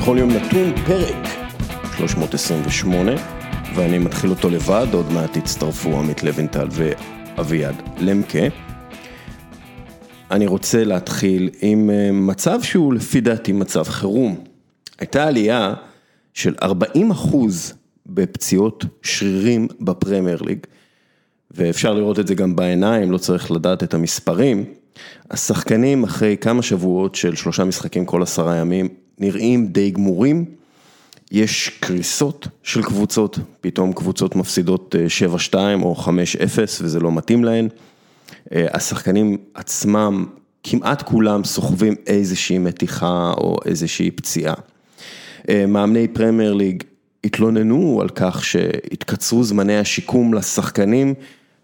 בכל יום נתון פרק 328, ואני מתחיל אותו לבד, עוד מעט יצטרפו עמית לוינטל ואביעד למקה. אני רוצה להתחיל עם אה, מצב שהוא לפי דעתי מצב חירום. הייתה עלייה של 40 אחוז בפציעות שרירים בפרמייר ליג, ואפשר לראות את זה גם בעיניים, לא צריך לדעת את המספרים. השחקנים אחרי כמה שבועות של שלושה משחקים כל עשרה ימים נראים די גמורים, יש קריסות של קבוצות, פתאום קבוצות מפסידות 7-2 אה, או 5-0 וזה לא מתאים להן. אה, השחקנים עצמם, כמעט כולם סוחבים איזושהי מתיחה או איזושהי פציעה. אה, מאמני פרמייר ליג התלוננו על כך שהתקצרו זמני השיקום לשחקנים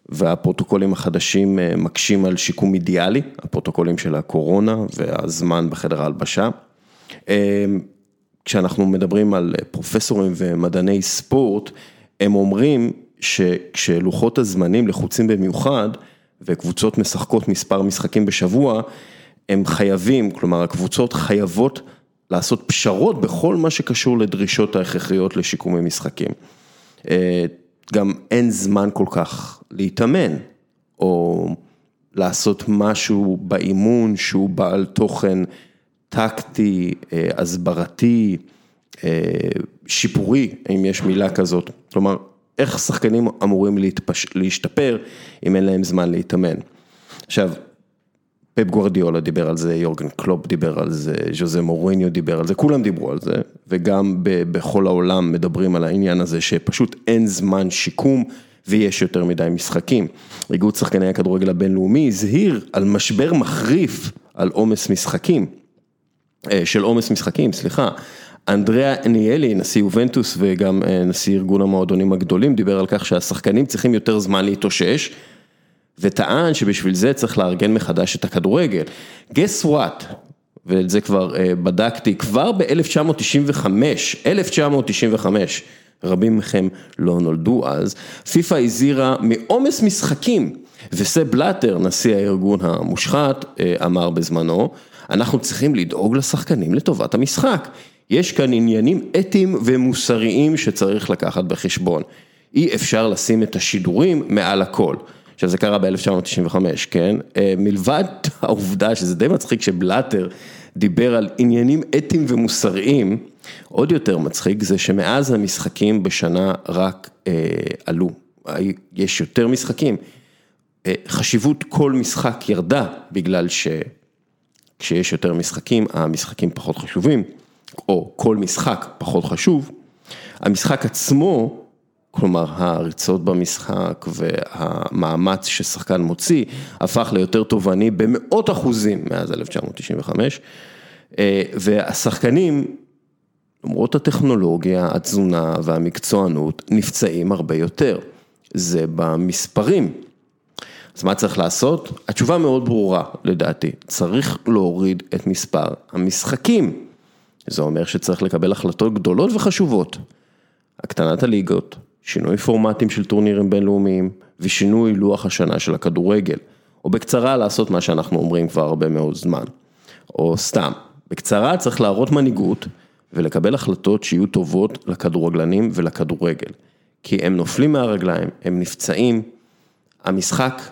והפרוטוקולים החדשים מקשים על שיקום אידיאלי, הפרוטוקולים של הקורונה והזמן בחדר ההלבשה. כשאנחנו מדברים על פרופסורים ומדעני ספורט, הם אומרים שכשלוחות הזמנים לחוצים במיוחד, וקבוצות משחקות מספר משחקים בשבוע, הם חייבים, כלומר הקבוצות חייבות לעשות פשרות בכל מה שקשור לדרישות ההכרחיות לשיקומי משחקים. אה, גם אין זמן כל כך להתאמן, או לעשות משהו באימון שהוא בעל תוכן טקטי, אה, הסברתי, אה, שיפורי, אם יש מילה כזאת. כלומר, איך שחקנים אמורים להתפש... להשתפר אם אין להם זמן להתאמן. עכשיו, פפ גוורדיולה דיבר על זה, יורגן קלופ דיבר על זה, ז'וזה מוריניו דיבר על זה, כולם דיברו על זה, וגם בכל העולם מדברים על העניין הזה שפשוט אין זמן שיקום ויש יותר מדי משחקים. איגוד שחקני הכדורגל הבינלאומי הזהיר על משבר מחריף על עומס משחקים. אה, של עומס משחקים, סליחה. אנדריאה ניאלי, נשיא יובנטוס וגם אה, נשיא ארגון המועדונים הגדולים, דיבר על כך שהשחקנים צריכים יותר זמן להתאושש, וטען שבשביל זה צריך לארגן מחדש את הכדורגל. guess what, ואת זה כבר אה, בדקתי, כבר ב-1995, 1995, רבים מכם לא נולדו אז, פיפ"א הזהירה מעומס משחקים, וסב בלאטר, נשיא הארגון המושחת, אמר בזמנו, אנחנו צריכים לדאוג לשחקנים לטובת המשחק. יש כאן עניינים אתיים ומוסריים שצריך לקחת בחשבון. אי אפשר לשים את השידורים מעל הכל. עכשיו זה קרה ב-1995, כן? אה, מלבד העובדה שזה די מצחיק שבלאטר דיבר על עניינים אתיים ומוסריים, עוד יותר מצחיק זה שמאז המשחקים בשנה רק אה, עלו. יש יותר משחקים. אה, חשיבות כל משחק ירדה בגלל ש... כשיש יותר משחקים, המשחקים פחות חשובים, או כל משחק פחות חשוב, המשחק עצמו, כלומר הריצות במשחק והמאמץ ששחקן מוציא, הפך ליותר תובעני במאות אחוזים מאז 1995, אה, והשחקנים, למרות הטכנולוגיה, התזונה והמקצוענות, נפצעים הרבה יותר. זה במספרים. אז מה צריך לעשות? התשובה מאוד ברורה לדעתי, צריך להוריד את מספר המשחקים. זה אומר שצריך לקבל החלטות גדולות וחשובות. הקטנת הליגות, שינוי פורמטים של טורנירים בינלאומיים ושינוי לוח השנה של הכדורגל. או בקצרה לעשות מה שאנחנו אומרים כבר הרבה מאוד זמן. או סתם, בקצרה צריך להראות מנהיגות ולקבל החלטות שיהיו טובות לכדורגלנים ולכדורגל. כי הם נופלים מהרגליים, הם נפצעים, המשחק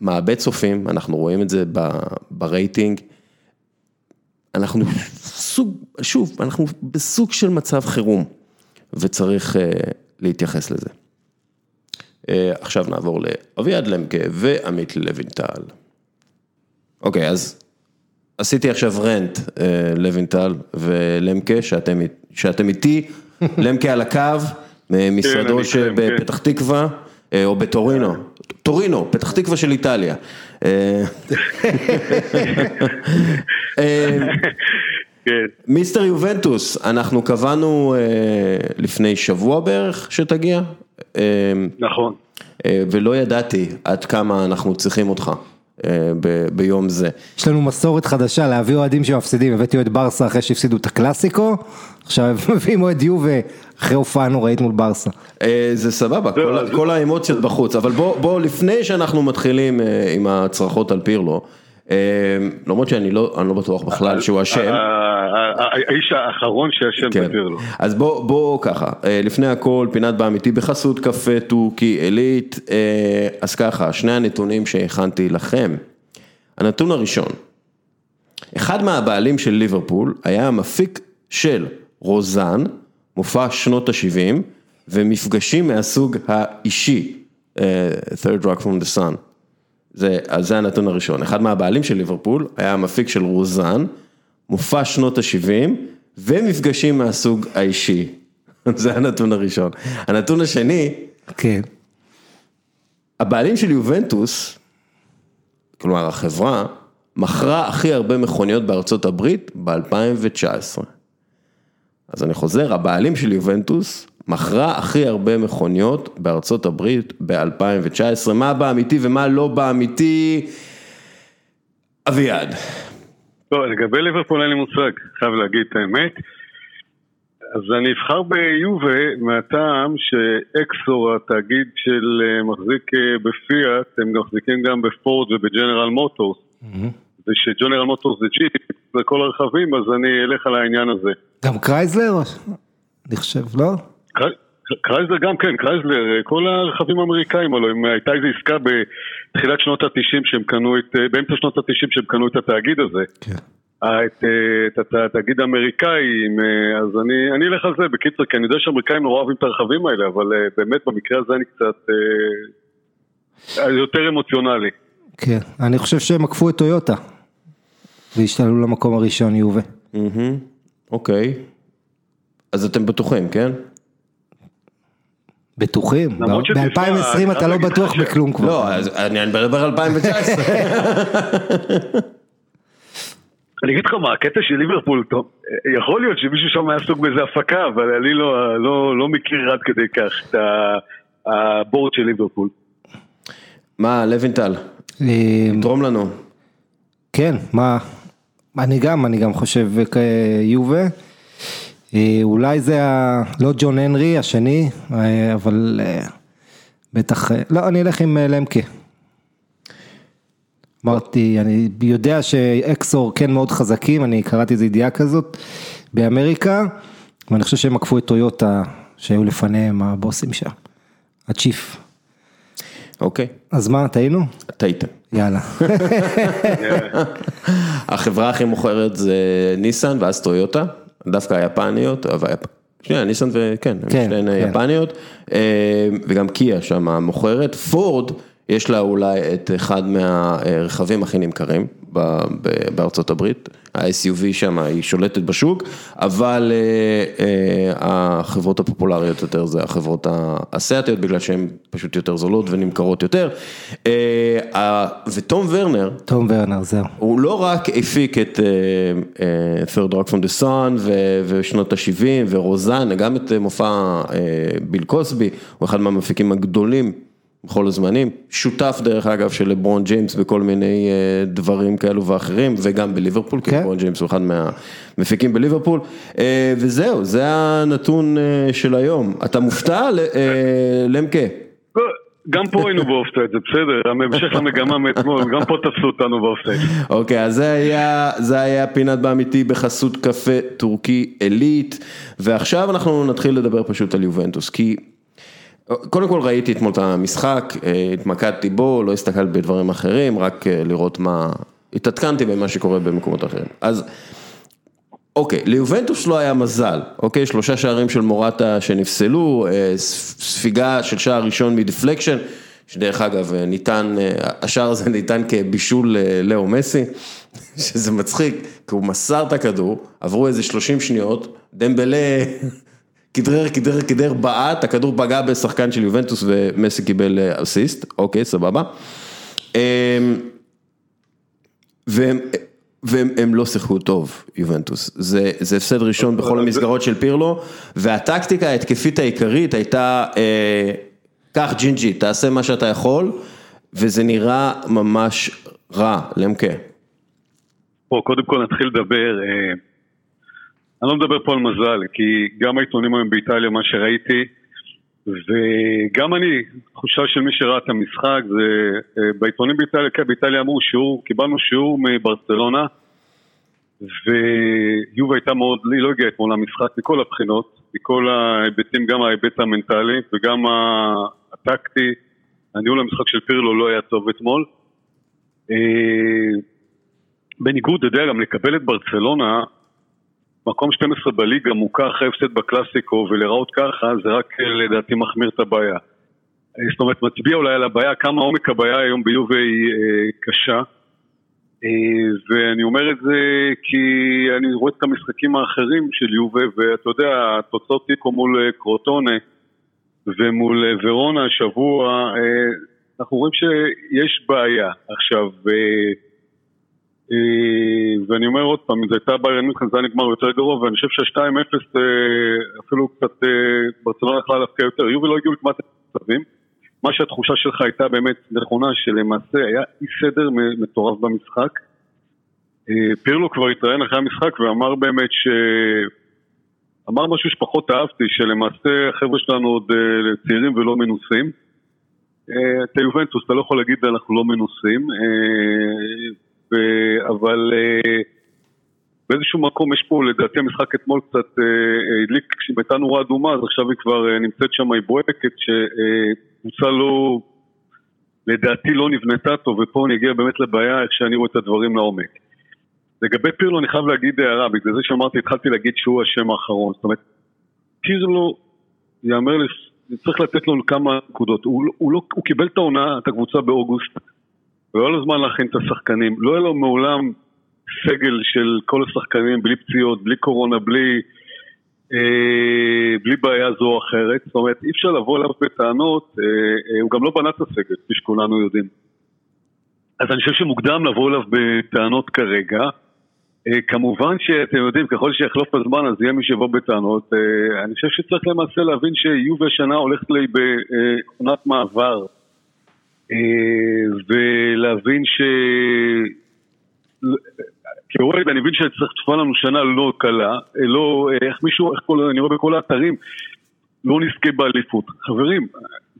מאבד צופים, אנחנו רואים את זה ברייטינג. אנחנו סוג, שוב, אנחנו בסוג של מצב חירום, וצריך uh, להתייחס לזה. Uh, עכשיו נעבור לאביעד למקה ועמית לוינטל. אוקיי, אז עשיתי עכשיו rant, uh, לוינטל ולמקה, שאתם, שאתם איתי, למקה על הקו, ממשרדו כן, שבפתח תקווה. אה, או בטורינו, טורינו, פתח תקווה של איטליה. אה, אה, כן. מיסטר יובנטוס, אנחנו קבענו לפני שבוע בערך שתגיע. נכון. ולא ידעתי עד כמה אנחנו צריכים אותך. ביום זה. יש לנו מסורת חדשה להביא אוהדים שמפסידים, הבאתי אוהד ברסה אחרי שהפסידו את הקלאסיקו, עכשיו מביאים אוהד יובה אחרי הופעה נוראית מול ברסה. אה, זה סבבה, כל האמוציות בחוץ, אבל בואו לפני שאנחנו מתחילים אה, עם הצרחות על פירלו, למרות שאני לא, לא בטוח בכלל שהוא אשם. האיש האחרון שאשם כן. בפירלו. אז בוא, בוא ככה, לפני הכל פינת באמיתי בחסות קפה טורקי עילית, אז ככה, שני הנתונים שהכנתי לכם. הנתון הראשון, אחד מהבעלים של ליברפול היה המפיק של רוזן, מופע שנות ה-70, ומפגשים מהסוג האישי, uh, third rock from the sun. זה, אז זה הנתון הראשון. אחד מהבעלים של ליברפול היה המפיק של רוזן, מופע שנות ה-70, ומפגשים מהסוג האישי. זה הנתון הראשון. הנתון השני, כן. הבעלים של יובנטוס, כלומר החברה, מכרה הכי הרבה מכוניות בארצות הברית ב-2019. אז אני חוזר, הבעלים של יובנטוס מכרה הכי הרבה מכוניות בארצות הברית ב-2019, מה באמיתי ומה לא באמיתי, אביעד. לא, לגבי ליברפול אין לי מושג, חייב להגיד את האמת. אז אני אבחר ביובה מהטעם שאקסור, התאגיד של אה, מחזיק אה, בפיאט, הם מחזיקים גם בפורד ובג'נרל מוטורס. ושג'נרל מוטורס זה ג'יפ, וכל הרכבים, אז אני אלך על העניין הזה. גם קרייזלר? אני חושב, לא? קרייזלר גם כן, קרייזלר, כל הרכבים האמריקאים, הלוא אם הייתה איזו עסקה בתחילת שנות ה-90 שהם קנו את, באמצע שנות ה-90 שהם קנו את התאגיד הזה. כן. את, את התאגיד האמריקאי, אז אני, אני אלך על זה בקיצר, כי אני יודע שהאמריקאים נורא אוהבים את הרכבים האלה, אבל באמת במקרה הזה אני קצת אה, יותר אמוציונלי. כן, אני חושב שהם עקפו את טויוטה, והשתללו למקום הראשון יובה. אוקיי, אז אתם בטוחים, כן? בטוחים, למרות שתשמע, ב-2020 אתה לא בטוח בכלום כבר. לא, אני מדבר על 2019. אני אגיד לך מה, הקטע של ליברפול, יכול להיות שמישהו שם היה סוג באיזה הפקה, אבל אני לא, לא, לא מכיר עד כדי כך את הבורד של ליברפול. מה, לוינטל, אה, תרום לנו. כן, מה, אני גם, אני גם חושב אה, יובה. אה, אולי זה ה... לא ג'ון הנרי השני, אה, אבל בטח, לא, אני אלך עם למקה. אמרתי, אני יודע שאקסור כן מאוד חזקים, אני קראתי איזו ידיעה כזאת באמריקה, ואני חושב שהם עקפו את טויוטה שהיו לפניהם הבוסים שם, הצ'יף. אוקיי, אז מה, טעינו? טעיתם. יאללה. החברה הכי מוכרת זה ניסן ואז טויוטה, דווקא היפניות, אבל שנייה, ניסן וכן, כן, הן שתיהן כן. יפניות, אה, וגם קיה שם מוכרת, פורד, יש לה אולי את אחד מהרכבים הכי נמכרים בארצות הברית, ה-SUV שם היא שולטת בשוק, אבל אה, אה, החברות הפופולריות יותר זה החברות האסייתיות, בגלל שהן פשוט יותר זולות ונמכרות יותר, אה, ותום ורנר, תום ורנר, זהו. הוא לא רק הפיק את Third Rock from the Sun ושנות ה-70 ורוזן, גם את מופע ביל קוסבי, הוא אחד מהמפיקים הגדולים בכל הזמנים, שותף דרך אגב של לברון ג'יימס בכל מיני uh, דברים כאלו ואחרים, וגם בליברפול, כי כן. לברון ג'יימס הוא אחד מהמפיקים בליברפול, uh, וזהו, זה הנתון uh, של היום. אתה מופתע, uh, למקה? גם פה היינו באופסייד, זה בסדר, בהמשך למגמה מאתמול, גם פה תפסו אותנו באופסייד. אוקיי, אז זה היה, זה היה פינת באמיתי בחסות קפה טורקי עילית, ועכשיו אנחנו נתחיל לדבר פשוט על יובנטוס, כי קודם כל ראיתי אתמול את המשחק, אה, התמקדתי בו, לא הסתכלתי בדברים אחרים, רק אה, לראות מה, התעדכנתי במה שקורה במקומות אחרים. אז אוקיי, ליובנטוס לא היה מזל, אוקיי, שלושה שערים של מורטה שנפסלו, אה, ספיגה של שער ראשון מדיפלקשן, שדרך אגב ניתן, השער הזה ניתן כבישול אה, לאו מסי, שזה מצחיק, כי הוא מסר את הכדור, עברו איזה 30 שניות, דמבלה כדרר, כדרר, כדרר, בעט, הכדור פגע בשחקן של יובנטוס ומסי קיבל אה, אסיסט, אוקיי, סבבה. אמ, והם, והם הם לא שיחקו טוב, יובנטוס. זה, זה הפסד ראשון בכל המסגרות של פירלו, והטקטיקה ההתקפית העיקרית הייתה, אה, קח ג'ינג'י, תעשה מה שאתה יכול, וזה נראה ממש רע, למקה. פה, קודם כל נתחיל לדבר, אה, אני לא מדבר פה על מזל, כי גם העיתונים היום באיטליה, מה שראיתי, וגם אני, תחושה של מי שראה את המשחק, זה בעיתונים באיטליה, כן, באיטליה אמרו שיעור, קיבלנו שיעור מברצלונה, ויובה הייתה מאוד, היא לא הגיעה אתמול למשחק מכל הבחינות, מכל ההיבטים, גם ההיבט המנטלי וגם הטקטי, הניהול המשחק של פירלו לא היה טוב אתמול. בניגוד, אתה יודע, גם לקבל את ברצלונה, מקום 12 בליגה מוכר אחרי הפסד בקלאסיקו ולראות ככה זה רק לדעתי מחמיר את הבעיה. זאת אומרת, מצביע אולי על הבעיה, כמה עומק הבעיה היום ביובה היא אה, קשה. אה, ואני אומר את זה כי אני רואה את המשחקים האחרים של יובה, ואתה יודע, התוצאות תיקו מול אה, קרוטונה ומול אה, ורונה השבוע, אה, אנחנו רואים שיש בעיה. עכשיו, אה, אה, ואני אומר עוד פעם, אם זו הייתה ביירן מינכן זה היה נגמר יותר גרוע ואני חושב שה-2-0 אה, אפילו קצת אה, ברצלונה יכלה להפקיע יותר, יובי לא הגיעו לכמעט מצבים. מה שהתחושה שלך הייתה באמת נכונה שלמעשה היה אי סדר מטורף במשחק. פירלו כבר התראיין אחרי המשחק ואמר באמת ש... אמר משהו שפחות אהבתי, שלמעשה החבר'ה שלנו עוד צעירים ולא מנוסים. אתה יובנטוס, אתה לא יכול להגיד אנחנו לא מנוסים אבל אה, באיזשהו מקום יש פה, לדעתי המשחק אתמול קצת אה, הדליק, כשהייתה נורה אדומה, אז עכשיו היא כבר אה, נמצאת שם, היא בוהקת, שקבוצה לא, לדעתי לא נבנתה טוב, ופה אני אגיע באמת לבעיה איך שאני רואה את הדברים לעומק. לגבי פירלו אני חייב להגיד הערה, בגלל זה שאמרתי, התחלתי להגיד שהוא השם האחרון, זאת אומרת, פירלו, יאמר לי, צריך לתת לו כמה נקודות, הוא, הוא, לא, הוא קיבל את העונה, את הקבוצה באוגוסט, והיה לו זמן להכין את השחקנים. לא היה לו מעולם סגל של כל השחקנים, בלי פציעות, בלי קורונה, בלי, אה, בלי בעיה זו או אחרת. זאת אומרת, אי אפשר לבוא אליו בטענות, אה, אה, הוא גם לא בנה את הסגל, כפי שכולנו יודעים. אז אני חושב שמוקדם לבוא אליו בטענות כרגע. Uh, כמובן שאתם יודעים, ככל שיחלוף הזמן אז יהיה מי שיבוא בטענות. Uh, אני חושב שצריך למעשה להבין שיובי השנה הולכת לי בעונת מעבר. אה, ולהבין ש... כאוהד אני מבין שצריך תקופה לנו שנה לא קלה, אה, לא, אה, איך מישהו, איך כל, אני רואה בכל האתרים, לא נזכה באליפות. חברים,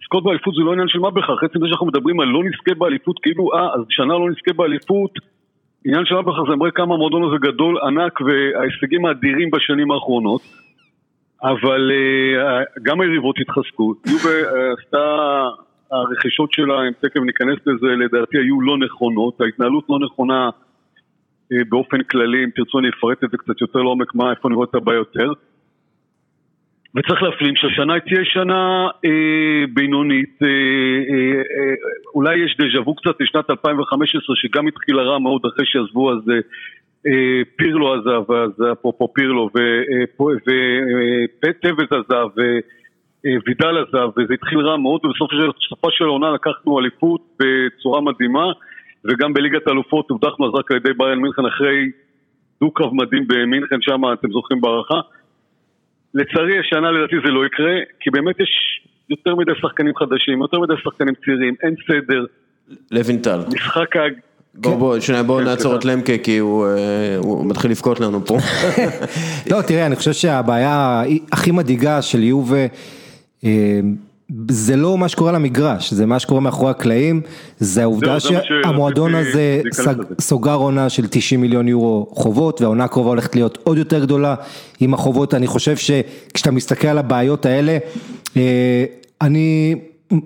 לזכות באליפות זה לא עניין של מה בכך, עצם זה שאנחנו מדברים על לא נזכה באליפות, כאילו, אה, אז שנה לא נזכה באליפות, עניין של מה בכך זה מראה כמה המועדון הזה גדול, ענק, וההישגים האדירים בשנים האחרונות. אבל גם היריבות התחזקו, יובה עשתה הרכישות שלה, אם תכף ניכנס לזה, לדעתי היו לא נכונות, ההתנהלות לא נכונה אה, באופן כללי, אם תרצו אני אפרט את זה קצת יותר לעומק, מה, איפה אני רואה את הבעיה יותר. וצריך להפנים שהשנה תהיה שנה אה, בינונית, אה, אה, אה, אולי יש דז'ה וו קצת לשנת 2015 שגם התחילה רע מאוד אחרי שעזבו אז אה, אה פירלו עזב, אז אפרופו פירלו, וטבז אה, עזב, אה, וידל עזב וזה התחיל רע מאוד ובסופה של העונה לקחנו אליפות בצורה מדהימה וגם בליגת האלופות הודחנו אז רק על ידי בריין מינכן אחרי דו-קרב מדהים במינכן שם אתם זוכרים בהערכה לצערי השנה לדעתי זה לא יקרה כי באמת יש יותר מדי שחקנים חדשים, יותר מדי שחקנים צעירים, אין סדר לוינטל משחק ה... בוא כן. בוא, שנייה בואו כן, נעצור את למקה כי הוא אה, מתחיל לבכות לנו פה. לא תראה אני חושב שהבעיה הכי מדאיגה של יובה אה, זה לא מה שקורה למגרש, זה מה שקורה מאחורי הקלעים, זה העובדה שהמועדון הזה סוגר עונה של 90 מיליון יורו חובות והעונה הקרובה הולכת להיות עוד יותר גדולה עם החובות, אני חושב שכשאתה מסתכל על הבעיות האלה, אה, אני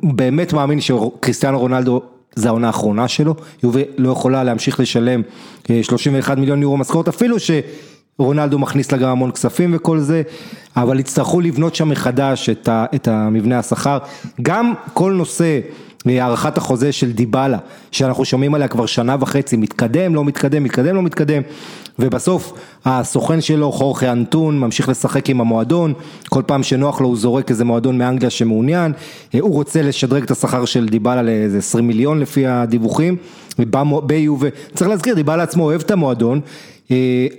באמת מאמין שקריסטיאנו רונלדו זה העונה האחרונה שלו, יובל לא יכולה להמשיך לשלם 31 אה, מיליון יורו משכורת אפילו ש... רונלדו מכניס לה גם המון כספים וכל זה, אבל יצטרכו לבנות שם מחדש את, ה, את המבנה השכר. גם כל נושא אה, הארכת החוזה של דיבלה, שאנחנו שומעים עליה כבר שנה וחצי, מתקדם, לא מתקדם, מתקדם, לא מתקדם, ובסוף הסוכן שלו, חורכה אנטון, ממשיך לשחק עם המועדון, כל פעם שנוח לו הוא זורק איזה מועדון מאנגליה שמעוניין, אה, הוא רוצה לשדרג את השכר של דיבלה לאיזה 20 מיליון לפי הדיווחים, ביובה, צריך להזכיר, דיבלה עצמו אוהב את המועדון,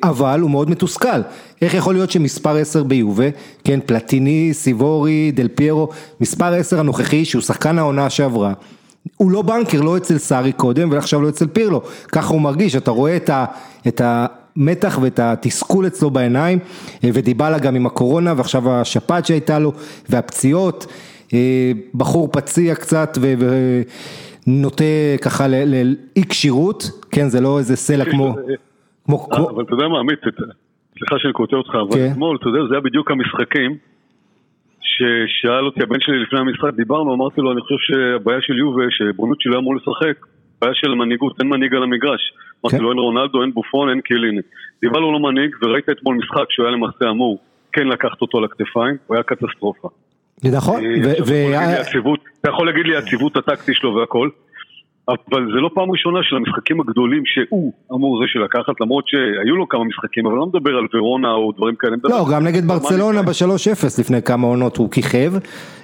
אבל הוא מאוד מתוסכל, איך יכול להיות שמספר 10 ביובה, כן, פלטיני, סיבורי, דל פיירו, מספר 10 הנוכחי שהוא שחקן העונה שעברה, הוא לא בנקר, לא אצל סארי קודם ועכשיו לא אצל פירלו, ככה הוא מרגיש, אתה רואה את ה... את ה מתח ואת התסכול אצלו בעיניים, אה, ודיבלה גם עם הקורונה ועכשיו השפעת שהייתה לו והפציעות, בחור פציע קצת ונוטה ככה לאי כשירות, כן זה לא איזה סלע כמו... אבל אתה יודע מה עמית, סליחה שאני קוטע אותך, אבל כן. אתמול, אתה יודע, זה היה בדיוק המשחקים ששאל אותי הבן שלי לפני המשחק, דיברנו, אמרתי לו, אני חושב שהבעיה של יובה, שבונוצ'י לא אמור לשחק, בעיה של מנהיגות, אין מנהיג על המגרש. אמרתי כן. לו, אין רונלדו, אין בופון, אין קיליני. דיברנו לא מנהיג, וראית אתמול משחק שהוא היה למעשה אמור כן לקחת אותו לכתפיים, הוא היה קטסטרופה. נכון, אה, אתה יכול להגיד לי הציוות הטקטי שלו והכל. אבל זה לא פעם ראשונה של המשחקים הגדולים שהוא אמור זה שלקחת, למרות שהיו לו כמה משחקים, אבל לא מדבר על ורונה או דברים כאלה. לא, גם נגד ברצלונה ב-3-0 לפני כמה עונות הוא כיכב,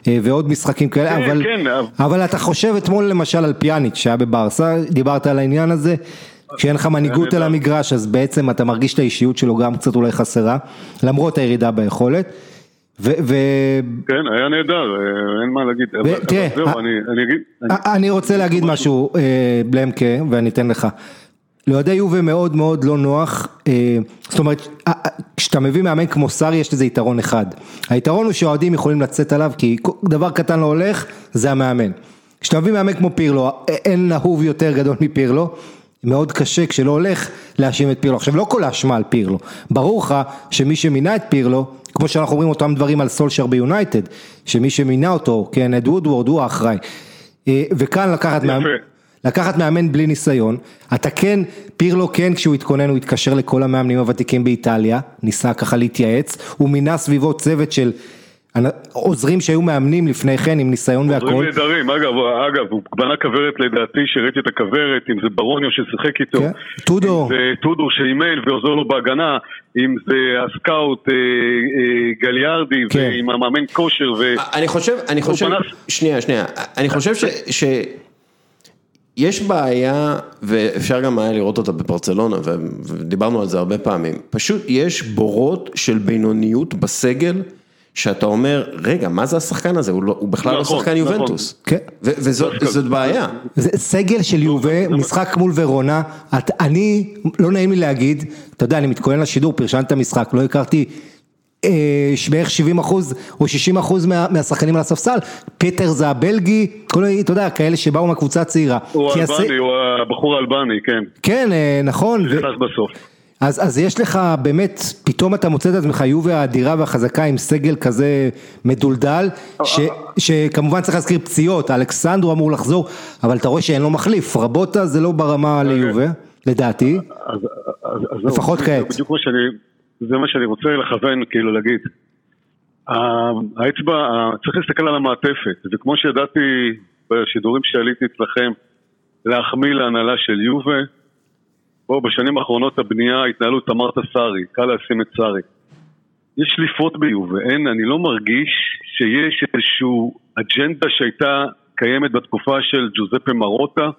אה, ועוד משחקים כאלה, כן, אבל, כן, אבל אתה חושב אתמול למשל על פיאניץ' שהיה בברסה, דיברת על העניין הזה, כשאין לך מנהיגות על המגרש אז בעצם אתה מרגיש את האישיות שלו גם קצת אולי חסרה, למרות הירידה ביכולת. ו... כן, היה נהדר, אה, אין מה להגיד. ו... תראה, זהו, אני, אני, אגיד, אני... אני רוצה להגיד משהו, אה, בלמקה, ואני אתן לך. לאוהדי יובה מאוד מאוד לא נוח, אה, זאת אומרת, כשאתה מביא מאמן כמו סארי יש לזה יתרון אחד. היתרון הוא שהאוהדים יכולים לצאת עליו, כי דבר קטן לא הולך, זה המאמן. כשאתה מביא מאמן כמו פירלו, אין אהוב יותר גדול מפירלו. מאוד קשה כשלא הולך להאשים את פירלו. עכשיו לא כל האשמה על פירלו, ברור לך שמי שמינה את פירלו כמו שאנחנו אומרים אותם דברים על סולשר ביונייטד, שמי שמינה אותו, כן, אד וודוורד הוא האחראי. אה, וכאן לקחת מאמן, לקחת מאמן בלי ניסיון, אתה כן, פירלו כן כשהוא התכונן הוא התקשר לכל המאמנים הוותיקים באיטליה, ניסה ככה להתייעץ, הוא מינה סביבו צוות של עוזרים שהיו מאמנים לפני כן עם ניסיון והכל. עוזרים נהדרים, אגב, אגב, הוא בנה כוורת לדעתי, שראיתי את הכוורת, אם זה ברוניו ששיחק איתו, כן. טודו, אם זה טודו שאימן ועוזר לו בהגנה, אם זה הסקאוט אה, אה, גליארדי, כן. ועם המאמן כושר. ו... אני חושב, אני חושב, שנייה, שנייה, אני חושב ש... ש... יש בעיה, ואפשר גם היה לראות אותה בברצלונה, ודיברנו על זה הרבה פעמים, פשוט יש בורות של בינוניות בסגל. שאתה אומר, רגע, מה זה השחקן הזה? הוא, לא, הוא בכלל לא נכון, לא שחקן נכון. יובנטוס. כן. וזאת בעיה. זה סגל של יובה, משחק מול ורונה, את, אני, לא נעים לי להגיד, אתה יודע, אני מתכונן לשידור, פרשנתי את המשחק, לא הכרתי אה, בערך 70 אחוז או 60 אחוז מה, מהשחקנים על הספסל, פטר זה הבלגי, כל, אתה יודע, כאלה שבאו מהקבוצה הצעירה. הוא אלבני, הס... הוא הבחור האלבני, כן. כן, אה, נכון. נכנס ו... בסוף. אז, אז יש לך באמת, פתאום אתה מוצא את עצמך יובה האדירה והחזקה עם סגל כזה מדולדל, ש, שכמובן צריך להזכיר פציעות, אלכסנדרו אמור לחזור, אבל אתה רואה שאין לו מחליף, רבוטה זה לא ברמה. ליובה, לדעתי, לפחות כעת. בדיוק מה שאני, זה מה שאני רוצה לכוון, כאילו להגיד. האצבע, צריך להסתכל על המעטפת, וכמו שידעתי בשידורים שעליתי אצלכם, להחמיא להנהלה של יובה, בואו, בשנים האחרונות הבנייה, התנהלות אמרת סארי, קל לשים את סארי. יש שליפות ביובה, אין, אני לא מרגיש שיש איזושהי אג'נדה שהייתה קיימת בתקופה של ג'וזפה מרוטה,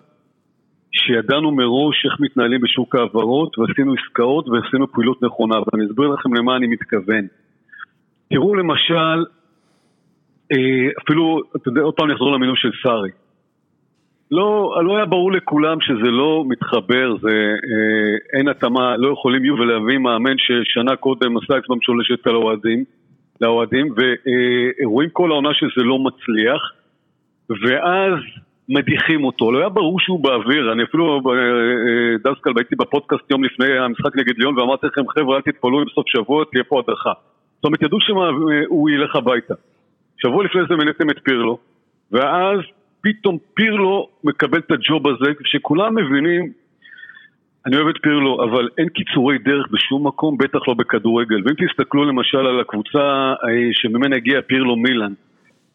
שידענו מראש איך מתנהלים בשוק ההעברות, ועשינו עסקאות ועשינו פעילות נכונה, ואני אסביר לכם למה אני מתכוון. תראו למשל, אה, אפילו, אתה יודע, עוד פעם נחזור למינוי של סארי. לא, לא היה ברור לכולם שזה לא מתחבר, זה אה, אין התאמה, לא יכולים יהיו ולהביא מאמן ששנה קודם עשה אצבע משולשת על האוהדים, לאוהדים, ורואים כל העונה שזה לא מצליח, ואז מדיחים אותו, לא היה ברור שהוא באוויר, אני אפילו אה, אה, דסקל הייתי בפודקאסט יום לפני המשחק נגד ליון ואמרתי לכם חבר'ה אל תתפלאו בסוף שבוע תהיה פה הדרכה. זאת אומרת ידעו שהוא ילך הביתה. שבוע לפני זה מיניתם את פירלו, ואז פתאום פירלו מקבל את הג'וב הזה, שכולם מבינים, אני אוהב את פירלו, אבל אין קיצורי דרך בשום מקום, בטח לא בכדורגל. ואם תסתכלו למשל על הקבוצה אה, שממנה הגיע פירלו מילאן,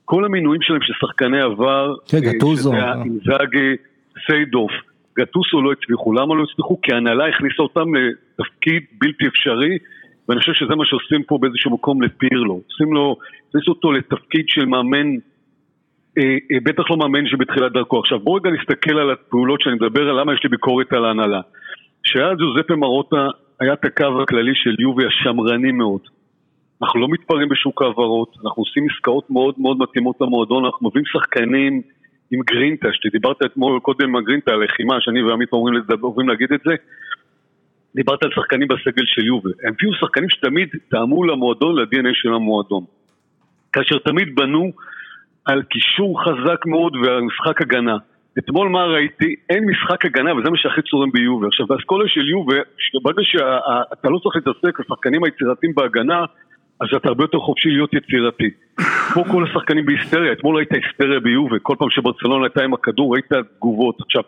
כל המינויים שלהם של שחקני עבר, כן, גטוזו, שזה היה אינזאגי, סיידוף, גטוסו לא הצליחו, למה לא הצליחו? כי ההנהלה הכניסה אותם לתפקיד בלתי אפשרי, ואני חושב שזה מה שעושים פה באיזשהו מקום לפירלו. עושים לו, הכניסו אותו לתפקיד של מאמן אה, אה, בטח לא מאמן שבתחילת דרכו. עכשיו בואו רגע נסתכל על הפעולות שאני מדבר על למה יש לי ביקורת על ההנהלה. שהיה ג'וזפה מרוטה היה את הקו הכללי של יובי השמרני מאוד. אנחנו לא מתפרעים בשוק ההעברות, אנחנו עושים עסקאות מאוד מאוד מתאימות למועדון, אנחנו מביאים שחקנים עם גרינטה, שדיברת אתמול קודם עם הגרינטה, הלחימה, שאני ועמית אומרים להגיד את זה, דיברת על שחקנים בסגל של יובי. הם הביאו שחקנים שתמיד טעמו למועדון, ל-DNA של המועדון. כאשר תמיד בנו על קישור חזק מאוד ועל משחק הגנה. אתמול מה ראיתי? אין משחק הגנה וזה מה שהכי צורם ביובה. עכשיו באסכולה של יובה, ברגע שאתה לא צריך להתעסק, השחקנים היצירתיים בהגנה, אז אתה הרבה יותר חופשי להיות יצירתי. כמו כל השחקנים בהיסטריה, אתמול ראית היסטריה ביובה, כל פעם שברצלונה הייתה עם הכדור ראית תגובות. עכשיו,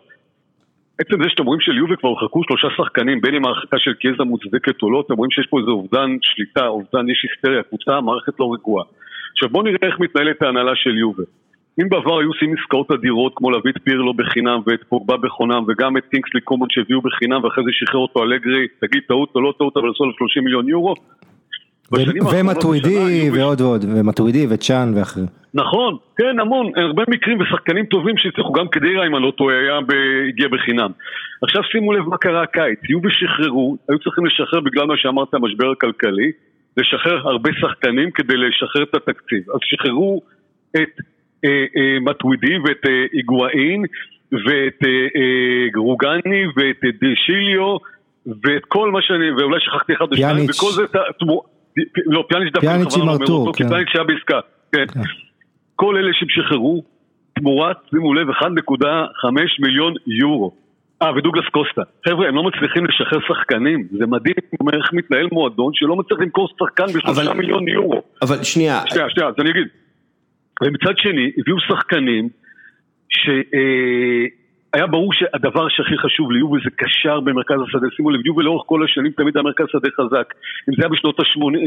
עצם זה שאתם רואים שליובה כבר הורחקו שלושה שחקנים, בין אם ההרחקה של קיאזה מוצדקת או לא, אתם רואים שיש פה איזה אובדן שליטה, אובדן יש היסטריה, קבוצה, המערכת לא רגועה. עכשיו בואו נראה איך מתנהלת ההנהלה של יובה. אם בעבר היו עושים עסקאות אדירות כמו להביא את פירלו בחינם ואת פוגבה בחינם וגם את קינגסלי קומון שהביאו בחינם ואחרי זה שחרר אותו אלגרי, תגיד טעות או לא טעות אבל עשו לו 30 מיליון יורו. ומטווידי ועוד ועוד, ומטווידי וצ'אן ואחרים. נכון, כן המון, הרבה מקרים ושחקנים טובים שהצליחו גם קדירה אם אני לא טועה, היה הגיע בחינם. עכשיו שימו לב מה קרה הקיץ, יהיו ושחררו, היו צריכים לשחרר בגלל מה שאמרת המשבר הכלכלי, לשחרר הרבה שחקנים כדי לשחרר את התקציב. אז שחררו את אה, אה, מטווידי ואת אה, איגואין ואת גרוגני ואת דשיליו ואת כל מה שאני, ואולי שכחתי אחד או שניים, וכל זה, לא, פיאניץ' דווקא פיאניץ' עם ארתור, כן. פיאניץ' היה בעסקה, כן. כן. כל אלה שהם שחררו, תמורת, שימו לב, 1.5 מיליון יורו. אה, ודוגלס קוסטה. חבר'ה, הם לא מצליחים לשחרר שחקנים. זה מדהים איך מתנהל מועדון שלא מצליח למכור שחקן בשלושה מיליון יורו. אבל שנייה. שנייה, שנייה, אז אני אגיד. ומצד שני, הביאו שחקנים שהיה ברור שהדבר שהכי חשוב ליובל זה קשר במרכז השדה. שימו לב, יובל לאורך כל השנים תמיד היה מרכז שדה חזק. אם זה היה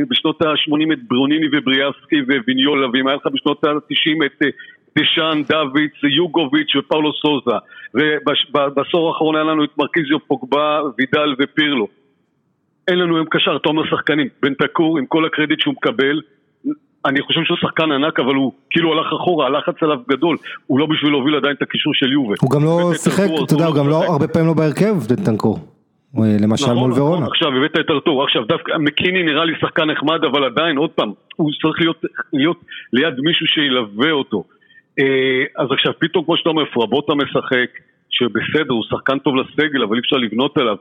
בשנות ה-80 את ברוניני ובריאסקי וויניולה, ואם היה לך בשנות ה-90 את אה, דשאן, דוויץ, יוגוביץ' ופאולו סוזה. ובעשור האחרון היה לנו את מרקיזיו פוגבה, וידל ופירלו. אין לנו היום קשר, אתה אומר שחקנים. בן תקור, עם כל הקרדיט שהוא מקבל, אני חושב שהוא שחקן ענק, אבל הוא כאילו הלך אחורה, הלחץ עליו גדול. הוא לא בשביל להוביל עדיין את הקישור של יובל. הוא גם לא שיחק, אתה יודע, הוא גם לא הרבה פעמים לא בהרכב, דנטנקור. למשל נכון, מול ורונה. עכשיו הבאת את ארתור, עכשיו דווקא מקיני נראה לי שחקן נחמד, אבל עדיין, עוד פעם, הוא צריך להיות, להיות ליד מישהו שילווה אותו. אה, אז עכשיו פתאום כמו שאתה אומר, פרבוטה משחק, שבסדר, הוא שחקן טוב לסגל, אבל אי אפשר לבנות עליו.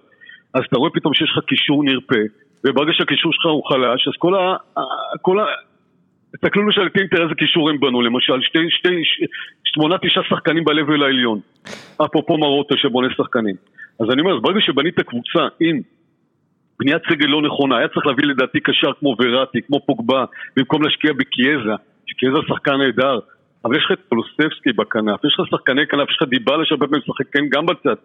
אז אתה רואה פתאום שיש לך קישור נרפה, וברגע שהקישור שלך הוא חלש, אז כל ה... כל ה... תסתכלו למשל אינטר איזה קישור הם בנו, למשל שתי, שתי, שמונה תשעה שחקנים ב-level העליון, אפרופו מרוטה שבונה שחקנים. אז אני אומר, אז ברגע שבנית קבוצה עם בניית סגל לא נכונה, היה צריך להביא לדעתי קשר כמו וראטי, כמו פוגבה, במקום להשקיע בקיאזה, שקיאזה שחקן נהדר, אבל יש לך את פולוספסקי בכנף, יש לך שחקני כנף, יש לך דיבלה שהרבה פעמים משחק כן גם בצד.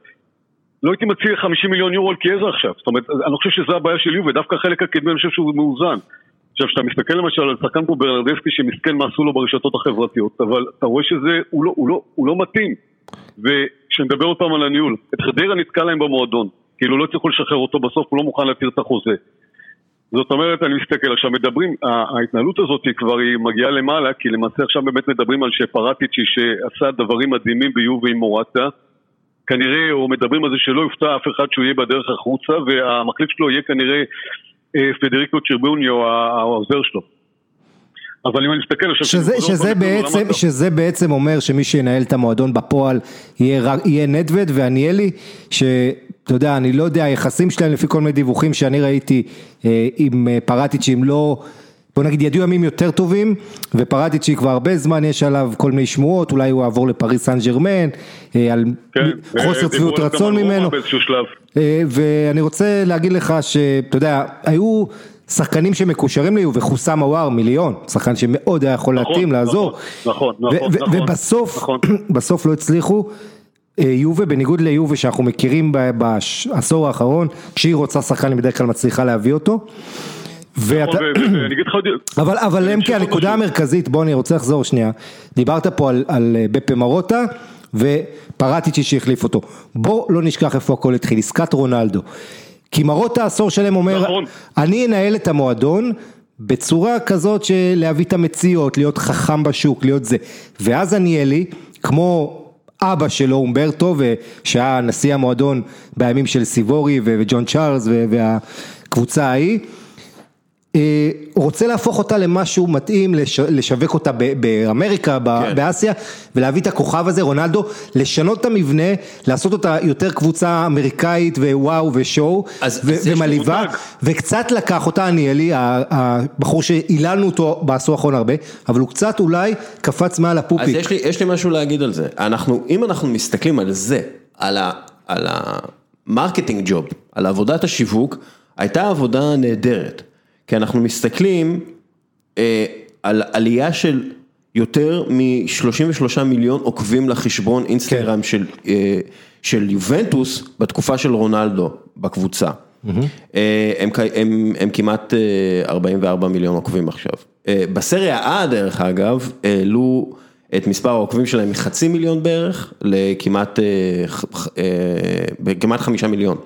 לא הייתי מציע 50 מיליון יורו על קיאזה עכשיו, זאת אומרת, אני חושב שזו הבעיה של יובה, דווקא החלק הקדמי אני חושב שהוא מאוזן. עכשיו, כשאתה מסתכל למשל על שחקן כמו ברנרדסקי שמסכן מה עשו לו ברשתות החברתיות, אבל אתה רואה שזה, הוא לא, הוא לא, הוא לא מתאים. וכשנדבר עוד פעם על הניהול, את חדרה נתקע להם במועדון, כאילו לא הצליחו לשחרר אותו בסוף, הוא לא מוכן להתיר את החוזה. זאת אומרת, אני מסתכל, עכשיו מדברים, ההתנהלות הזאת היא כבר היא מגיעה למעלה, כי למעשה עכשיו באמת מדברים על שפרטיצ'י שעשה דברים מדהימים ביובי עם מורטה, כנראה, או מדברים על זה שלא יופתע אף אחד שהוא יהיה בדרך החוצה, והמחליף שלו יהיה כנראה אה, פדריקו צ'רבוניו, העוזר שלו. אבל אם אני מסתכל עכשיו... שזה, שזה, בעצם, שזה בעצם אומר שמי שינהל את המועדון בפועל יהיה, יהיה נדווד ועניאלי, שאתה יודע, אני לא יודע, היחסים שלהם לפי כל מיני דיווחים שאני ראיתי אה, עם אה, פרטיצ'ים לא... בוא נגיד ידעו ימים יותר טובים ופרטיצ'י כבר הרבה זמן יש עליו כל מיני שמועות אולי הוא יעבור לפריס סן ג'רמן אה, על כן, חוסר צביעות רצון ממנו ואני רוצה להגיד לך שאתה יודע היו שחקנים שמקושרים לי וחוסם עוואר מיליון, שחקן שמאוד היה יכול נכון, להתאים, לעזור. נכון, נכון, נכון. ובסוף, נכון. בסוף לא הצליחו. אה, יובה, בניגוד ליובה שאנחנו מכירים בעשור האחרון, כשהיא רוצה שחקן היא בדרך כלל מצליחה להביא אותו. ואתה... אבל, אבל הם כהנקודה המרכזית, בוא אני רוצה לחזור שנייה, דיברת פה על, על אה, בפה מרוטה ופרטיצ'י שהחליף אותו, בוא לא נשכח איפה הכל התחיל, עסקת רונלדו. כי מרות העשור שלהם אומר, נכון. אני אנהל את המועדון בצורה כזאת של להביא את המציאות, להיות חכם בשוק, להיות זה. ואז עניאלי, כמו אבא שלו אומברטו, שהיה נשיא המועדון בימים של סיבורי וג'ון צ'ארלס והקבוצה ההיא, רוצה להפוך אותה למשהו מתאים, לש, לשווק אותה ב, באמריקה, ב, כן. באסיה, ולהביא את הכוכב הזה, רונלדו, לשנות את המבנה, לעשות אותה יותר קבוצה אמריקאית ווואו ושואו, אז- ו- אז יש לי ומלהיבה, מותג. וקצת לקח אותה אניילי, ה- הבחור שהיללנו אותו בעשור האחרון הרבה, אבל הוא קצת אולי קפץ מעל אז הפופיק. יש לי, יש לי משהו להגיד על זה. אנחנו, אם אנחנו מסתכלים על זה. על ה marketing job, על עבודת השיווק, הייתה עבודה נהדרת. כי אנחנו מסתכלים אה, על עלייה של יותר מ-33 מיליון עוקבים לחשבון אינסטגרם כן. של, אה, של יובנטוס בתקופה של רונלדו בקבוצה. אה, הם, הם, הם כמעט אה, 44 מיליון עוקבים עכשיו. אה, בסריה A דרך אגב, העלו את מספר העוקבים שלהם מחצי מיליון בערך לכמעט אה, אה, כמעט חמישה מיליון אה,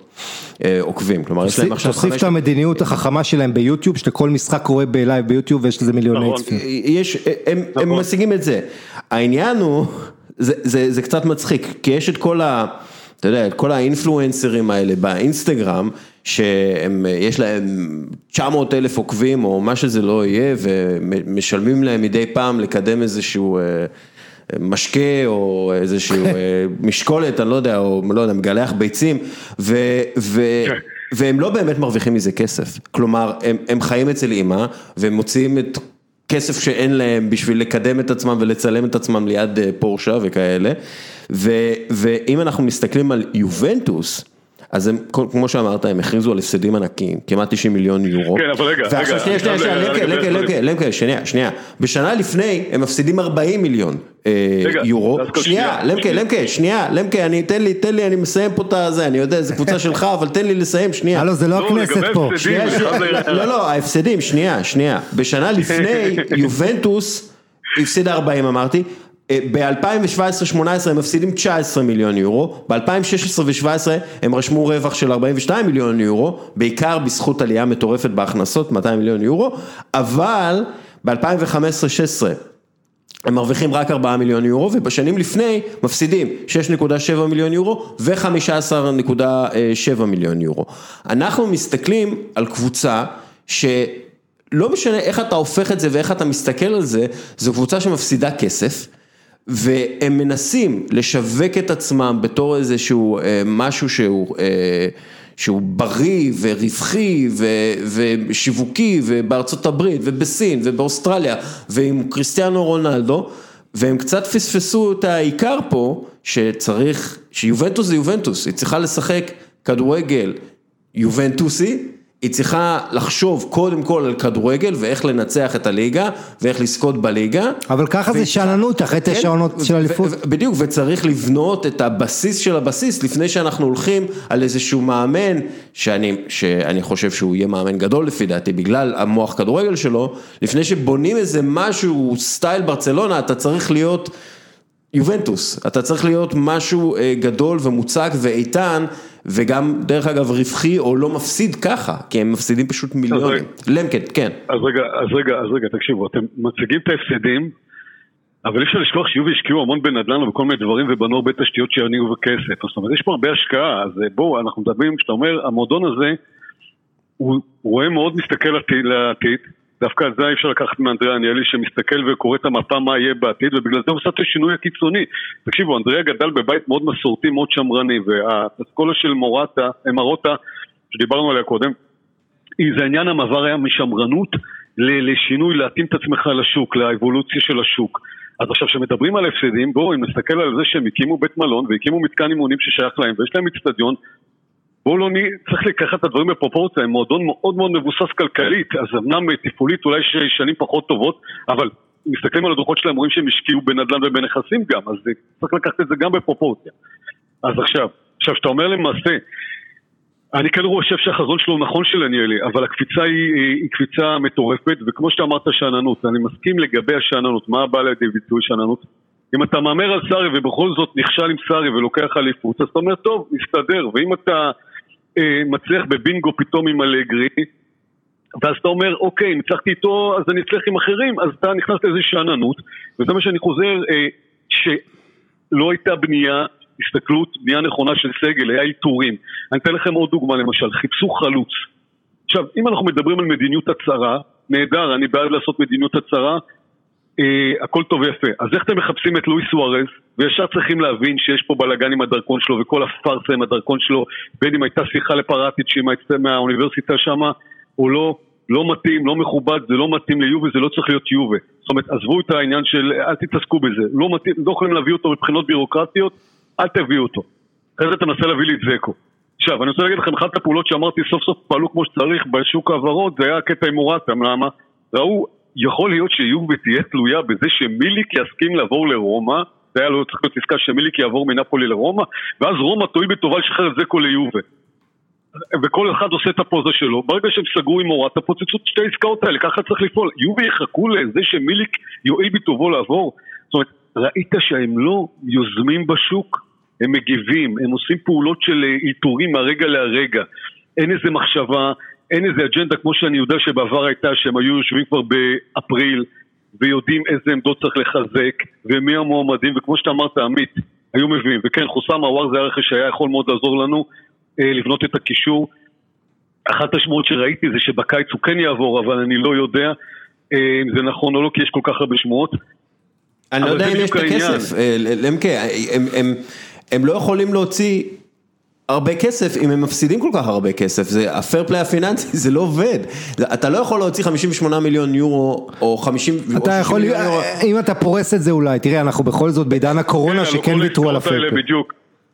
עוקבים. כלומר יש להם עכשיו תוסיף חמש... את המדיניות החכמה שלהם ביוטיוב, שכל משחק קורה בלייב ביוטיוב ויש לזה מיליוני נכון. צפיות. יש, הם, הם נכון. משיגים את זה. העניין הוא, זה, זה, זה קצת מצחיק, כי יש את כל ה... אתה יודע, את כל האינפלואנסרים האלה באינסטגרם, שהם, יש להם 900 אלף עוקבים או מה שזה לא יהיה, ומשלמים להם מדי פעם לקדם איזשהו... משקה או איזשהו אה, משקולת, אני לא יודע, או לא יודע, מגלח ביצים, ו, ו, כן. והם לא באמת מרוויחים מזה כסף. כלומר, הם, הם חיים אצל אימא, והם מוציאים את כסף שאין להם בשביל לקדם את עצמם ולצלם את עצמם ליד אה, פורשה וכאלה. ו, ואם אנחנו מסתכלים על יובנטוס, אז הם, כמו שאמרת, הם הכריזו על הפסדים ענקיים, כמעט 90 מיליון יורו. כן, אבל רגע, ועכשיו רגע, שנייה, שנייה, אני שנייה, למקה, למקה, שנייה, שנייה. בשנה לפני הם מפסידים 40 מיליון אה, יורו. שנייה. למקה, למקה, שנייה, למקה, אני, תן לי, תן לי, אני מסיים פה את הזה, אני יודע, זו קבוצה שלך, אבל תן לי לסיים, שנייה. הלו, זה לא לא, הכנסת פה. לא, לא, ההפסדים, שנייה, שנייה. בשנה לפני, יובנטוס הפסידה 40 אמרתי, ב-2017-2018 הם מפסידים 19 מיליון יורו, ב-2016 ו-2017 הם רשמו רווח של 42 מיליון יורו, בעיקר בזכות עלייה מטורפת בהכנסות, 200 מיליון יורו, אבל ב-2015-2016 הם מרוויחים רק 4 מיליון יורו, ובשנים לפני מפסידים 6.7 מיליון יורו ו-15.7 מיליון יורו. אנחנו מסתכלים על קבוצה שלא משנה איך אתה הופך את זה ואיך אתה מסתכל על זה, זו קבוצה שמפסידה כסף. והם מנסים לשווק את עצמם בתור איזשהו אה, משהו שהוא, אה, שהוא בריא ורווחי ו- ושיווקי ובארצות הברית ובסין ובאוסטרליה ועם קריסטיאנו רונלדו והם קצת פספסו את העיקר פה שצריך, שיובנטוס זה יובנטוס, היא צריכה לשחק כדורגל יובנטוסי, היא צריכה לחשוב קודם כל על כדורגל ואיך לנצח את הליגה ואיך לזכות בליגה. אבל ככה זה שאננות אחרי כן, תשע עונות של אליפות. בדיוק, וצריך לבנות את הבסיס של הבסיס לפני שאנחנו הולכים על איזשהו מאמן, שאני, שאני חושב שהוא יהיה מאמן גדול לפי דעתי, בגלל המוח כדורגל שלו, לפני שבונים איזה משהו, סטייל ברצלונה, אתה צריך להיות יובנטוס, אתה צריך להיות משהו אה, גדול ומוצק ואיתן, וגם דרך אגב רווחי או לא מפסיד ככה, כי הם מפסידים פשוט מיליונים. למקן, כן. אז רגע, אז רגע, אז רגע, תקשיבו, אתם מציגים את ההפסדים, אבל אי אפשר לשכוח שיובי השקיעו המון בנדל"ן ובכל מיני דברים ובנו הרבה תשתיות שיניעו בכסף. זאת אומרת, יש פה הרבה השקעה, אז אה, בואו, אנחנו מדברים, כשאתה אומר, המועדון הזה, הוא רואה מאוד מסתכל לעתיד, דווקא על זה אי אפשר לקחת מאנדריה עניאלי שמסתכל וקורא את המפה מה יהיה בעתיד ובגלל זה הוא עושה את השינוי הקיצוני. תקשיבו, אנדריה גדל בבית מאוד מסורתי, מאוד שמרני והאסכולה של מורטה, מרוטה, שדיברנו עליה קודם, היא- זה עניין המעבר היה משמרנות לשינוי, להתאים את עצמך לשוק, לאבולוציה של השוק. אז עכשיו כשמדברים על הפסדים, בואו נסתכל על זה שהם הקימו בית מלון והקימו מתקן אימונים ששייך להם ויש להם אצטדיון, בואו לא נהיה, צריך לקחת את הדברים בפרופורציה, הם מועדון מאוד מאוד מבוסס כלכלית, אז אמנם תפעולית אולי ש- שנים פחות טובות, אבל מסתכלים על הדוחות שלהם, רואים שהם השקיעו בנדל"ן ובנכסים גם, אז צריך לקחת את זה גם בפרופורציה. אז עכשיו, עכשיו שאתה אומר למעשה, אני כן חושב שהחזון שלו נכון של עניאלי, אבל הקפיצה היא, היא, קפיצה מטורפת, וכמו שאתה אמרת שאננות, אני מסכים לגבי השאננות, מה בא לידי ביטוי שאננות? אם אתה מהמר על סארי ובכל זאת נכשל עם סארי ולוקח אליפות, אז אתה אומר, טוב, נסתדר, ואם אתה מצליח בבינגו פתאום עם אלגרי, ואז אתה אומר, אוקיי, ניצחתי איתו, אז אני אצליח עם אחרים, אז אתה נכנס לאיזושהי שאננות, וזה מה שאני חוזר, אה, שלא הייתה בנייה, הסתכלות, בנייה נכונה של סגל, היה איתורים. אני אתן לכם עוד דוגמה למשל, חיפשו חלוץ. עכשיו, אם אנחנו מדברים על מדיניות הצהרה, נהדר, אני בעד לעשות מדיניות הצהרה, אה, הכל טוב ויפה. אז איך אתם מחפשים את לואי סוארז, וישר צריכים להבין שיש פה בלאגן עם הדרכון שלו וכל הפארסה עם הדרכון שלו, בין אם הייתה שיחה לפרטיץ' מהאוניברסיטה שמה, או לא, לא מתאים, לא מכובד, זה לא מתאים ליובי, זה לא צריך להיות יובי. זאת אומרת, עזבו את העניין של, אל תתעסקו בזה, לא מתאים, לא יכולים להביא אותו מבחינות בירוקרטיות, אל תביאו אותו. אחרי זה תנסה להביא לי את זקו. עכשיו, אני רוצה להגיד לכם, אחת הפעולות שאמרתי סוף סוף פעלו כמו שצריך בשוק ההעברות, זה היה הקטע עם מורטם, למה? ראו, יכול להיות שיובי תהיה תלויה בזה שמיליק יסכים לעבור לרומא, זה היה לא צריך להיות עסקה שמיליק יעבור מנפולי לרומא, ואז רומא תואיל בטובה לשחרר את זקו ליובי. וכל אחד עושה את הפוזה שלו, ברגע שהם סגרו עם מורטה, פוצצו את שתי העסקאות האלה, ככה צריך לפעול. יובי יחכו לזה שמיליק יואיל בטובו לעבור? זאת אומרת, ראית שהם לא יוזמים בשוק? הם מגיבים, הם עושים פעולות של איתורים מהרגע להרגע. אין איזה מחשבה, אין איזה אג'נדה כמו שאני יודע שבעבר הייתה, שהם היו יושבים כבר באפריל ויודעים איזה עמדות צריך לחזק ומי המועמדים, וכמו שאתה אמרת, עמית, היו מביאים. וכן, חוסם עוואר זה הרכש שהיה יכול מאוד לעזור לנו אה, לבנות את הקישור. אחת השמועות שראיתי זה שבקיץ הוא כן יעבור, אבל אני לא יודע אה, אם זה נכון או לא, כי יש כל כך הרבה שמועות. אני לא יודע אם יש את הכסף, אה, למקה, הם לא יכולים להוציא הרבה כסף אם הם מפסידים כל כך הרבה כסף, זה הפייר פליי הפיננסי, זה לא עובד, אתה לא יכול להוציא 58 מיליון יורו או 50 אתה יכול, אם אתה פורס את זה אולי, תראה אנחנו בכל זאת בעידן הקורונה כן, שכן ויתרו על הפייר פליי.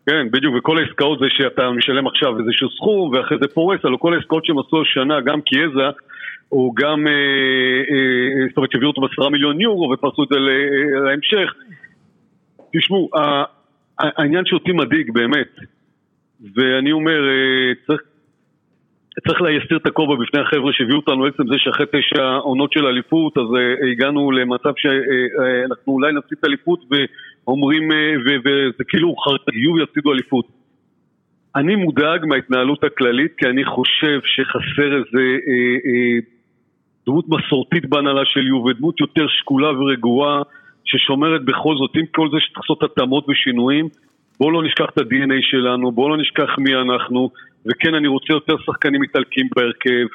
כן, בדיוק, וכל העסקאות זה שאתה משלם עכשיו איזשהו סכום ואחרי זה פורס, על כל העסקאות שהם עשו השנה, גם קיאזה, הוא גם, אה, אה, זאת אומרת, שהביאו אותו בעשרה מיליון יורו ופרסו את זה להמשך. תשמעו, העניין שאותי מדאיג באמת, ואני אומר, אה, צריך, צריך להסתיר את הכובע בפני החבר'ה שהביאו אותנו עצם זה שאחרי תשע עונות של אליפות, אז uh, הגענו למצב שאנחנו uh, אולי נפסיד את האליפות ואומרים, וזה כאילו חרגיו יפסידו אליפות. אני מודאג מההתנהלות הכללית כי אני חושב שחסר איזה אה, אה, דמות מסורתית בהנהלה של יובל, דמות יותר שקולה ורגועה ששומרת בכל זאת, עם כל זה שצריך לעשות התאמות ושינויים, בואו לא נשכח את ה-DNA שלנו, בואו לא נשכח מי אנחנו, וכן אני רוצה יותר שחקנים איטלקים בהרכב,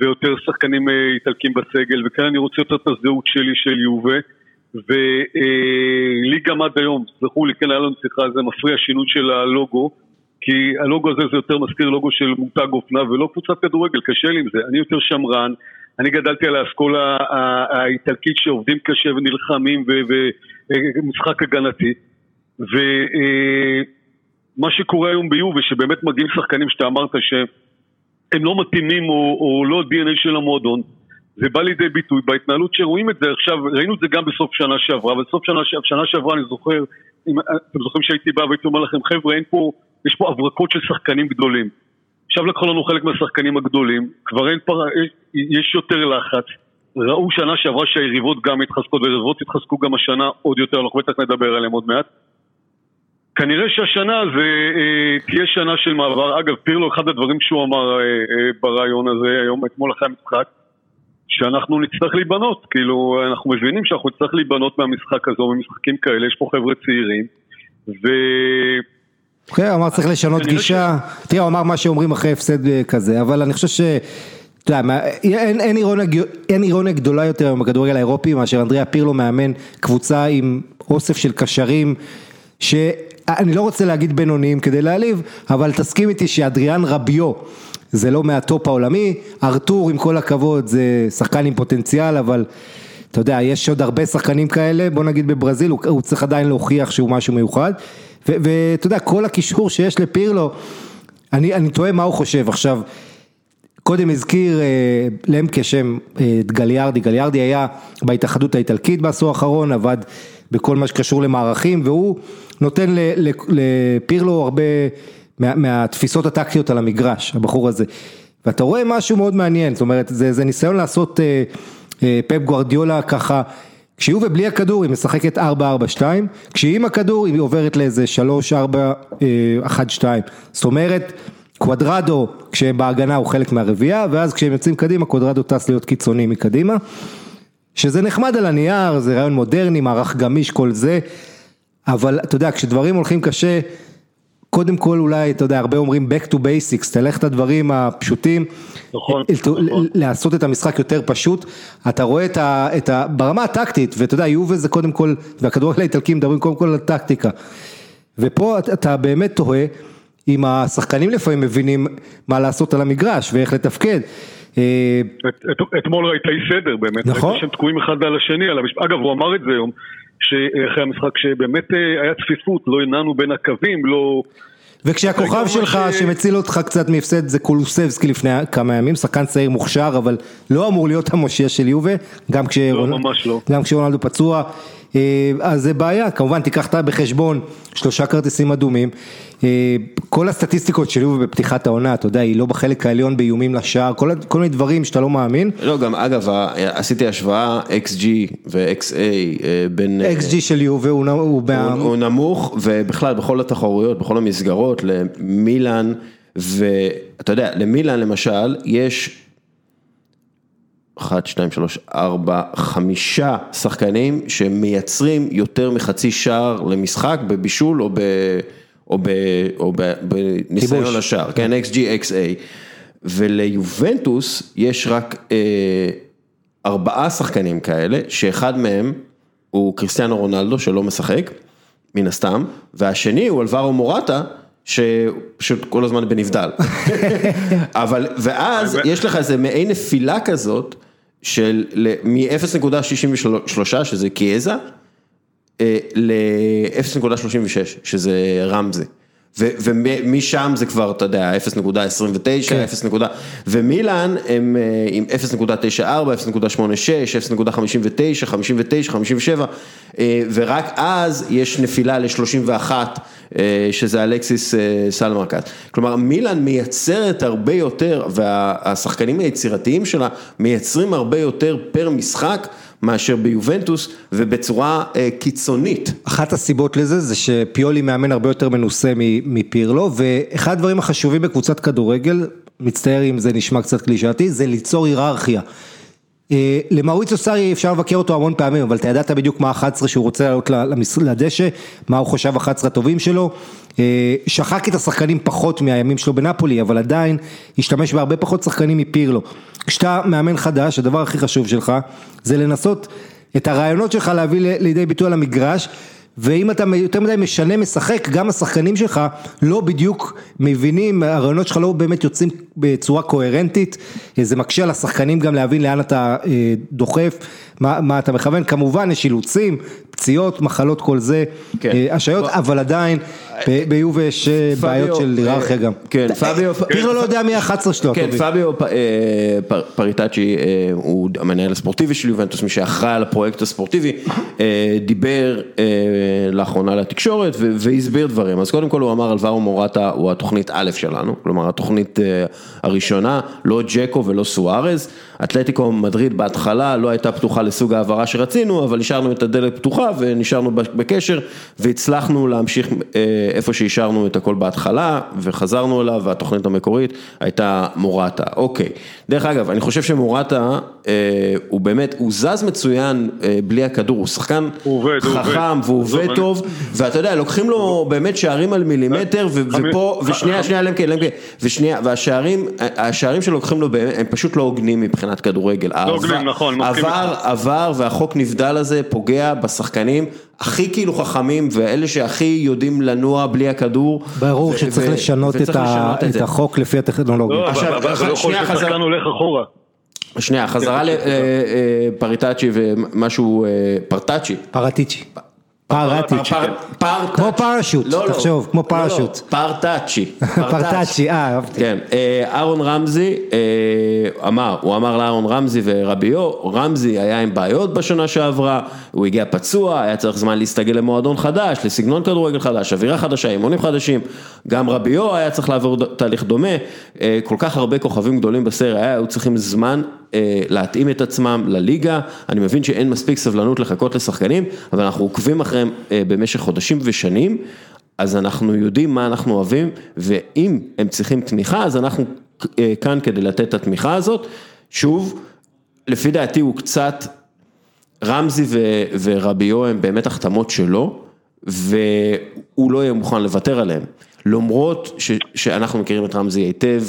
ויותר שחקנים אה, איטלקים בסגל, וכן אני רוצה יותר את הזהות שלי של יובה, ולי גם עד היום, סלחו לי, כן היה לנו שיחה, זה מפריע שינוי של הלוגו, כי הלוגו הזה זה יותר מזכיר לוגו של מותג אופנה ולא קבוצת כדורגל, קשה לי עם זה, אני יותר שמרן, אני גדלתי על האסכולה האיטלקית שעובדים קשה ונלחמים ומשחק הגנתי ומה שקורה היום ביובי שבאמת מגיעים שחקנים שאתה אמרת שהם לא מתאימים או, או לא DNA של המועדון זה בא לידי ביטוי בהתנהלות שרואים את זה עכשיו, ראינו את זה גם בסוף שנה שעברה, בסוף שנה, שנה שעברה אני זוכר, אם אתם זוכרים שהייתי בא והייתי אומר לכם חבר'ה אין פה, יש פה הברקות של שחקנים גדולים עכשיו לקחו לנו חלק מהשחקנים הגדולים, כבר אין פר... יש יותר לחץ. ראו שנה שעברה שהיריבות גם התחזקות, והיריבות התחזקו גם השנה עוד יותר, אנחנו בטח נדבר עליהם עוד מעט. כנראה שהשנה זה אה, תהיה שנה של מעבר. אגב, פירלו, אחד הדברים שהוא אמר אה, אה, ברעיון הזה, היום, אתמול אחרי המשחק, שאנחנו נצטרך להיבנות, כאילו, אנחנו מבינים שאנחנו נצטרך להיבנות מהמשחק הזה, ממשחקים כאלה, יש פה חבר'ה צעירים, ו... כן, אמר צריך לשנות גישה, תראה, הוא אמר מה שאומרים אחרי הפסד כזה, אבל אני חושב ש... אתה יודע, אין, אין, אירוניה, אין אירוניה גדולה יותר בכדורגל האירופי מאשר אנדריה פירלו מאמן קבוצה עם אוסף של קשרים שאני לא רוצה להגיד בינוניים כדי להעליב, אבל תסכים איתי שאדריאן רביו זה לא מהטופ העולמי, ארתור עם כל הכבוד זה שחקן עם פוטנציאל אבל אתה יודע יש עוד הרבה שחקנים כאלה. בוא נגיד בברזיל הוא, הוא צריך עדיין להוכיח שהוא משהו מיוחד. ואתה יודע, כל הקישור שיש לפירלו, אני, אני תוהה מה הוא חושב. עכשיו. קודם הזכיר אה, למקה שם אה, את גליארדי, גליארדי היה בהתאחדות האיטלקית בעשור האחרון, עבד בכל מה שקשור למערכים, והוא נותן לפירלו הרבה מה, מהתפיסות הטקטיות על המגרש, הבחור הזה. ואתה רואה משהו מאוד מעניין, זאת אומרת, זה, זה ניסיון לעשות אה, אה, פפ גוארדיולה ככה כשיובה בלי הכדור היא משחקת 4-4-2, כשהיא עם הכדור היא עוברת לאיזה 3-4-1-2, זאת אומרת קוודרדו כשהם בהגנה הוא חלק מהרביעייה ואז כשהם יוצאים קדימה קוודרדו טס להיות קיצוני מקדימה, שזה נחמד על הנייר, זה רעיון מודרני, מערך גמיש כל זה, אבל אתה יודע כשדברים הולכים קשה קודם כל אולי, אתה יודע, הרבה אומרים back to basics, תלך את הדברים הפשוטים. נכון, נכון. לעשות את המשחק יותר פשוט, אתה רואה את ה... את ה ברמה הטקטית, ואתה יודע, יובל זה קודם כל, והכדורגל האיטלקי מדברים קודם כל על טקטיקה. ופה אתה- אתה באמת תוהה אם השחקנים לפעמים מבינים מה לעשות על המגרש ואיך לתפקד. אה, את, את, אתמול ראית אי סדר באמת, נכון. שהם תקועים אחד על השני, אגב הוא אמר את זה היום, שאחרי המשחק שבאמת אה, היה צפיפות, לא הנענו בין הקווים, לא... וכשהכוכב שלך ש- שמציל אותך קצת מהפסד זה קולוסבסקי לפני כמה ימים, שחקן צעיר מוכשר אבל לא אמור להיות המושיע של יובה, גם כשרונ- לא, ממש לא. גם כשרונלדו פצוע, אה, אז זה בעיה, כמובן תיקח בחשבון שלושה כרטיסים אדומים, אה, כל הסטטיסטיקות של יובה בפתיחת העונה, אתה יודע, היא לא בחלק העליון באיומים לשער, כל כל מיני דברים שאתה לא מאמין, לא, גם אגב, עשיתי השוואה XG ו-XA אה, בין... אה, XG של יובה הוא הוא בה- הוא, הוא נמוך, ובכלל בכל התחרויות, בכל המסגרות, למילאן, ואתה יודע, למילאן למשל, יש אחת, שתיים, שלוש, ארבע, חמישה שחקנים שמייצרים יותר מחצי שער למשחק בבישול או, ב, או, ב, או ב, בניסיון. לשער, כן, XG, XA, וליובנטוס יש רק אה, ארבעה שחקנים כאלה, שאחד מהם הוא קריסטיאנו רונלדו שלא משחק, מן הסתם, והשני הוא אלברו מורטה, שפשוט כל הזמן בנבדל. אבל, ואז יש לך איזה מעין נפילה כזאת, של מ-0.63 שזה קיאזה, ל-0.36 שזה רמזי. ומשם זה כבר, אתה יודע, 0.29, כן. 0. נקודה- ומילאן הם אה, עם 0.94, 0.86, 0.59, 59, 57, אה, ורק אז יש נפילה ל-31, אה, שזה אלכסיס אה, סלמרקס. כלומר, מילאן מייצרת הרבה יותר, והשחקנים היצירתיים שלה מייצרים הרבה יותר פר משחק. מאשר ביובנטוס ובצורה אה, קיצונית. אחת הסיבות לזה זה שפיולי מאמן הרבה יותר מנוסה מפירלו ואחד הדברים החשובים בקבוצת כדורגל, מצטער אם זה נשמע קצת קלישאתי, זה ליצור היררכיה. אה, למאוריציו סארי אפשר לבקר אותו המון פעמים, אבל אתה ידעת בדיוק מה ה-11 שהוא רוצה לעלות לדשא, מה הוא חושב ה-11 הטובים שלו. אה, שחק את השחקנים פחות מהימים שלו בנפולי, אבל עדיין השתמש בהרבה פחות שחקנים מפירלו. כשאתה מאמן חדש, הדבר הכי חשוב שלך זה לנסות את הרעיונות שלך להביא לידי ביטוי על המגרש. ואם אתה יותר מדי משנה משחק, גם השחקנים שלך לא בדיוק מבינים, הרעיונות שלך לא באמת יוצאים בצורה קוהרנטית, זה מקשה על השחקנים גם להבין לאן אתה אה, דוחף, מה, מה אתה מכוון, כמובן יש אילוצים, פציעות, מחלות, כל זה, כן. אה, השעיות, אבל עדיין ב- ביובה יש אה, בעיות של היררכיה גם. כן, פביו, פירלו לא יודע מי ה-11 שלו, כן. פביו פ- פר- פריטצ'י אה, הוא המנהל הספורטיבי של יובנטוס, מי שאחראי על הפרויקט הספורטיבי, דיבר לאחרונה לתקשורת והסביר דברים. אז קודם כל הוא אמר אלברו מורטה הוא התוכנית א' שלנו, כלומר התוכנית הראשונה, לא ג'קו ולא סוארז. אתלטיקו מדריד בהתחלה לא הייתה פתוחה לסוג העברה שרצינו, אבל השארנו את הדלת פתוחה ונשארנו בקשר והצלחנו להמשיך אה, איפה שהשארנו את הכל בהתחלה וחזרנו אליו והתוכנית המקורית הייתה מורטה. אוקיי, דרך אגב, אני חושב שמורטה אה, הוא באמת, הוא זז מצוין אה, בלי הכדור, הוא שחקן הוא עובד, חכם. והוא עובד טוב, ואתה יודע, לוקחים לו באמת שערים על מילימטר ופה, ושנייה, שנייה, למקה, למקה, ושנייה, והשערים, השערים שלוקחים לו באמת, הם פשוט לא הוגנים מבחינת כדורגל. הוגנים, העבר- נכון, עבר, עבר והחוק נבדל הזה פוגע בשחקנים הכי כאילו חכמים ואלה שהכי יודעים לנוע בלי הכדור. ברור שצריך לשנות את. החוק לפי הטכנולוגיה. לא, עכשיו, אבל לא יכול שנייה, חזרה- ששחקן הולך אחורה. שנייה, חזרה כן, לפריטצ'י ומשהו, אה, פרטאצ'י. פרטיצ'י. פרטיצ'י. פר- פר- כמו פרשוט, לא, לא. תחשוב, כמו לא, פרשוט. פרטאצ'י. פרטאצ'י, אה, אהבתי. כן, אה, אהרון רמזי אה, אמר, הוא אמר לאהרון רמזי ורביו, רמזי היה עם בעיות בשנה שעברה, הוא הגיע פצוע, היה צריך זמן להסתגל למועדון חדש, לסגנון כדורגל חדש, אווירה חדשה, אימונים חדשים, גם רביו היה צריך לעבור תהליך דומה, אה, כל כך הרבה כוכבים גדולים בסרט, היו צריכים זמן להתאים את עצמם לליגה, אני מבין שאין מספיק סבלנות לחכות לשחקנים, אבל אנחנו עוקבים אחריהם אה, במשך חודשים ושנים. אז אנחנו יודעים מה אנחנו אוהבים, ואם הם צריכים תמיכה, אז אנחנו אה, כאן כדי לתת את התמיכה הזאת. שוב, לפי דעתי הוא קצת, רמזי ו- ורביו הם באמת החתמות שלו, והוא לא יהיה מוכן לוותר עליהם. למרות ש, שאנחנו מכירים את רמזי היטב,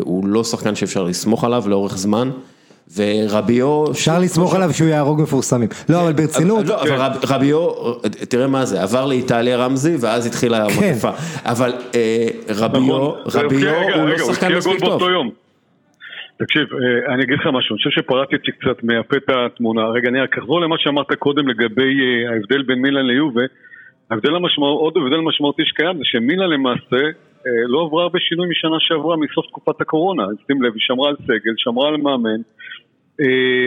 הוא לא שחקן שאפשר לסמוך עליו לאורך זמן. ורביו... אפשר לסמוך עליו שהוא יהרוג מפורסמים. לא, אבל ברצינות... לא, אבל רביו, תראה מה זה, עבר לאיטליה רמזי ואז התחילה כן. המגפה. אבל רביו, נכון. רביו הוא לא שחקן מספיק טוב. תקשיב, אני אגיד לך משהו, אני חושב שפרטתי קצת מהפה את התמונה. רגע, אני רק אחזור למה שאמרת קודם לגבי ההבדל בין מילן ליובה. ההבדל המשמעות, עוד הבדל משמעותי שקיים זה שמילן למעשה לא עברה הרבה שינוי משנה שעברה מסוף תקופת הקורונה. שים לב, היא שמרה על סגל, שמרה על מאמן.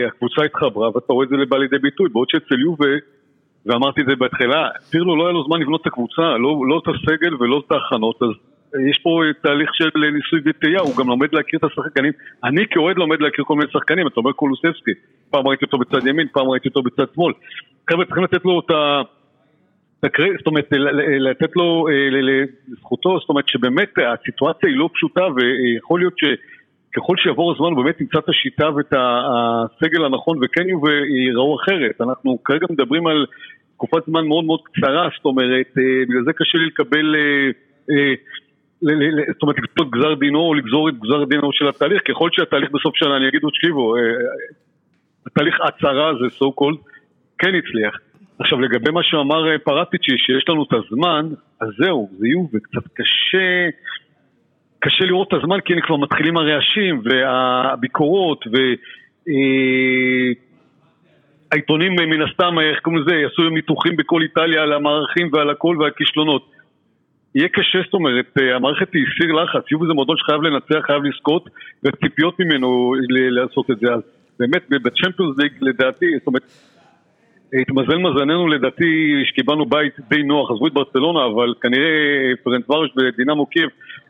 הקבוצה התחברה ואתה רואה את זה לבא לידי ביטוי, בעוד שאצל יובה, ואמרתי את זה בהתחלה, פירלו לא היה לו זמן לבנות את הקבוצה, לא, לא את הסגל ולא את ההכנות, אז יש פה תהליך של ניסוי וטעייה, הוא גם לומד להכיר את השחקנים, אני כאוהד לומד להכיר כל מיני שחקנים, אתה אומר קולוסבסקי, פעם ראיתי אותו בצד ימין, פעם ראיתי אותו בצד שמאל, חבר'ה צריכים לתת לו את ה... זאת אומרת, לתת לו לזכותו, זאת אומרת שבאמת הסיטואציה היא לא פשוטה ויכול להיות ש... ככל שיעבור הזמן הוא באמת ימצא את השיטה ואת הסגל הנכון וכן ייראו אחרת. אנחנו כרגע מדברים על תקופת זמן מאוד מאוד קצרה, זאת אומרת, בגלל זה קשה לי לקבל, זאת אומרת, לקצות גזר דינו או לגזור את גזר דינו של התהליך, ככל שהתהליך בסוף שנה, אני אגיד תקשיבו, התהליך הצהרה הזה, so called, כן הצליח. עכשיו לגבי מה שאמר פרטיצ'י, שיש לנו את הזמן, אז זהו, זה יהיו וקצת קשה... קשה לראות את הזמן כי הנה כבר מתחילים הרעשים והביקורות והעיתונים מן הסתם, איך קוראים לזה, יעשו ניתוחים בכל איטליה על המערכים ועל הכל ועל הכישלונות. יהיה קשה, זאת אומרת, המערכת היא סיר לחץ, יובי זה מועדון שחייב לנצח, חייב לזכות, וציפיות ממנו לעשות את זה. אז באמת, בצ'מפיונס ליג לדעתי, זאת אומרת, התמזל מזלנו לדעתי שקיבלנו בית די נוח, עזבו את ברצלונה, אבל כנראה פרנצווארוש בדינמו קייב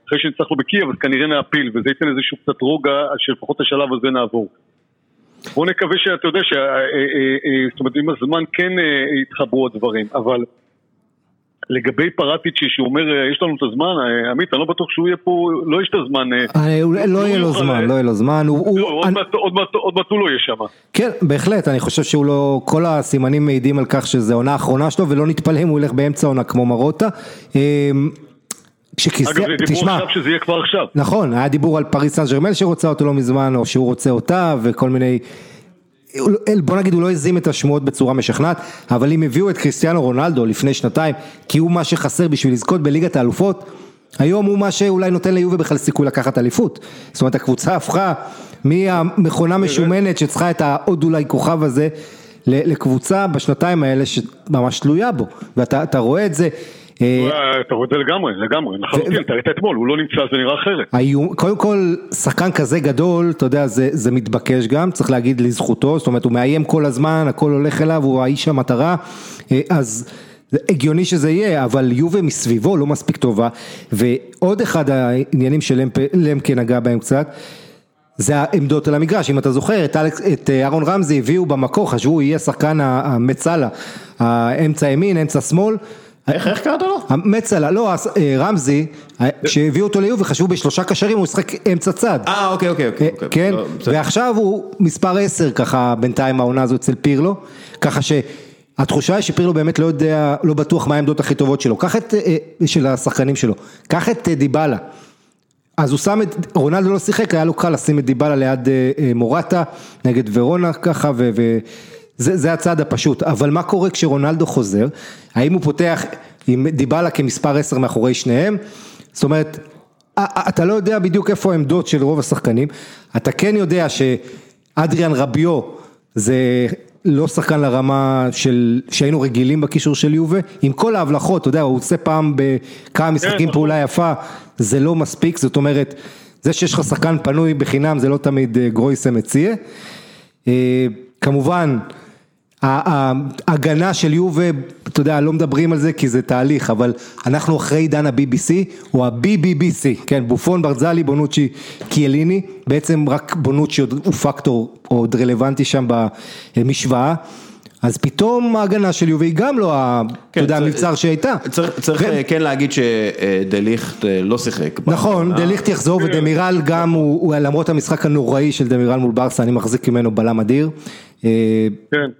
אחרי שניצחנו בקייב אז כנראה נעפיל וזה ייתן איזשהו קצת רוגע שלפחות השלב הזה נעבור. בואו נקווה שאתה יודע, ש... זאת אומרת עם הזמן כן יתחברו הדברים, אבל לגבי פאראטיצ'י שהוא אומר יש לנו את הזמן, עמית אני לא בטוח שהוא יהיה פה, לא יש את הזמן. לא יהיה לו זמן, לא יהיה לו זמן. עוד מעט הוא לא יהיה שם. כן, בהחלט, אני חושב שהוא לא, כל הסימנים מעידים על כך שזו עונה האחרונה שלו ולא נתפלא אם הוא ילך באמצע עונה כמו מרוטה. אגב, זה דיבור עכשיו שזה יהיה כבר עכשיו. נכון, היה דיבור על פריס סן ג'רמן שרוצה אותו לא מזמן, או שהוא רוצה אותה, וכל מיני... בוא נגיד הוא לא הזים את השמועות בצורה משכנעת, אבל אם הביאו את קריסטיאנו רונלדו לפני שנתיים, כי הוא מה שחסר בשביל לזכות בליגת האלופות, היום הוא מה שאולי נותן ליובה בכלל סיכוי לקחת אליפות. זאת אומרת הקבוצה הפכה מהמכונה משומנת שצריכה את העוד אולי כוכב הזה, לקבוצה בשנתיים האלה שממש תלויה בו, ואתה רואה את זה. אתה רואה את זה לגמרי, לגמרי, לחלוטין, אתה ראית אתמול, הוא לא נמצא, זה נראה אחרת. קודם כל, שחקן כזה גדול, אתה יודע, זה מתבקש גם, צריך להגיד לזכותו, זאת אומרת, הוא מאיים כל הזמן, הכל הולך אליו, הוא האיש המטרה, אז הגיוני שזה יהיה, אבל יובה מסביבו לא מספיק טובה, ועוד אחד העניינים שלמקה נגע בהם קצת, זה העמדות על המגרש, אם אתה זוכר, את אהרון רמזי הביאו במקור, חשבו הוא יהיה שחקן המצלה, האמצע ימין, אמצע שמאל, איך קראת לו? מצלה, לא, רמזי, שהביאו אותו ליובי, חשבו בשלושה קשרים, הוא ישחק אמצע צד. אה, אוקיי, אוקיי. כן, ועכשיו הוא מספר עשר ככה, בינתיים העונה הזו אצל פירלו, ככה שהתחושה היא שפירלו באמת לא יודע, לא בטוח מה העמדות הכי טובות שלו, קח את, של השחקנים שלו, קח את דיבלה. אז הוא שם את, רונלדו לא שיחק, היה לו קל לשים את דיבלה ליד מורטה, נגד ורונה ככה, ו... זה, זה הצעד הפשוט, אבל מה קורה כשרונלדו חוזר? האם הוא פותח עם דיבלה כמספר 10 מאחורי שניהם? זאת אומרת, אתה לא יודע בדיוק איפה העמדות של רוב השחקנים, אתה כן יודע שאדריאן רביו זה לא שחקן לרמה של, שהיינו רגילים בקישור של יובה, עם כל ההבלחות, אתה יודע, הוא עושה פעם בכמה משחקים פעולה יפה, זה לא מספיק, זאת אומרת, זה שיש לך שחקן פנוי בחינם זה לא תמיד גרויסה מציע. כמובן, ההגנה של יובה, אתה יודע, לא מדברים על זה כי זה תהליך, אבל אנחנו אחרי עידן ה-BBC, או ה-BBBC, כן, בופון, ברזלי, בונוצ'י, קיאליני, בעצם רק בונוצ'י הוא פקטור עוד רלוונטי שם במשוואה. אז פתאום ההגנה של יובי היא גם לא, אתה יודע, המבצר שהייתה. צריך כן להגיד שדליכט לא שיחק. נכון, דליכט יחזור ודמירל גם, למרות המשחק הנוראי של דמירל מול ברסה, אני מחזיק ממנו בלם אדיר. כן,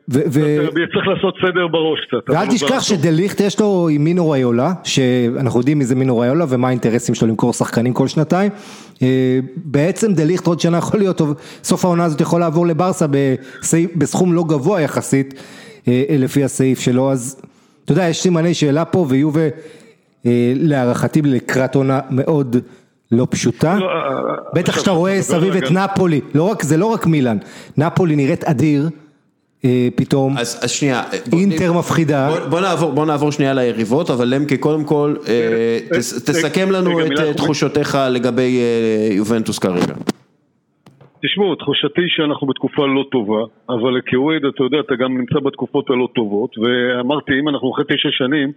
צריך לעשות סדר בראש קצת. ואל תשכח שדליכט יש לו עם מינו ריולה, שאנחנו יודעים מי זה מינו ריולה ומה האינטרסים שלו למכור שחקנים כל שנתיים. בעצם דליכט עוד שנה יכול להיות סוף העונה הזאת יכול לעבור לברסה בסכום לא גבוה יחסית, לפי הסעיף שלו, אז אתה יודע, יש סימני שאלה פה ויובה להערכתי לקראת עונה מאוד לא פשוטה, לא, אה, אה, בטח שאתה רואה סביב את נפולי, לא זה לא רק מילאן, נפולי נראית אדיר, אה, פתאום, אז שנייה, אינטר מפחידה. בוא נעבור שנייה ליריבות, אבל למקי קודם כל, תסכם לנו את תחושותיך לגבי יובנטוס כרגע. תשמעו, תחושתי שאנחנו בתקופה לא טובה, אבל כאוהד, אתה יודע, אתה גם נמצא בתקופות הלא טובות, ואמרתי, אם אנחנו אחרי תשע שנים,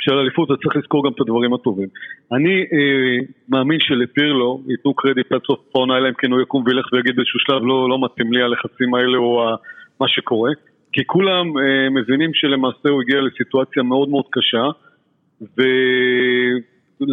של אליפות, אז צריך לזכור גם את הדברים הטובים. אני אה, מאמין שלפירלו ייתנו קרדיט עד סוף העונה, אלא אם כן הוא יקום וילך ויגיד באיזשהו שלב לא, לא מתאים לי הלחצים האלה או ה, מה שקורה, כי כולם אה, מבינים שלמעשה הוא הגיע לסיטואציה מאוד מאוד קשה, ו...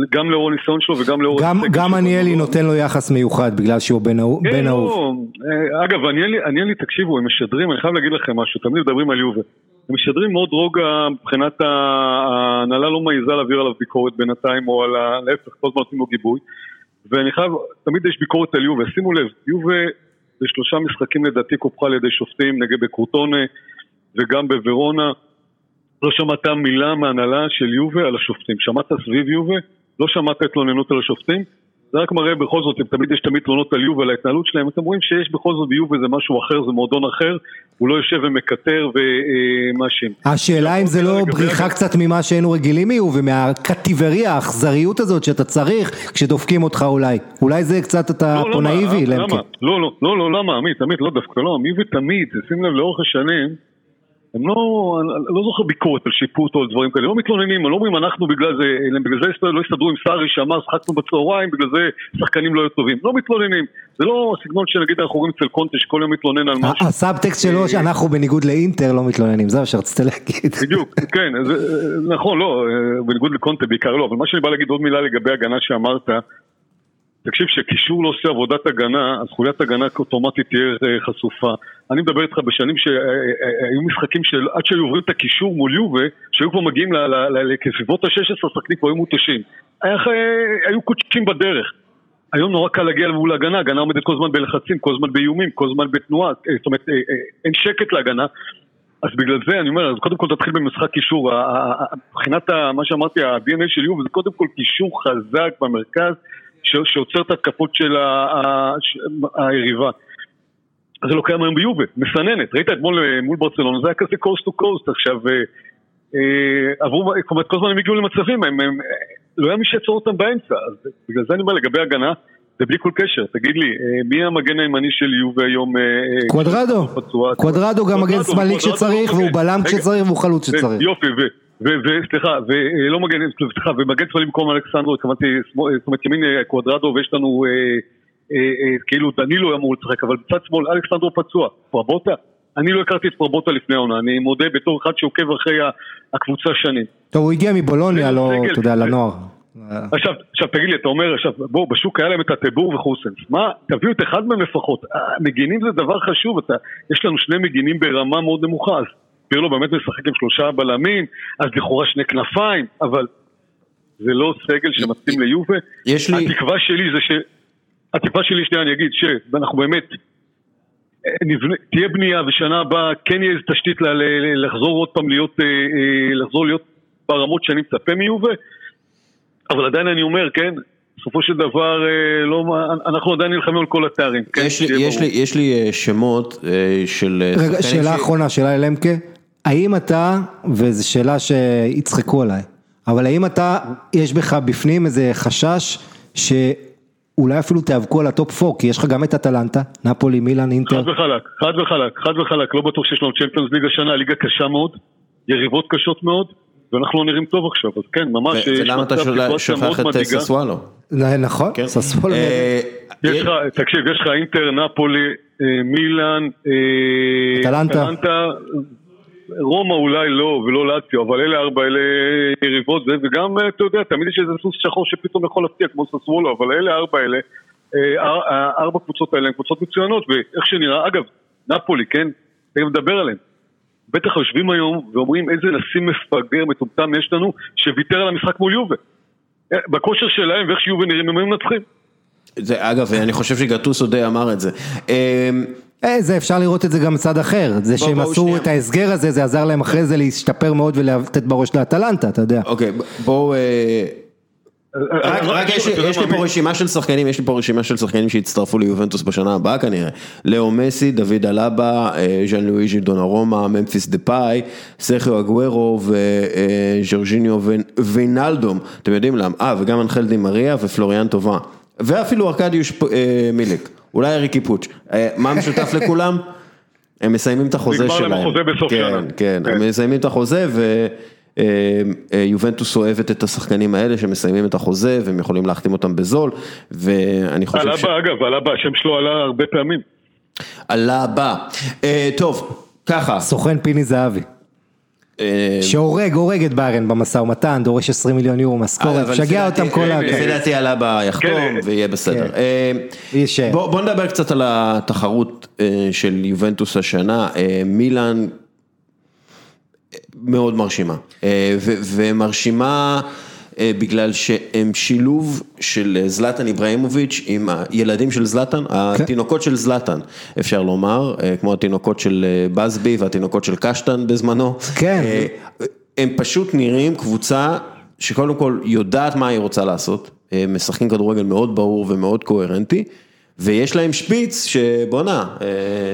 גם לאור הניסיון שלו וגם לאור... גם, גם עניאלי נותן לו יחס מיוחד בגלל שהוא בן אהוב. כן, לא, אה, אגב, עניאלי, תקשיבו, הם משדרים, אני חייב להגיד לכם משהו, תמיד מדברים על יובל. הם משדרים מאוד רוגע מבחינת ההנהלה לא מעיזה להעביר עליו ביקורת בינתיים או על להפך, כל הזמן נותנים לו גיבוי ואני חייב, תמיד יש ביקורת על יובה, שימו לב, יובה בשלושה משחקים לדעתי קופחה על ידי שופטים נגד בקורטונה וגם בוורונה לא שמעת מילה מהנהלה של יובה על השופטים, שמעת סביב יובה? לא שמעת התלוננות על השופטים? זה רק מראה בכל זאת, תמיד יש תמיד תלונות על יובל, ההתנהלות שלהם, אתם רואים שיש בכל זאת ביובל זה משהו אחר, זה מועדון אחר, הוא לא יושב ומקטר ומאשים. השאלה אם זה לא בריחה קצת ממה שהיינו רגילים מיובל, מהקטיבריה, האכזריות הזאת שאתה צריך כשדופקים אותך אולי. אולי זה קצת אתה פה נאיבי, למקי. לא, לא, לא, לא, למה, עמית, עמית, לא דווקא לא, מיובל תמיד, שים לב, לאורך השנים, הם לא, אני לא זוכר ביקורת על שיפוט או על דברים כאלה, לא מתלוננים, הם לא אומרים אנחנו בגלל זה, בגלל זה לא הסתדרו עם סארי שאמר שחקנו בצהריים, בגלל זה שחקנים לא היו טובים, לא מתלוננים, זה לא הסגנון שנגיד אנחנו רואים אצל קונטה שכל יום מתלונן על משהו. הסאבטקסט שלו שאנחנו בניגוד לאינטר לא מתלוננים, זה מה שרצית להגיד. בדיוק, כן, נכון, לא, בניגוד לקונטה בעיקר לא, אבל מה שאני בא להגיד עוד מילה לגבי הגנה שאמרת, תקשיב, כשקישור לא עושה עבודת הגנה, אז חוליית הגנה אוטומטית תהיה אה, חשופה. אני מדבר איתך בשנים שהיו אה, אה, משחקים שעד שהיו עוברים את הקישור מול יובה, שהיו כבר מגיעים לכסביבות ה-16 שחקנים כבר היו מותשים. היו קודשים בדרך. היום נורא קל להגיע מול ההגנה, הגנה עומדת כל הזמן בלחצים, כל הזמן באיומים, כל הזמן בתנועה, זאת אומרת, אין שקט להגנה. אז בגלל זה אני אומר, אז קודם כל תתחיל במשחק קישור, מבחינת מה שאמרתי, ה-DNA של יובה זה קודם כל קישור חזק במרכז שעוצר את התקפות של היריבה. זה לא קיים היום ביובה, מסננת, ראית אתמול אה, מול ברצלונה, זה היה כזה קוסט טו קוסט, עכשיו אה, אה, עברו, כלומר כל הזמן הם הגיעו למצבים, הם, הם, לא היה מי שיעצור אותם באמצע, אז בגלל זה אני אומר לגבי הגנה, זה בלי כל קשר, תגיד לי, מי המגן הימני של יובה היום? קוודרדו, קוודרדו גם מגן שמאלי כשצריך, והוא בלם כשצריך והוא חלוץ כשצריך. יופי, וסליחה, ולא מגן, סליחה, ומגן שמאלי במקום אלכסנדרו, התכוונתי, זאת אומרת ימין אה, קוודרדו ויש לנו אה, אה, כאילו דנילו אמור לשחק, אבל בצד שמאל אלכסנדרו פצוע, פרבוטה, אני לא הכרתי את פרבוטה לפני העונה, אני מודה בתור אחד שעוקב אחרי הקבוצה שנים. טוב, הוא הגיע מבולוניה, לא, אתה יודע, לנוער. עכשיו, עכשיו תגיד לי, אתה אומר, עכשיו, בואו, בשוק היה להם את הטבור וחוסנס, מה, תביאו את אחד מהם לפחות, מגינים זה דבר חשוב, אתה, יש לנו שני מגינים ברמה מאוד נמוכה, אז פירלו באמת משחק עם שלושה בלמים, אז לכאורה שני כנפיים, אבל זה לא סגל שמתאים ליובה. יש לי... התקווה שלי זה ש... התקווה שלי, שנייה, אני אגיד שאנחנו באמת... אה, נבנה, תהיה בנייה ושנה הבאה כן יהיה איזו תשתית לחזור עוד פעם להיות, אה, אה, לחזור להיות ברמות שאני מצפה מיובה, אבל עדיין אני אומר, כן, בסופו של דבר, לא, אנחנו עדיין נלחמים על כל התארים. כן, יש, לי, יש, לי, יש לי שמות של... רגע, שאלה ש... אחרונה, שאלה ללמקה. האם אתה, וזו שאלה שיצחקו עליי, אבל האם אתה, יש בך בפנים איזה חשש שאולי אפילו תיאבקו על ה top 4, כי יש לך גם את אטלנטה, נפולי, מילאן, אינטר. חד וחלק, חד וחלק, חד וחלק, לא בטוח שיש לנו צ'מפיונס ליגה שנה, ליגה קשה מאוד, יריבות קשות מאוד. ואנחנו לא נראים טוב עכשיו, אז כן, ממש, ולמה אתה שוכח את ססוואלו? נכון, כן. ססוואלו. אה, תקשיב, יש לך אינטר, נפולי, אה, מילאן, אה, אטלנטה, רומא אולי לא, ולא לאציו, אבל אלה ארבע, אלה יריבות, וגם, אתה יודע, תמיד יש איזה סוס שחור שפתאום יכול להפתיע, כמו ססוולו, אבל אלה ארבע אלה, אה, ארבע קבוצות האלה הן קבוצות מצוינות, ואיך שנראה, אגב, נפולי, כן, גם מדבר עליהם. בטח יושבים היום ואומרים איזה נשיא מפגר מטומטם יש לנו שוויתר על המשחק מול יובה. אה, בכושר שלהם ואיך שיובה נראים הם היו מנצחים. זה, אגב, אני חושב שגטוסו די אמר את זה. אה, זה אפשר לראות את זה גם מצד אחר, זה בוא, שהם עשו שנייה. את ההסגר הזה, זה עזר להם אחרי זה להשתפר מאוד ולתת בראש לאטלנטה, אתה יודע. אוקיי, בואו... אה, רק, אבל- רק יש, לי- פה רשימה של שחקנים, יש לי פה רשימה של שחקנים שהצטרפו ליובנטוס בשנה הבאה כנראה. לאו מסי, דוד אלבה, אה, ז'אן לואיז'י דונרומה, ממפיס דה פאי, סרחיו אגוורו וז'ורג'יניו ויינלדום, אתם יודעים למה? אה, וגם אנחל די מריה ופלוריאן טובה. ואפילו ארקדיוש אה, מיליק, אולי אריקי פוץ'. אה, מה משותף לכולם? הם מסיימים את החוזה נגמר להם שלהם. החוזה בסוף כן, שנה. כן, כן. הם מסיימים את החוזה ויובנטוס אוהבת את השחקנים האלה שמסיימים את החוזה והם יכולים להחתים אותם בזול ואני חושב ש... אלבה אגב, אלבה השם שלו עלה הרבה פעמים. אה, טוב, ככה. סוכן פיני זהבי, אה, שהורג, הורג את ביירן במשא ומתן, דורש 20 מיליון יורו משכורת, לפי אותם כל ה... לפי דעתי עלה הבא יחתום כן. ויהיה בסדר. כן. אה, יישאר. בוא נדבר קצת על התחרות אה, של יובנטוס השנה. אה, מילאן אה, מאוד מרשימה. אה, ומרשימה אה, בגלל שהם שילוב של אה, זלאטן איברהימוביץ' עם הילדים של זלאטן, התינוקות של זלאטן, אפשר לומר, אה, כמו התינוקות של אה, בסבי והתינוקות של קשטן בזמנו. כן. אה, הם פשוט נראים קבוצה שקודם כל יודעת מה היא רוצה לעשות, הם משחקים כדורגל מאוד ברור ומאוד קוהרנטי, ויש להם שפיץ שבואנה, אה,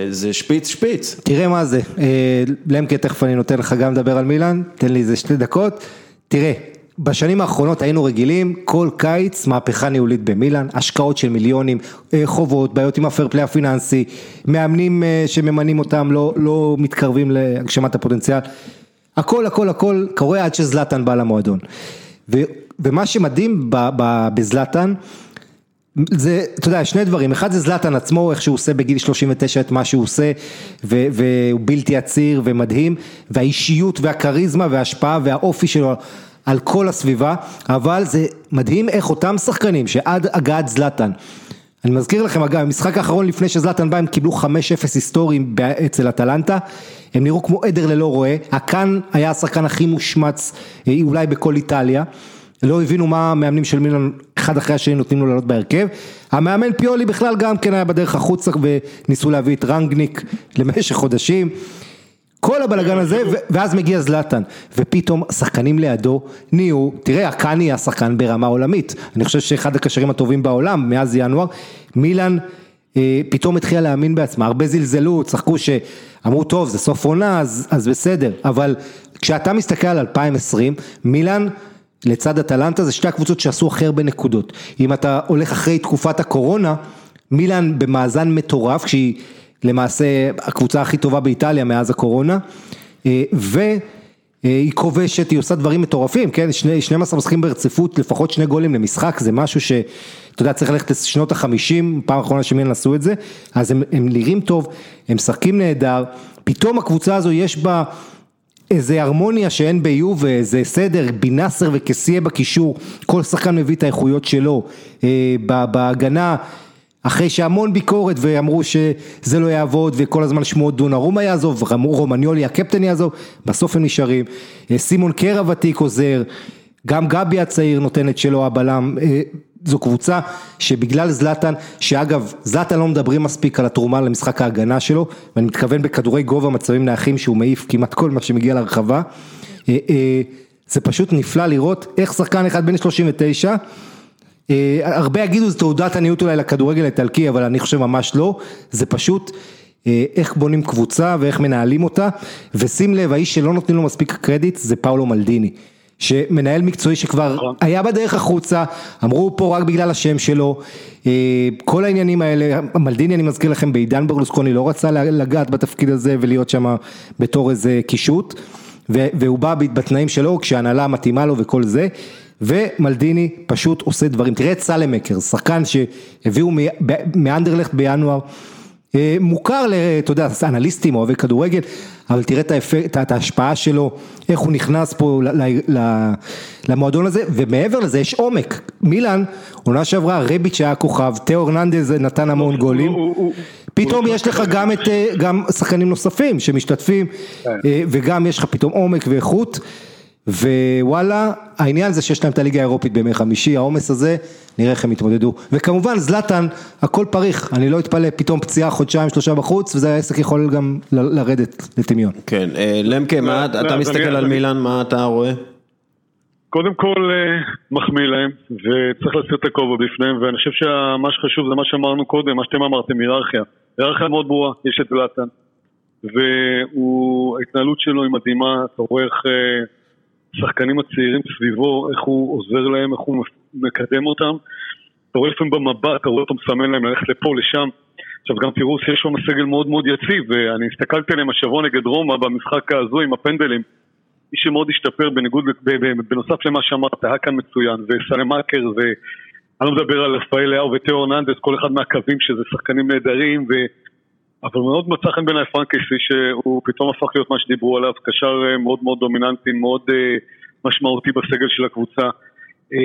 זה שפיץ שפיץ. תראה מה זה, אה, למקה תכף אני נותן לך גם לדבר על מילאן, תן לי איזה שתי דקות, תראה, בשנים האחרונות היינו רגילים כל קיץ מהפכה ניהולית במילאן, השקעות של מיליונים, אה, חובות, בעיות עם הפר פליי הפיננסי, מאמנים אה, שממנים אותם לא, לא מתקרבים להגשמת הפוטנציאל, הכל הכל הכל קורה עד שזלאטן בא למועדון. ו, ומה שמדהים בזלאטן, זה, אתה יודע, שני דברים, אחד זה זלאטן עצמו, איך שהוא עושה בגיל 39 את מה שהוא עושה, ו- והוא בלתי עציר ומדהים, והאישיות והכריזמה וההשפעה והאופי שלו על כל הסביבה, אבל זה מדהים איך אותם שחקנים שעד הגעת זלאטן, אני מזכיר לכם אגב, המשחק האחרון לפני שזלאטן בא הם קיבלו 5-0 היסטוריים אצל אטלנטה, הם נראו כמו עדר ללא רועה, הקאן היה השחקן הכי מושמץ אה, אולי בכל איטליה. לא הבינו מה המאמנים של מילאן אחד אחרי השני נותנים לו לעלות בהרכב. המאמן פיולי בכלל גם כן היה בדרך החוצה וניסו להביא את רנגניק למשך חודשים. כל הבלגן הזה, ואז מגיע זלאטן, ופתאום השחקנים לידו נהיו, תראה, הקאני היה שחקן ברמה עולמית, אני חושב שאחד הקשרים הטובים בעולם מאז ינואר, מילאן אה, פתאום התחילה להאמין בעצמה, הרבה זלזלו, צחקו שאמרו טוב זה סוף עונה אז, אז בסדר, אבל כשאתה מסתכל על 2020, מילאן לצד אטלנטה זה שתי הקבוצות שעשו הכי הרבה נקודות, אם אתה הולך אחרי תקופת הקורונה, מילאן במאזן מטורף, כשהיא למעשה הקבוצה הכי טובה באיטליה מאז הקורונה, אה, והיא כובשת, היא עושה דברים מטורפים, כן, שני- 12 משחקים ברציפות, לפחות שני גולים למשחק, זה משהו שאתה יודע, צריך ללכת לשנות החמישים, פעם אחרונה שמילן עשו את זה, אז הם, הם נראים טוב, הם משחקים נהדר, פתאום הקבוצה הזו יש בה איזה הרמוניה שאין ביובה, איזה סדר, בינאסר וקסיה בקישור, כל שחקן מביא את האיכויות שלו, אה, בהגנה, אחרי שהמון ביקורת ואמרו שזה לא יעבוד וכל הזמן שמועות דונרומה יעזוב, רומניולי הקפטן יעזוב, בסוף הם נשארים, אה, סימון קר הוותיק עוזר, גם גבי הצעיר נותן את שלו הבלם, אה, זו קבוצה שבגלל זלאטן, שאגב זלאטן לא מדברים מספיק על התרומה למשחק ההגנה שלו, ואני מתכוון בכדורי גובה מצבים נייחים שהוא מעיף כמעט כל מה שמגיע לרחבה, אה, זה פשוט נפלא לראות איך שחקן אחד בן 39 אה, הרבה יגידו זה תעודת עניות אולי לכדורגל האיטלקי, אבל אני חושב ממש לא, זה פשוט אה, איך בונים קבוצה ואיך מנהלים אותה, ושים לב, האיש שלא נותנים לו מספיק קרדיט זה פאולו מלדיני, שמנהל מקצועי שכבר נכון. היה בדרך החוצה, אמרו פה רק בגלל השם שלו, אה, כל העניינים האלה, מלדיני אני מזכיר לכם בעידן ברלוסקוני לא רצה לגעת בתפקיד הזה ולהיות שם בתור איזה קישוט, והוא בא בתנאים שלו כשהנהלה מתאימה לו וכל זה. ומלדיני פשוט עושה דברים, תראה את סלמקר, שחקן שהביאו מאנדרלכט בינואר, אה, מוכר, אתה יודע, אנליסטים, אוהבי כדורגל, אבל תראה את, האפק, את ההשפעה שלו, איך הוא נכנס פה למועדון הזה, ומעבר לזה יש עומק. מילאן, עונה שעברה, רביץ' היה כוכב, תיאו הרננדז נתן המון גולים. פתאום יש לך גם את, אה, גם שחקנים נוספים שמשתתפים, כן. אה, וגם יש לך פתאום עומק ואיכות. ווואלה, העניין זה שיש להם את הליגה האירופית בימי חמישי, העומס הזה, נראה איך הם יתמודדו. וכמובן זלאטן, הכל פריך, אני לא אתפלא, פתאום פציעה חודשיים שלושה בחוץ, וזה העסק יכול גם לרדת לטמיון. כן, אה, למקה, מה אתה מסתכל על מילאן, מה אתה רואה? קודם כל אה, מחמיא להם, וצריך לשים את הכובע בפניהם, ואני חושב שמה שחשוב זה מה שאמרנו קודם, מה שאתם אמרתם, היררכיה. היררכיה מאוד ברורה, יש את זלאטן, וההתנהלות שלו היא מדהימה, אתה רואה איך... השחקנים הצעירים סביבו, איך הוא עוזר להם, איך הוא מקדם אותם. אתה רואה לפעמים במבט, אתה רואה אותו מסמן להם ללכת לפה, לשם. עכשיו גם תראו שיש שם סגל מאוד מאוד יציב, ואני הסתכלתי עליהם השבוע נגד רומא במשחק הזו עם הפנדלים. מי שמאוד השתפר בניגוד, בנוסף למה שאמרת, היה כאן מצוין, וסלמאקר, ואני לא מדבר על רפאל לאו ותיאו ארננדס, כל אחד מהקווים שזה שחקנים נהדרים, ו... אבל מאוד מצא חן בעיניי פרנקייסי שהוא פתאום הפך להיות מה שדיברו עליו, קשר אה, מאוד מאוד דומיננטי, מאוד uh, משמעותי בסגל של הקבוצה. Uh,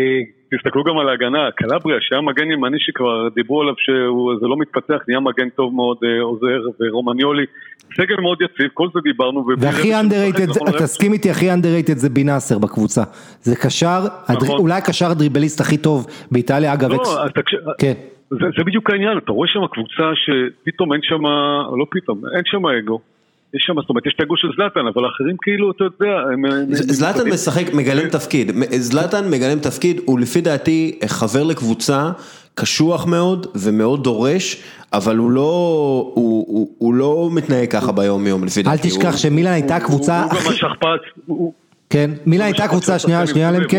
תסתכלו גם על ההגנה, קלבריה שהיה מגן ימני שכבר דיברו עליו שזה לא מתפתח, נהיה מגן טוב מאוד עוזר, ורומניולי, סגל מאוד יציב, כל זה דיברנו. והכי underrated, נכון תסכים איתי, הכי underrated זה בינאסר בקבוצה. זה קשר, נכון. אולי הקשר הדריבליסט הכי טוב באיטליה, אגב, לא. כן. זה, זה בדיוק העניין, אתה רואה שם קבוצה שפתאום אין שם, לא פתאום, אין שם אגו. יש שם, זאת אומרת, יש את האגו של זלאטן, אבל האחרים כאילו, אתה יודע, הם... זלאטן משחק, מגלם תפקיד, זלאטן מגלם תפקיד, הוא לפי דעתי חבר לקבוצה, קשוח מאוד ומאוד דורש, אבל הוא לא, הוא, הוא, הוא לא מתנהג ככה ביום יום לפי דעתי. אל תשכח שמילן הייתה קבוצה... הוא גם השכפ"ץ. כן, מילן הייתה קבוצה, שנייה, שנייה למקה.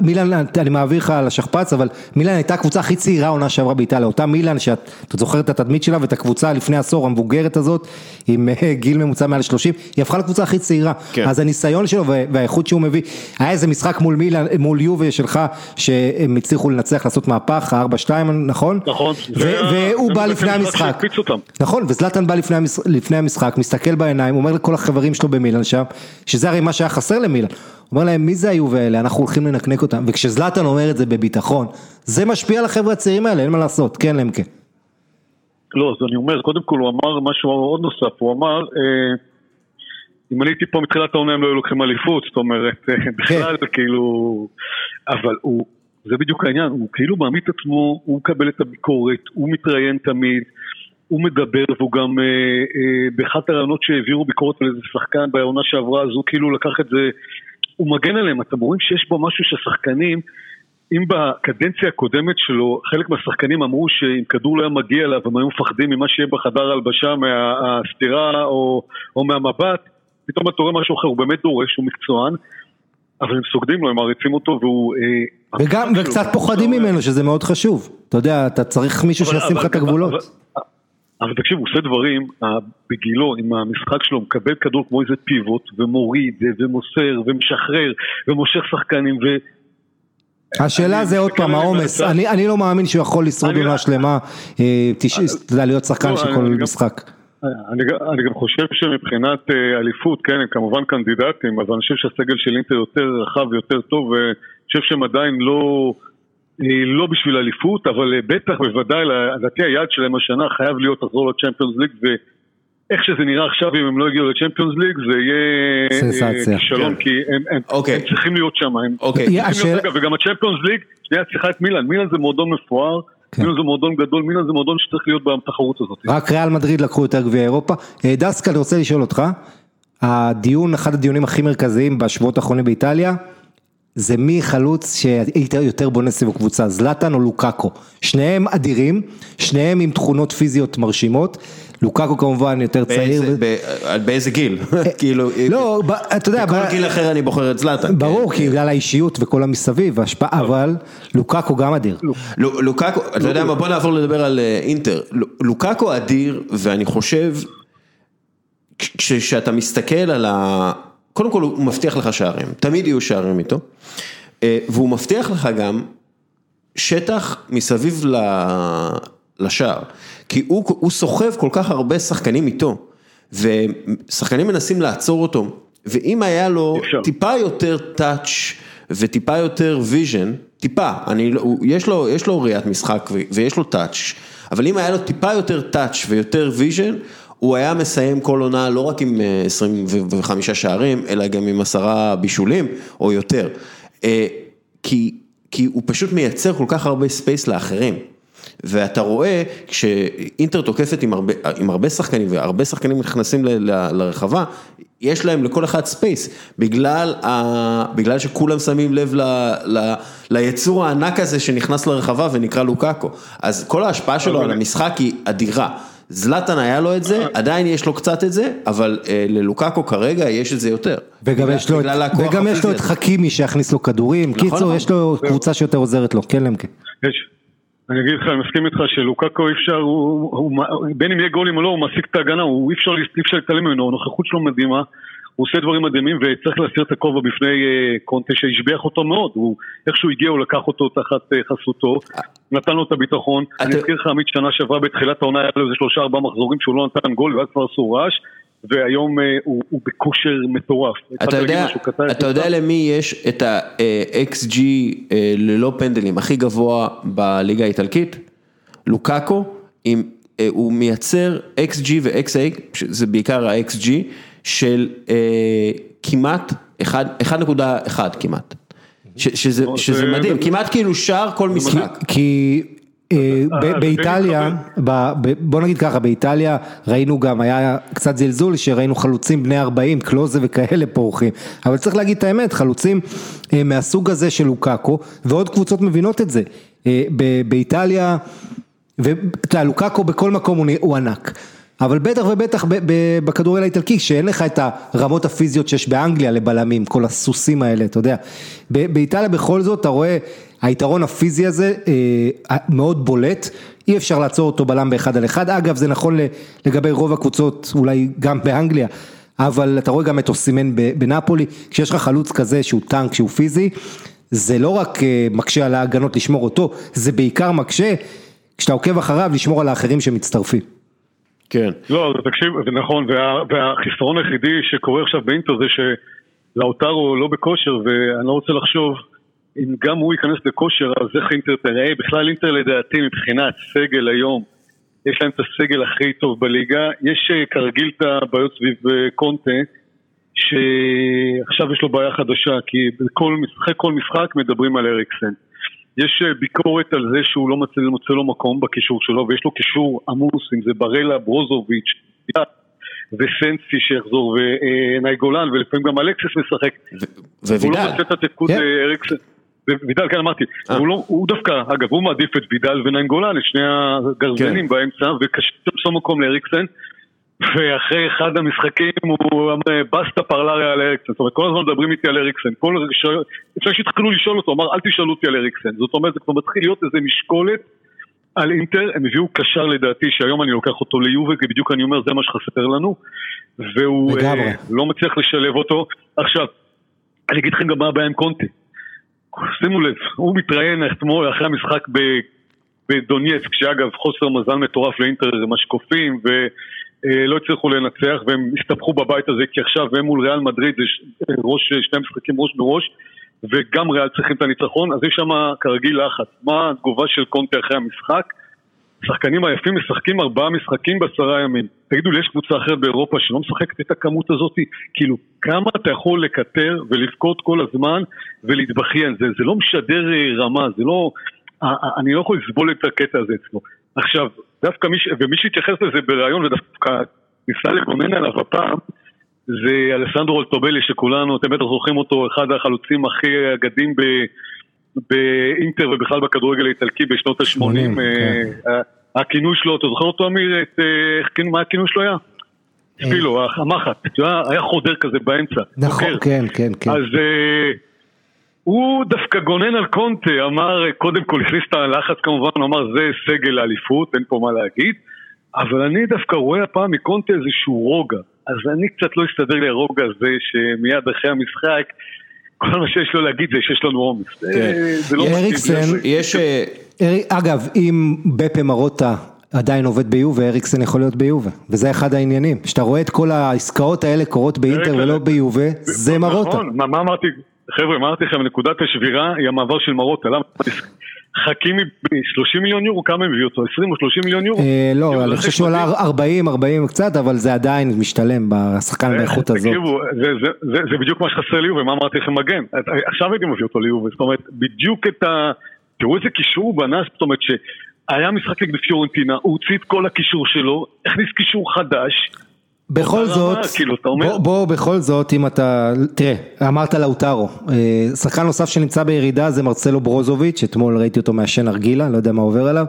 מילאן, אני מעביר לך על השכפ"ץ, אבל מילאן הייתה הקבוצה הכי צעירה עונה שעברה באיטליה, אותה מילאן שאתה זוכר את התדמית שלה ואת הקבוצה לפני עשור המבוגרת הזאת, עם אה, גיל ממוצע מעל 30, היא הפכה לקבוצה הכי צעירה, כן. אז הניסיון שלו והאיכות שהוא מביא, היה איזה משחק מול מילאן, מול יובה שלך, שהם הצליחו לנצח, לעשות מהפך, ה-4-2, נכון? נכון. והוא בא לפני המשחק, נכון, וזלטן בא לפני המשחק, מסתכל בעיניים, אומר לכל החברים שלו במילאן שם, שזה הרי מה שהיה חסר למילאן. אומר להם מי זה היו ואלה, אנחנו הולכים לנקנק אותם, וכשזלאטן אומר את זה בביטחון, זה משפיע על החבר'ה הצעירים האלה, אין מה לעשות, כן למקה. לא, אז אני אומר, קודם כל הוא אמר משהו עוד נוסף, הוא אמר, אה, אם אני הייתי פה מתחילת העונה הם לא היו לוקחים אליפות, זאת אומרת, אה, כן. בכלל זה כאילו, אבל הוא, זה בדיוק העניין, הוא כאילו מעמיד את עצמו, הוא מקבל את הביקורת, הוא מתראיין תמיד, הוא מדבר והוא גם אה, אה, באחת הרעיונות שהעבירו ביקורת על איזה שחקן בעונה שעברה אז הוא כאילו לקח את זה הוא מגן עליהם, אתם רואים שיש פה משהו ששחקנים, אם בקדנציה הקודמת שלו חלק מהשחקנים אמרו שאם כדור לא היה מגיע אליו הם היו מפחדים ממה שיהיה בחדר הלבשה מהסתירה או, או מהמבט, פתאום אתה רואה משהו אחר, הוא באמת דורש, הוא מקצוען, אבל הם סוגדים לו, הם מעריצים אותו והוא... אה, וגם, וקצת פוחדים ממנו, שזה מאוד חשוב. אתה יודע, אתה צריך מישהו שישים לך את הגבולות. אבל, תקשיב, הוא עושה דברים בגילו, עם המשחק שלו, מקבל כדור כמו איזה פיבוט, ומוריד, ומוסר, ומשחרר, ומושך שחקנים, ו... השאלה זה עוד פעם העומס, אני לא מאמין שהוא יכול לשרוד עונה שלמה, אה, אתה יודע, להיות שחקן לא, של כל משחק. אני גם חושב שמבחינת אה, אליפות, כן, הם כמובן קנדידטים, אבל אני חושב שהסגל של אינטר יותר רחב ויותר טוב, ואני חושב שהם עדיין לא... לא בשביל אליפות, אבל אה, בטח, בוודאי, לדעתי היעד שלהם השנה חייב להיות לחזור לצ'מפיונס ליג, ואיך שזה נראה עכשיו, אם הם לא יגיעו לצ'מפיונס ליג, זה יהיה אה, כישלון, כי אוקיי. הם צריכים להיות שם. אוקיי. וגם הצ'מפיונס ליג, שנייה, צריכה את מילאן, מילאן זה מועדון מפואר. כן. מילאן זה מועדון גדול, מילאן זה מועדון שצריך להיות בתחרות הזאת. רק ריאל מדריד לקחו יותר גביע אירופה. אה, דסקה, אני רוצה לשאול אותך, הדיון, אחד הדיונים הכי מרכזיים בשבועות האחרונים באיטליה, זה מי חלוץ שהיית יותר בונה סביב קבוצה, זלאטן או לוקאקו, שניהם אדירים, שניהם עם תכונות פיזיות מרשימות, לוקאקו כמובן יותר צעיר. באיזה גיל? כאילו, לא, אתה יודע, בכל גיל אחר אני בוחר את זלאטן. ברור, כי בגלל האישיות וכל המסביב, ההשפעה, אבל לוקאקו גם אדיר. לוקאקו, אתה יודע מה, בוא נעבור לדבר על אה, אינטר, לוקאקו אדיר, ואני חושב, כשאתה מסתכל על ה... קודם כל הוא מבטיח לך שערים, תמיד יהיו שערים איתו, אה, והוא מבטיח לך גם שטח מסביב לשער, כי הוא, הוא סוחב כל כך הרבה שחקנים איתו, ושחקנים מנסים לעצור אותו, ואם היה לו אפשר. טיפה יותר touch וטיפה יותר vision, טיפה, אני, לא- הוא- יש לו, יש לו ראיית משחק ו- ויש לו touch, אבל אם היה לו טיפה יותר touch ויותר vision, הוא היה מסיים כל עונה לא רק עם אה, 25 שערים, אלא גם עם עשרה בישולים או יותר. אה, כי, כי הוא פשוט מייצר כל כך הרבה space לאחרים. ואתה רואה כשאינטר תוקפת עם הרבה, עם הרבה שחקנים והרבה שחקנים נכנסים ל, ל, לרחבה, יש להם לכל אחד space, בגלל, ה, בגלל שכולם שמים לב ל, ל, ליצור הענק הזה שנכנס לרחבה ונקרא לוקאקו. אז כל ההשפעה שלו על המשחק היא אדירה. זלאטן היה לו את זה, עדיין יש לו קצת את זה, אבל אה, ללוקאקו כרגע יש את זה יותר. וגם יש לו את- וגם יש לו את. חכימי שיכניס לו כדורים, קיצור נכון. יש לו קבוצה שיותר עוזרת לו, כן למקה. יש. אני אגיד לך, אני מסכים איתך שלוקקו אי אפשר, הוא, הוא, הוא, בין אם יהיה גולים או לא, הוא מעסיק את ההגנה, הוא, אי אפשר להתעלם ממנו, הנוכחות שלו מדהימה, הוא עושה דברים מדהימים וצריך להסיר את הכובע בפני אה, קונטה שהשביח אותו מאוד, הוא, איכשהו הגיע הוא לקח אותו תחת אה, חסותו, נתן לו את הביטחון, אני אזכיר לך עמית שנה שעברה בתחילת העונה היה לו איזה שלושה ארבעה מחזורים שהוא לא נתן גול ואז כבר עשו רעש והיום אה, הוא, הוא בכושר מטורף. אתה יודע, אתה יודע? למי יש את ה-XG אה, ללא פנדלים הכי גבוה בליגה האיטלקית? לוקאקו, עם, אה, הוא מייצר XG ו-XA, זה בעיקר ה-XG, של אה, כמעט 1 1.1 כמעט. ש- שזה שזה זה- מדהים, כמעט כאילו שער כל משחק. כי אה, ב- אה, באיטליה, ב- בוא נגיד ככה, באיטליה ראינו גם, היה קצת זלזול שראינו חלוצים בני 40, קלוזה וכאלה פורחים, אבל צריך להגיד את האמת, חלוצים אה, מהסוג הזה של לוקאקו, ועוד קבוצות מבינות את זה. אה, ב- באיטליה, ואתה יודע, לוקאקו בכל מקום הוא ענק. אבל בטח ובטח בכדורגל האיטלקי, שאין לך את הרמות הפיזיות שיש באנגליה לבלמים, כל הסוסים האלה, אתה יודע. באיטליה בכל זאת, אתה רואה, היתרון הפיזי הזה אה, מאוד בולט, אי אפשר לעצור אותו בלם באחד על אחד, אגב זה נכון לגבי רוב הקבוצות, אולי גם באנגליה, אבל אתה רואה גם את אוסימן בנפולי, כשיש לך חלוץ כזה שהוא טנק, שהוא פיזי, זה לא רק אה, מקשה על ההגנות לשמור אותו, זה בעיקר מקשה, כשאתה עוקב אחריו, לשמור על האחרים שמצטרפים. כן. לא, תקשיב, זה נכון, וה, והחיסרון היחידי שקורה עכשיו באינטר זה שלאוטרו לא בכושר, ואני לא רוצה לחשוב אם גם הוא ייכנס לכושר, אז איך אינטר תראה? בכלל אינטר לדעתי מבחינת סגל היום, יש להם את הסגל הכי טוב בליגה, יש אה, כרגיל את הבעיות סביב אה, קונטה, שעכשיו יש לו בעיה חדשה, כי בכל, אחרי כל משחק מדברים על אריקסן. יש אה, ביקורת על זה שהוא לא מוצא, מוצא לו מקום בקישור שלו, ויש לו קישור עמוס, אם זה ברלה, ברוזוביץ', וסנסי שיחזור, ונאי גולן, ולפעמים גם אלקסיס משחק. ו- הוא לא ווידל. מוצא את התפקוד כן. אה, אריקסן. וידל, כן אמרתי, אה. הוא, לא, הוא דווקא, אגב, הוא מעדיף את וידל וניינגולן, את שני הגרזנים כן. באמצע, וקשה למצוא מקום לאריקסן, ואחרי אחד המשחקים הוא אמר, בסטה פרלריה על אריקסן, זאת אומרת, כל הזמן מדברים איתי על אריקסן, כל ש... אפשר שהתחילו לשאול אותו, אמר, אל תשאלו אותי על אריקסן, זאת אומרת, זה כבר מתחיל להיות איזה משקולת על אינטר, הם הביאו קשר לדעתי, שהיום אני לוקח אותו ליובה, כי בדיוק אני אומר, זה מה שחסר לנו, והוא. אה, לא מצליח לשלב אותו. עכשיו, אני אגיד לכם גם מה הבעיה עם קונטי. שימו לב, הוא מתראיין אתמול אחרי המשחק ב, בדונייצק, שאגב חוסר מזל מטורף לאינטר זה משקופים ולא הצליחו לנצח והם הסתבכו בבית הזה כי עכשיו הם מול ריאל מדריד זה ש- ראש, שני משחקים ראש בראש וגם ריאל צריכים את הניצחון אז יש שם כרגיל לחץ. מה התגובה של קונטה אחרי המשחק? השחקנים היפים משחקים ארבעה משחקים בעשרה ימים. תגידו לי, יש קבוצה אחרת באירופה שלא משחקת את הכמות הזאת? כאילו, כמה אתה יכול לקטר ולבכות כל הזמן ולהתבכיין? זה, זה לא משדר אה, רמה, זה לא... אה, אה, אני לא יכול לסבול את הקטע הזה אצלו. עכשיו, דווקא מי, ש- ומי שהתייחס לזה בריאיון ודווקא ניסה לגונן עליו הפעם, זה אלסנדרו אלטובלי שכולנו, אתם בטח זוכרים אותו, אחד החלוצים הכי אגדים ב... באינטר ובכלל בכדורגל האיטלקי בשנות ה-80. שמונים, כן. הכינוי שלו, אתה זוכר אותו אמיר? את, אה, מה הכינוי שלו היה? ספילו, המחט, אתה יודע, היה חודר כזה באמצע. נכון. כן, כן, כן. אז אה, הוא דווקא גונן על קונטה, אמר, אה, קודם כל הכניס את הלחץ כמובן, אמר זה סגל האליפות, אין פה מה להגיד, אבל אני דווקא רואה הפעם מקונטה איזשהו רוגע, אז אני קצת לא אסתדר לי הרוגע הזה שמיד אחרי המשחק, כל מה שיש לו להגיד זה שיש לנו עומס. כן. אה, זה לא אריקסן- לי. יש, אה, אגב, אם בפה מרוטה עדיין עובד ביובה, אריקסן יכול להיות ביובה, וזה אחד העניינים. כשאתה רואה את כל העסקאות האלה קורות באינטר ולא ביובה, זה מרוטה. נכון, מה אמרתי, חבר'ה, אמרתי לכם, נקודת השבירה היא המעבר של מרוטה, למה? חכימי, 30 מיליון יורו, כמה הם הביאו אותו? 20 או 30 מיליון יורו? אה, לא, אני חושב שהוא עלה 40, 40 קצת, אבל זה עדיין משתלם בשחקן באיכות הזאת. תקשיבו, זה- בדיוק מה שחסר ליובה, מה אמרתי לכם מגן? עכשיו הייתי מביא אותו ליובה, זאת אומרת, בדיוק את ה... תראו איזה קישור הוא בנה, זאת אומרת שהיה משחק נגד פיורנטינה, הוא הוציא את כל הקישור שלו, הכניס קישור חדש, בכל זאת, כאילו, בוא בכל זאת, אם אתה, תראה, אמרת לאוטרו, אה, שחקן נוסף שנמצא בירידה זה מרצלו ברוזוביץ', אתמול ראיתי אותו מעשן ארגילה, לא יודע מה עובר עליו.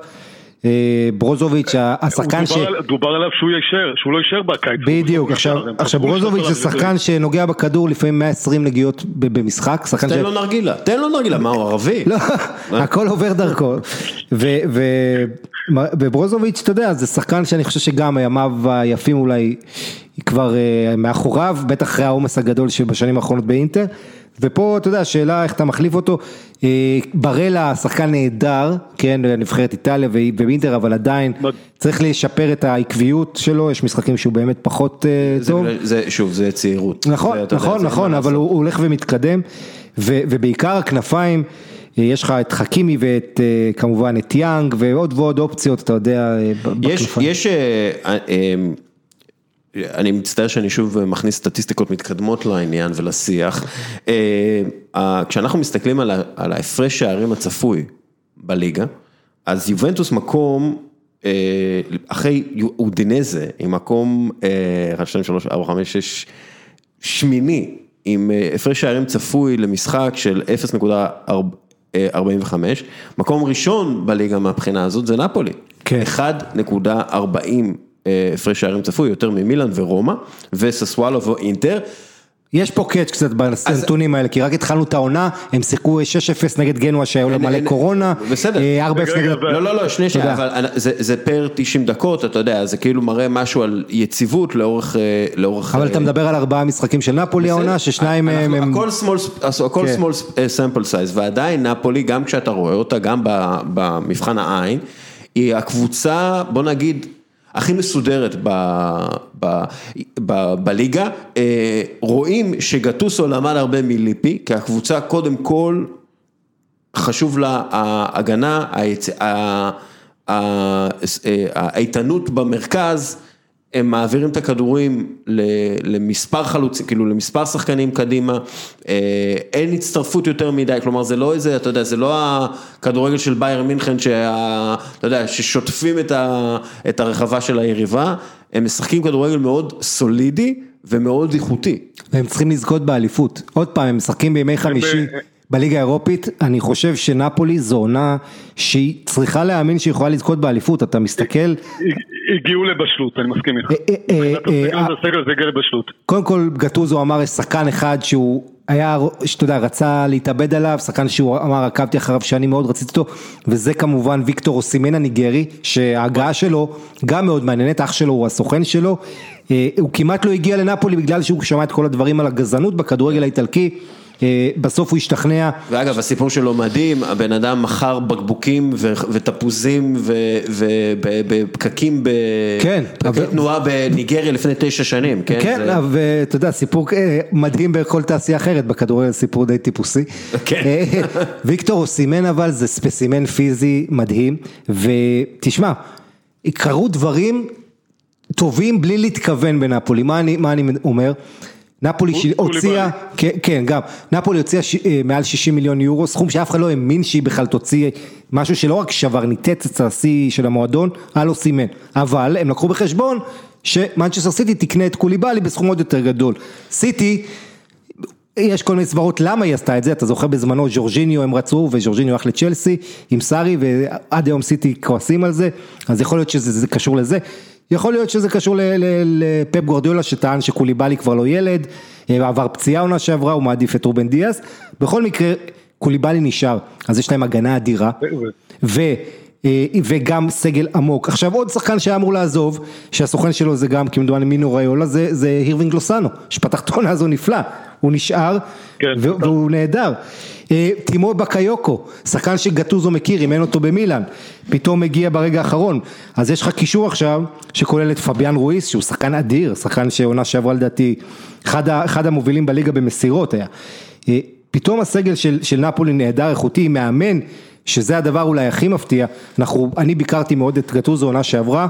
אה, ברוזוביץ', השחקן ש... דובר על- דובר עליו שהוא יישאר, שהוא לא יישאר בקיץ. בדיוק, עכשיו, ברוזוביץ' זה שחקן שנוגע בכדור לפעמים 120 נגיעות במשחק. תן לו נרגילה, תן לו נרגילה, מה הוא ערבי? לא, הכל עובר דרכו. וברוזוביץ', אתה יודע, זה שחקן שאני חושב שגם ימיו היפים אולי כבר אה, מאחוריו, בטח אחרי העומס הגדול שבשנים האחרונות באינטר. ופה, אתה יודע, השאלה איך אתה מחליף אותו. אה, ברלה, שחקן נהדר, כן, נבחרת איטליה ו- ובאינטר, אבל עדיין. צריך לשפר את העקביות שלו, יש משחקים שהוא באמת פחות אה, זה- טוב. זה, שוב, זה צעירות. נכון, זה, אתה יודע, נכון, נכון, אבל. הוא הוא הולך ומתקדם, ו- ובעיקר הכנפיים, אה, יש לך את חכימי ואת, אה, כמובן את יאנג ועוד ועוד אופציות, אתה יודע, אה, יש, בכנפיים. יש, אה, אה, אה, אני מצטער שאני שוב מכניס סטטיסטיקות מתקדמות לעניין ולשיח. אה, כשאנחנו מסתכלים על ההפרש שערים הצפוי בליגה, אז יובנטוס מקום, אה, אחרי אודינזה, עם מקום 1, 2, 3, 4, 5, 6, שמיני, עם אה, הפרש שערים צפוי למשחק של 0.45, מקום ראשון בליגה מהבחינה הזאת זה נפולי. כן. 1.40 אה, הפרש שערים צפוי, יותר ממילאן ורומא, וססוואלו ואינטר. יש פה קאץ' קצת בנתונים האלה, כי רק התחלנו את העונה, הם שיחקו 6-0 נגד גנוע שהיו להם מלא קורונה, בסדר. אה, 4-0 רגע, נגד... לא, לא, לא, שנייה, שנייה. אבל זה, זה פר 90 דקות, אתה יודע, זה כאילו מראה משהו על יציבות לאורך, אה. אבל אתה אה, מדבר על ארבעה משחקים של נפולי העונה, ששניים מהם הם... הכל small, כן. sample size, ועדיין נפולי, גם כשאתה רואה אותה, גם במבחן העין, היא הקבוצה, בוא נגיד, הכי מסודרת בליגה. אה, רואים שגטוסו למד הרבה מליפי, כי הקבוצה קודם כל, חשוב לה ההגנה, היצ... ה- ה- אה, האיתנות במרכז, הם מעבירים את הכדורים ל- למספר חלוצים, כאילו למספר שחקנים קדימה, אה, אין הצטרפות יותר מדי, כלומר זה לא איזה, אתה יודע, זה לא הכדורגל של בייר מינכן, שה, אתה יודע, ששוטפים את, ה, את הרחבה של היריבה, הם משחקים כדורגל מאוד סולידי ומאוד איכותי. והם צריכים לזכות באליפות. עוד פעם, הם משחקים בימי חמישי בליגה האירופית, אני חושב שנפולי זו עונה שהיא צריכה להאמין שהיא יכולה לזכות באליפות, אתה מסתכל, הגיעו לבשלות, אני מסכים איתך. אה, אה, אה. קודם כל גטוזו אמר יש שחקן אחד שהוא היה, שאתה יודע, רצה להתאבד עליו, שחקן שהוא אמר עקבתי אחריו שאני מאוד רציתי אותו, וזה כמובן ויקטור אוסימן הניגרי, שההגעה שלו גם מאוד מעניינת, אח שלו הוא הסוכן שלו, הוא כמעט לא הגיע לנפולי בגלל שהוא שמע את כל הדברים על הגזענות בכדורגל האיטלקי, בסוף הוא השתכנע, ואגב, הסיפור שלו מדהים, הבן אדם מכר בקבוקים ותפוזים ובפקקים, כן, פקקי אבל- תנועה בניגריה לפני תשע שנים, כן? כן, ואתה יודע, סיפור אה, מדהים בכל תעשייה אחרת, בכדורגל סיפור די טיפוסי. כן. אה, ויקטור אוסימן אבל זה ספסימן פיזי מדהים, ותשמע, קרו דברים טובים בלי להתכוון בנפולי, מה אני, מה אני אומר? נפולי הוציאה, כן, כן, גם, נפולי הוציאה ש- אה, מעל 60 מיליון יורו, סכום שאף אחד לא האמין שהיא בכלל תוציא משהו שלא רק שבר, ניתץ את השיא של המועדון, על אוסימן, אבל הם לקחו בחשבון שמנצ'סטר סיטי תקנה את קוליבאלי בסכום עוד יותר גדול. סיטי, יש כל מיני סברות למה היא עשתה את זה, אתה זוכר בזמנו ז'ורג'יניו הם רצו וז'ורג'יניו הלך לצ'לסי עם סארי ועד היום סיטי כועסים על זה, אז יכול להיות שזה זה קשור לזה, יכול להיות שזה קשור לפפ גורדיולה שטען שקוליבאלי כבר לא ילד, אה, עבר פציעה עונה שעברה, הוא מעדיף את רובן דיאס, בכל מקרה קוליבאלי נשאר, אז יש להם הגנה אדירה, ו... אה, וגם סגל עמוק. עכשיו עוד שחקן שהיה אמור לעזוב, שהסוכן שלו זה גם כמדומני מינו ריולה, זה, זה הירווינג לוסאנו, שפתח את העונה הזו נפלא. הוא נשאר, כן, והוא נהדר. אה, טימו בקיוקו, שחקן שגטוזו מכיר, אימן אותו במילאן, פתאום מגיע ברגע האחרון, אז יש לך קישור עכשיו שכולל את פביאן רואיס שהוא שחקן אדיר, שחקן שעונה שעברה לדעתי אחד, אחד המובילים בליגה במסירות היה. אה, פתאום הסגל של, של נפולי נהדר, איכותי, מאמן, שזה הדבר אולי הכי מפתיע, אנחנו, אני ביקרתי מאוד את גטוזו עונה שעברה,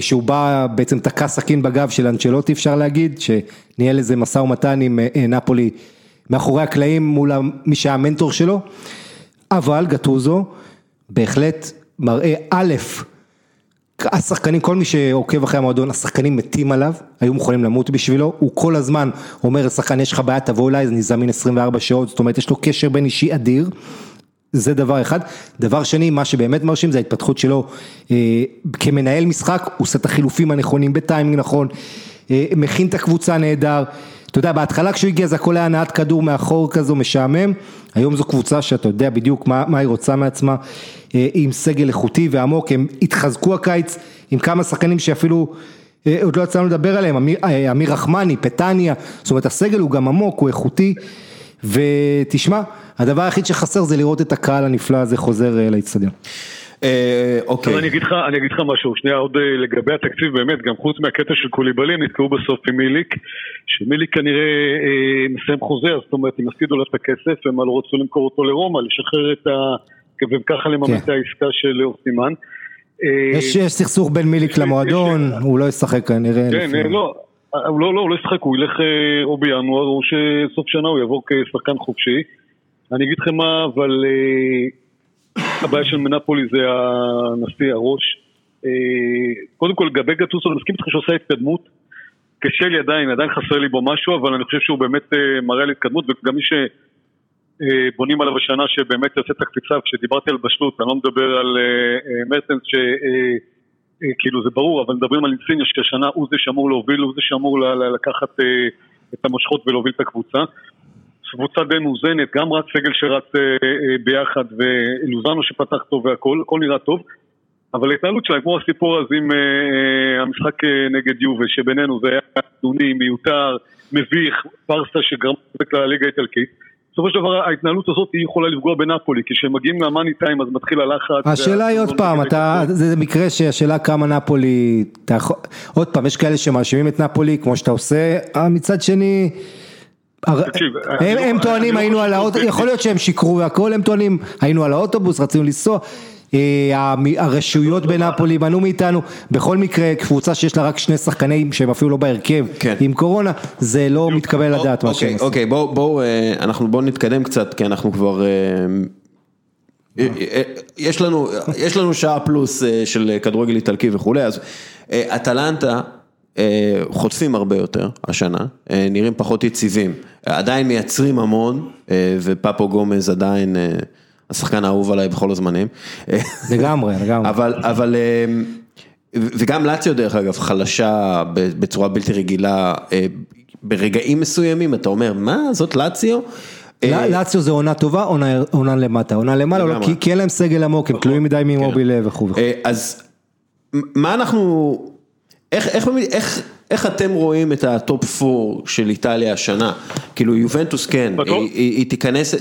שהוא בא בעצם תקע סכין בגב של אנצ'לוטי אפשר להגיד, שניהל איזה משא ומתן עם אה, אה, נפולי מאחורי הקלעים מול מי שהיה המנטור שלו, אבל גטוזו בהחלט מראה א', השחקנים, כל מי שעוקב אחרי המועדון, השחקנים מתים עליו, היו מוכנים למות בשבילו, הוא כל הזמן אומר לשחקן יש לך בעיה תבוא אליי, אני זמין 24 שעות, זאת אומרת יש לו קשר בין אישי אדיר, זה דבר אחד. דבר שני, מה שבאמת מרשים זה ההתפתחות שלו אה, כמנהל משחק, הוא עושה את החילופים הנכונים בטיימינג נכון, אה, מכין את הקבוצה נהדר. אתה יודע, בהתחלה כשהוא הגיע זה הכל היה הנעת כדור מאחור כזו משעמם, היום זו קבוצה שאתה יודע בדיוק מה, מה היא רוצה מעצמה, אה, עם סגל איכותי ועמוק, הם התחזקו הקיץ עם כמה שחקנים שאפילו עוד לא יצאנו לדבר עליהם, אמיר רחמני, פטניה, זאת אומרת הסגל הוא גם עמוק, הוא איכותי, ותשמע, הדבר היחיד שחסר זה לראות את הקהל הנפלא הזה חוזר אה, לאצטדיון. אה, אוקיי. אני אגיד לך, אני אגיד לך משהו, שנייה עוד אה, לגבי התקציב באמת, גם חוץ מהקטע של קוליבאלי, הם נתקעו בסוף עם מיליק, שמיליק כנראה אה, מסיים חוזה, זאת אומרת, הם יפסידו לו את הכסף, הם לא רצו למכור אותו לרומא, לשחרר את ה... וככה לממן כן. את העסקה של ליאור סימן. אה, יש סכסוך בין מיליק יש- למועדון, יש- הוא לא ישחק כנראה. כן, לא, הוא לא, לא, הוא לא ישחק, הוא ילך אה, או בינואר או שסוף שנה הוא יעבור כשחקן חופשי. אני אגיד לכם מה, אבל אה, הבעיה של מנפולי זה הנשיא הראש. אה, קודם כל, לגבי גטוסו, אני מסכים איתך שהוא עושה התקדמות. קשה לי עדיין, עדיין חסר לי בו משהו, אבל אני חושב שהוא באמת אה, מראה על התקדמות, וגם מי שבונים עליו השנה שבאמת יעשה את הקפיצה, כשדיברתי על בשלות, אני לא מדבר על אה, אה, מרטנס ש... כאילו זה ברור, אבל מדברים על אינסיניו שהשנה הוא זה שאמור להוביל, הוא זה שאמור לקחת אה, את המושכות ולהוביל את הקבוצה. קבוצה די מאוזנת, גם רץ סגל שרץ אה, אה, ביחד ולוזנו שפתח טוב והכל, הכל נראה טוב. אבל ההתנהלות שלהם, כמו הסיפור הזה עם המשחק נגד יובה, שבינינו זה היה נוני, מיותר, מביך, פרסה שגרם לליגה האיטלקית. בסופו של דבר ההתנהלות הזאת היא יכולה לפגוע בנפולי, כי כשהם מגיעים למאני טיים אז מתחיל הלחץ. השאלה היא עוד פעם, אתה. זה מקרה שהשאלה כמה נפולי, אתה עוד פעם, יש כאלה שמאשימים את נפולי כמו שאתה עושה, אה, מצד שני, תקשיב, הם, לא- הם אני טוענים לא היינו על האוטובוס, יכול להיות שהם שיקרו והכל, הם טוענים היינו על האוטובוס, רצינו לנסוע, הרשויות בנפולי מנעו מאיתנו, בכל מקרה קבוצה שיש לה רק שני שחקנים שהם אפילו לא בהרכב, כן. עם קורונה, זה לא מתקבל לדעת מה שהם אוקיי, עושים. אוקיי, בואו, אה, אנחנו בואו נתקדם קצת, כי אנחנו כבר... אה, אה, אה, יש לנו, יש לנו שעה פלוס אה, של כדורגל איטלקי וכולי, אז אה, אטלנטה אה, חוטפים הרבה יותר השנה, אה, נראים פחות יציבים, עדיין מייצרים המון, אה, ופפו גומז עדיין אה, השחקן האהוב עליי בכל הזמנים. לגמרי, לגמרי. אבל, אבל, אה, וגם לאציו דרך אגב חלשה בצורה בלתי רגילה, אה, ברגעים מסוימים אתה אומר, מה זאת לאציו? אה, לאציו זה עונה טובה, עונה- עונה למטה, עונה למעלה, לא. כי- כי אין להם סגל עמוק, הם תלויים מדי באימובילה וכו' וכו'. אה, אז מה אנחנו, איך, איך, איך, איך אתם רואים את ה top 4 של איטליה השנה? כאילו יובנטוס כן. היא, היא, היא תיכנס,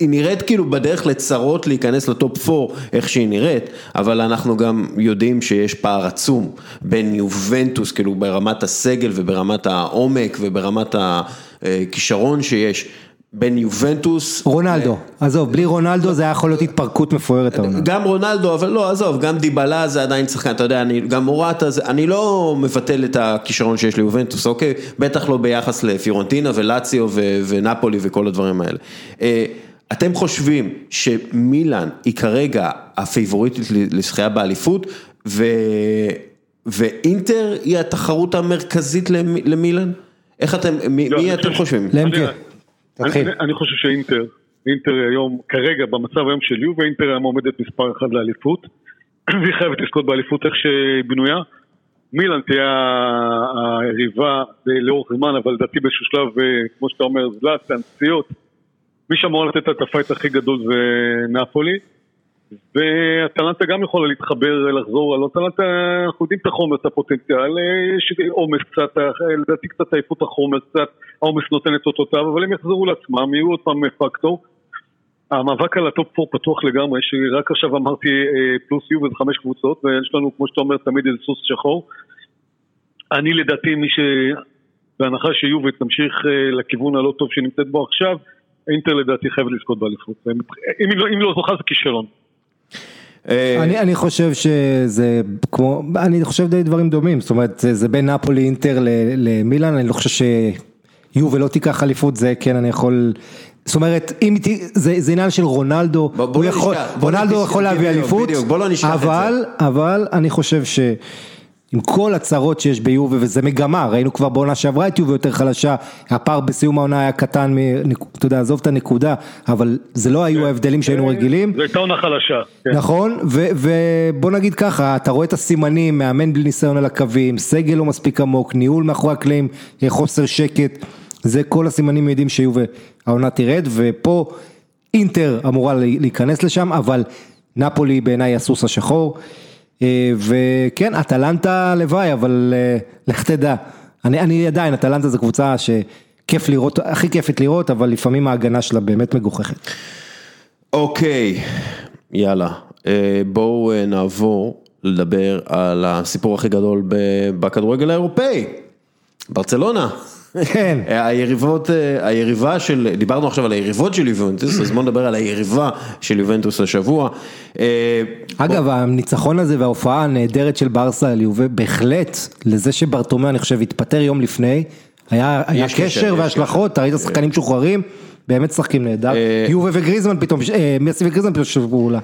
היא נראית כאילו בדרך לצרות להיכנס לטופ 4 איך שהיא נראית, אבל אנחנו גם יודעים שיש פער עצום בין יובנטוס כאילו ברמת הסגל וברמת העומק וברמת הכישרון שיש. בין יובנטוס, רונלדו, עזוב, בלי רונלדו זה היה יכול להיות התפרקות מפוארת העונה. גם רונלדו, אבל לא, עזוב, גם דיבלה זה עדיין שחקן, אתה יודע, אני, גם מורטה, זה- אני לא מבטל את הכישרון שיש ליובנטוס, אוקיי? בטח לא ביחס לפיורנטינה ולאציו ו- ונפולי וכל הדברים האלה. אה, אתם חושבים שמילאן היא כרגע הפייבוריטית ל- לזכייה באליפות, ו... ואינטר היא התחרות המרכזית למ- למילאן? איך אתם, מי, לא, מי אני אתם חושב- חושבים? למקה, אני- תתחיל. אני- אני חושב שאינטר, אינטר היום, כרגע, במצב היום של יובה, אינטר היום עומדת מספר אחד לאליפות, והיא חייבת לזכות באליפות איך שהיא בנויה. מילאן תהיה היריבה לאורך זמן, אבל לדעתי באיזשהו שלב, אה, כמו שאתה אומר, זלאטן, פציעות, מי שאמור לתת את ה fight הכי גדול זה נפולי, ואטלנטה גם יכולה להתחבר, לחזור, על אטלנטה, אנחנו יודעים את החומר, את הפוטנציאל, יש עומס קצת, לדעתי קצת עייפות החומר, קצת העומס נותן את אותותיו, אבל הם יחזרו לעצמם, יהיו עוד פעם פקטור. המאבק על ה top 4 פתוח לגמרי, שרק עכשיו אמרתי פלוס יובה זה חמש קבוצות, ויש לנו, כמו שאתה אומר, תמיד איזה סוס שחור. אני לדעתי, מי ש... בהנחה שיובל תמשיך לכיוון הלא טוב שנמצאת בו עכשיו, אינטר לדעתי חייב לזכות באליפות. אם לא, אם לא זוכה זה כישלון. אני, אני חושב שזה כמו, אני חושב די דברים דומים, זאת אומרת זה בין נפולי אינטר למילאן, אני לא חושב שיובל לא תיקח אליפות, זה כן אני יכול, זאת אומרת, אם זה, זה עניין של רונלדו, בוא, בוא הוא לא יכול, נשכח, בוא רונלדו נשכח, יכול להביא אליפות, בדיוק, בוא לא נשכח את זה. אבל, אבל אני חושב ש... עם כל הצרות שיש ביובה וזה מגמה, ראינו כבר בעונה שעברה את יובה יותר חלשה, הפער בסיום העונה היה קטן, אתה יודע, עזוב את הנקודה, אבל זה לא היו ההבדלים שהיינו רגילים. זו הייתה עונה חלשה. כן. נכון, ובוא נגיד ככה, אתה רואה את הסימנים, מאמן בלי ניסיון על הקווים, סגל לא מספיק עמוק, ניהול מאחורי הקלעים, חוסר שקט, זה כל הסימנים יודעים שיובה העונה תרד, ופה אינטר אמורה להיכנס לשם, אבל נפולי בעיניי הסוס השחור. וכן, אטלנטה הלוואי, אבל לך תדע. אני, אני עדיין, אטלנטה זו קבוצה שכיף לראות, הכי כיפית לראות, אבל לפעמים ההגנה שלה באמת מגוחכת. אוקיי, יאללה, בואו נעבור לדבר על הסיפור הכי גדול בכדורגל האירופאי, ברצלונה. כן. היריבות, היריבה של, דיברנו עכשיו על היריבות של יובנטוס, אז בוא נדבר על היריבה של יובנטוס השבוע. אגב, הניצחון הזה וההופעה הנהדרת של ברסה על יובה, בהחלט לזה שברטומיאו, אני חושב, התפטר יום לפני, היה קשר והשלכות, ראית שחקנים משוחררים, באמת שחקים נהדר, יובה וגריזמן פתאום, מסי וגריזמן פתאום שתפו פעולה.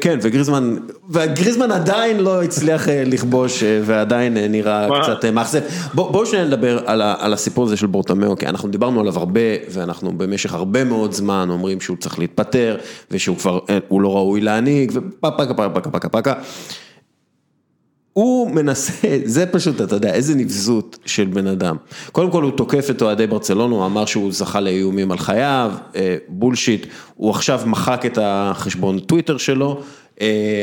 כן, וגריזמן, וגריזמן עדיין לא הצליח לכבוש ועדיין נראה קצת מאכזב. בואו שניה נדבר על הסיפור הזה של ברטומיאו, כי אנחנו דיברנו עליו הרבה, ואנחנו במשך הרבה מאוד זמן אומרים שהוא צריך להתפטר, ושהוא כבר, הוא לא ראוי להנהיג, ופקה פקה פקה פקה. הוא מנסה, זה פשוט, אתה יודע, איזה נבזות של בן אדם. קודם כל הוא תוקף את אוהדי ברצלונה, הוא אמר שהוא זכה לאיומים על חייו, בולשיט, הוא עכשיו מחק את החשבון טוויטר שלו,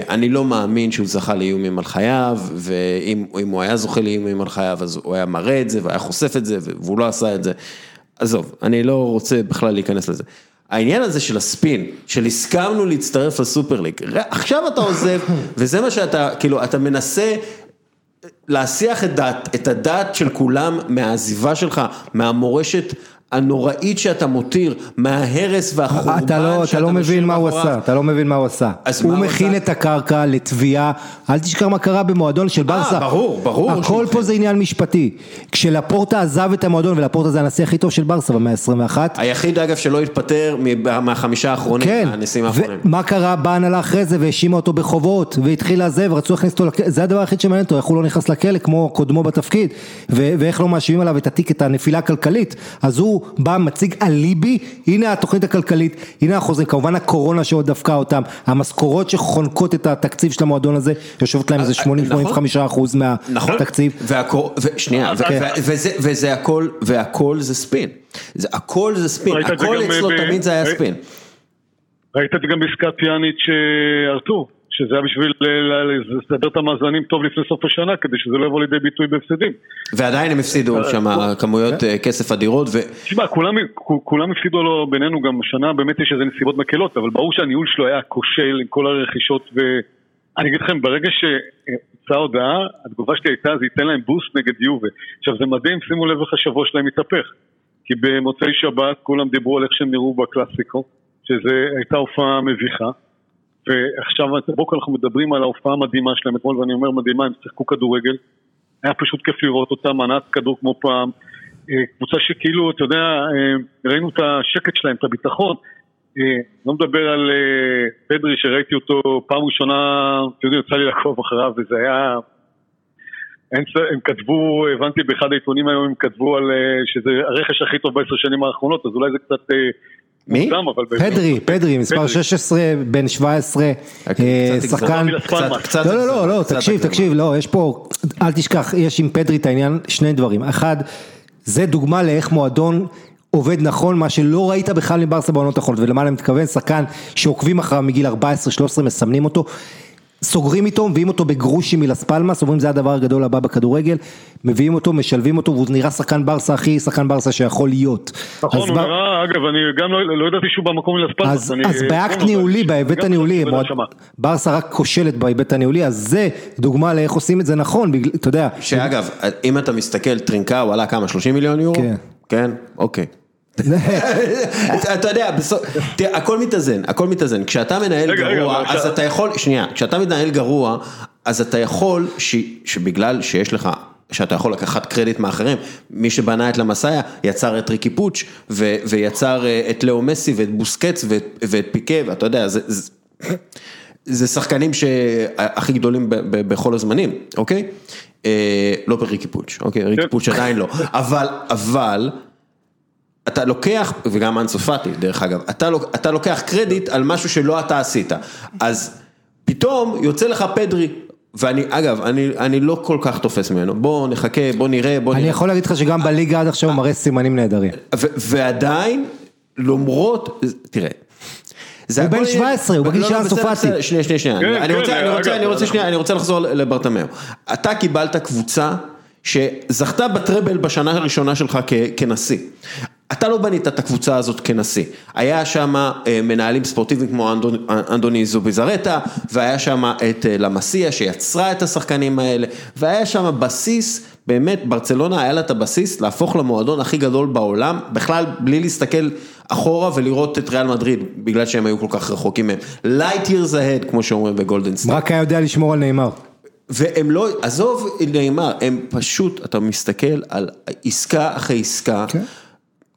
אני לא מאמין שהוא זכה לאיומים על חייו, ואם הוא היה זוכה לאיומים על חייו, אז הוא היה מראה את זה, והיה חושף את זה, והוא לא עשה את זה. עזוב, אני לא רוצה בכלל להיכנס לזה. העניין הזה של הספין, של הסכמנו להצטרף לסופר ליג, עכשיו אתה עוזב, וזה מה שאתה, כאילו, אתה מנסה להסיח את דעת, את הדעת של כולם מהעזיבה שלך, מהמורשת הנוראית שאתה מותיר, מההרס והחורבן אתה לא, אתה לא מבין מה הוא עשה, אתה לא מבין מה הוא עשה. הוא מכין את הקרקע לתביעה, אל תשכח מה קרה במועדון של ברסה. ברור, ברור. הכל פה זה עניין משפטי. כשלפורטה עזב את המועדון, ולפורטה זה הנשיא הכי טוב של ברסה במאה ה-21. היחיד אגב שלא התפטר מהחמישה האחרונים, כן, הנשיאים האחרונים. ומה קרה, באה הנהלה אחרי זה והאשימה אותו בחובות, והתחיל לזה, ורצו להכניס אותו לכלא, זה הדבר היחיד שמעניין אותו, איך הוא לא נכנס לכלא כמו קודמו בתפקיד, ואיך לא מאשימים עליו את התיק, את הנפילה הכלכלית. אז הוא בא, מציג אליבי, הנה התוכנית הכלכלית, הנה החוזרים, כמובן הקורונה שעוד דפקה אותם, המשכורות שחונקות את התקציב של המועדון הזה, יושבות להם איזה 80-85 אחוז מהתקציב. שנייה, וזה הכל, והכל זה ספין, הכל זה ספין, הכל אצלו תמיד זה היה ספין. ראית את זה גם בעסקת פיאניץ' ארתור. שזה היה בשביל לסדר את המאזנים טוב לפני סוף השנה, כדי שזה לא יבוא לידי ביטוי בהפסדים. ועדיין הם הפסידו שם כמויות כסף אדירות. תשמע, כולם הפסידו לו בינינו גם השנה, באמת יש איזה נסיבות מקלות, אבל ברור שהניהול שלו היה כושל עם כל הרכישות, ואני אגיד לכם, ברגע שיצאה הודעה, התגובה שלי הייתה, זה ייתן להם בוסט נגד יובה. עכשיו זה מדהים, שימו לב איך השבוע שלהם מתהפך. כי במוצאי שבת כולם דיברו על איך שהם נראו בקלאסיקו, שזו הייתה הופעה מביכה. ועכשיו בבוקר אנחנו מדברים על ההופעה המדהימה שלהם אתמול, ואני אומר מדהימה, הם שיחקו כדורגל, היה פשוט כיף לראות אותם, מנת כדור כמו פעם, קבוצה שכאילו, אתה יודע, ראינו את השקט שלהם, את הביטחון, לא מדבר על פדרי שראיתי אותו פעם ראשונה, אתם יודעים, יצא לי לעקוב אחריו, וזה היה... הם כתבו, הבנתי באחד העיתונים היום, הם כתבו על שזה הרכש הכי טוב בעשר שנים האחרונות, אז אולי זה קצת... מי? פדרי, פדרי, מספר 16, בן 17, שחקן, לא לא לא, לא, תקשיב, תקשיב, לא, יש פה, אל תשכח, יש עם פדרי את העניין, שני דברים, אחד, זה דוגמה לאיך מועדון עובד נכון, מה שלא ראית בכלל מברסה בעונות האחרונות, ולמה אני מתכוון, שחקן שעוקבים אחריו מגיל 14-13, מסמנים אותו. סוגרים איתו, מביאים אותו בגרושים מלס פלמאס, אומרים זה הדבר הגדול הבא בכדורגל, מביאים אותו, משלבים אותו, והוא נראה שחקן ברסה הכי שחקן ברסה שיכול להיות. נכון, אז הוא נראה, אגב, אני גם לא לא ידעתי שהוא במקור מלס פלמאס. אז, באספקט ניהולי, בהיבט הניהולי. ברסה רק כושלת בהיבט הניהולי, אז זה דוגמה לאיך עושים את זה נכון, אתה יודע, שאגב, אם אתה מסתכל, טרינקאו עלה כמה? 30 מיליון יורו? כן. כן? אוקיי. אתה יודע, הכל מתאזן, הכל מתאזן, כשאתה מנהל גרוע, אז אתה יכול, שנייה, כשאתה מנהל גרוע, אז אתה יכול, שבגלל שיש לך, שאתה יכול לקחת קרדיט מאחרים, מי שבנה את למסאיה יצר את ריקי פוץ' ו- ויצר אה, את לאו מסי ואת בוסקץ ואת פיקה, ואתה יודע, זה... שחקנים שהכי גדולים בכל הזמנים, אוקיי? אה, לא בריקי פוץ', אוקיי? ריקי פוץ' עדיין לא, אבל, אבל, אתה לוקח, וגם אנסו פאטי דרך אגב, אתה, לוק- אתה לוקח קרדיט על משהו שלא אתה עשית, אז פתאום יוצא לך פדרי, ואני, אגב, אני, אני לא כל כך תופס ממנו, בוא נחכה, בוא נראה, בוא אני נראה, יכול להגיד לך שגם בליגה עד עכשיו הוא מראה סימנים נהדרים. ועדיין, למרות, תראה. זה הוא בן הכל- 17, הוא בגיל לא, של לא, אנסו בסדר, פאטי. בסדר, שנייה, שנייה, שנייה, כן, אני כן, רוצה, אני רוצה, אני רוצה שנייה, אני רוצה לחזור לברטמאו. אתה קיבלת קבוצה שזכתה בטראבל בשנה הראשונה שלך כנשיא. אתה לא בנית את הקבוצה הזאת כנשיא, היה שם אה, מנהלים ספורטיביים כמו אנדוני זוביזרטה, והיה שם את אה, למסיה שיצרה את השחקנים האלה, והיה שם בסיס, באמת ברצלונה היה לה את הבסיס להפוך למועדון הכי גדול בעולם, בכלל בלי להסתכל אחורה ולראות את ריאל מדריד, בגלל שהם היו כל כך רחוקים מהם. light years ahead כמו שאומרים בגולדן סטאר. רק היה יודע לשמור על נאמר. והם לא, עזוב נאמר, הם פשוט, אתה מסתכל על עסקה אחרי עסקה, כן.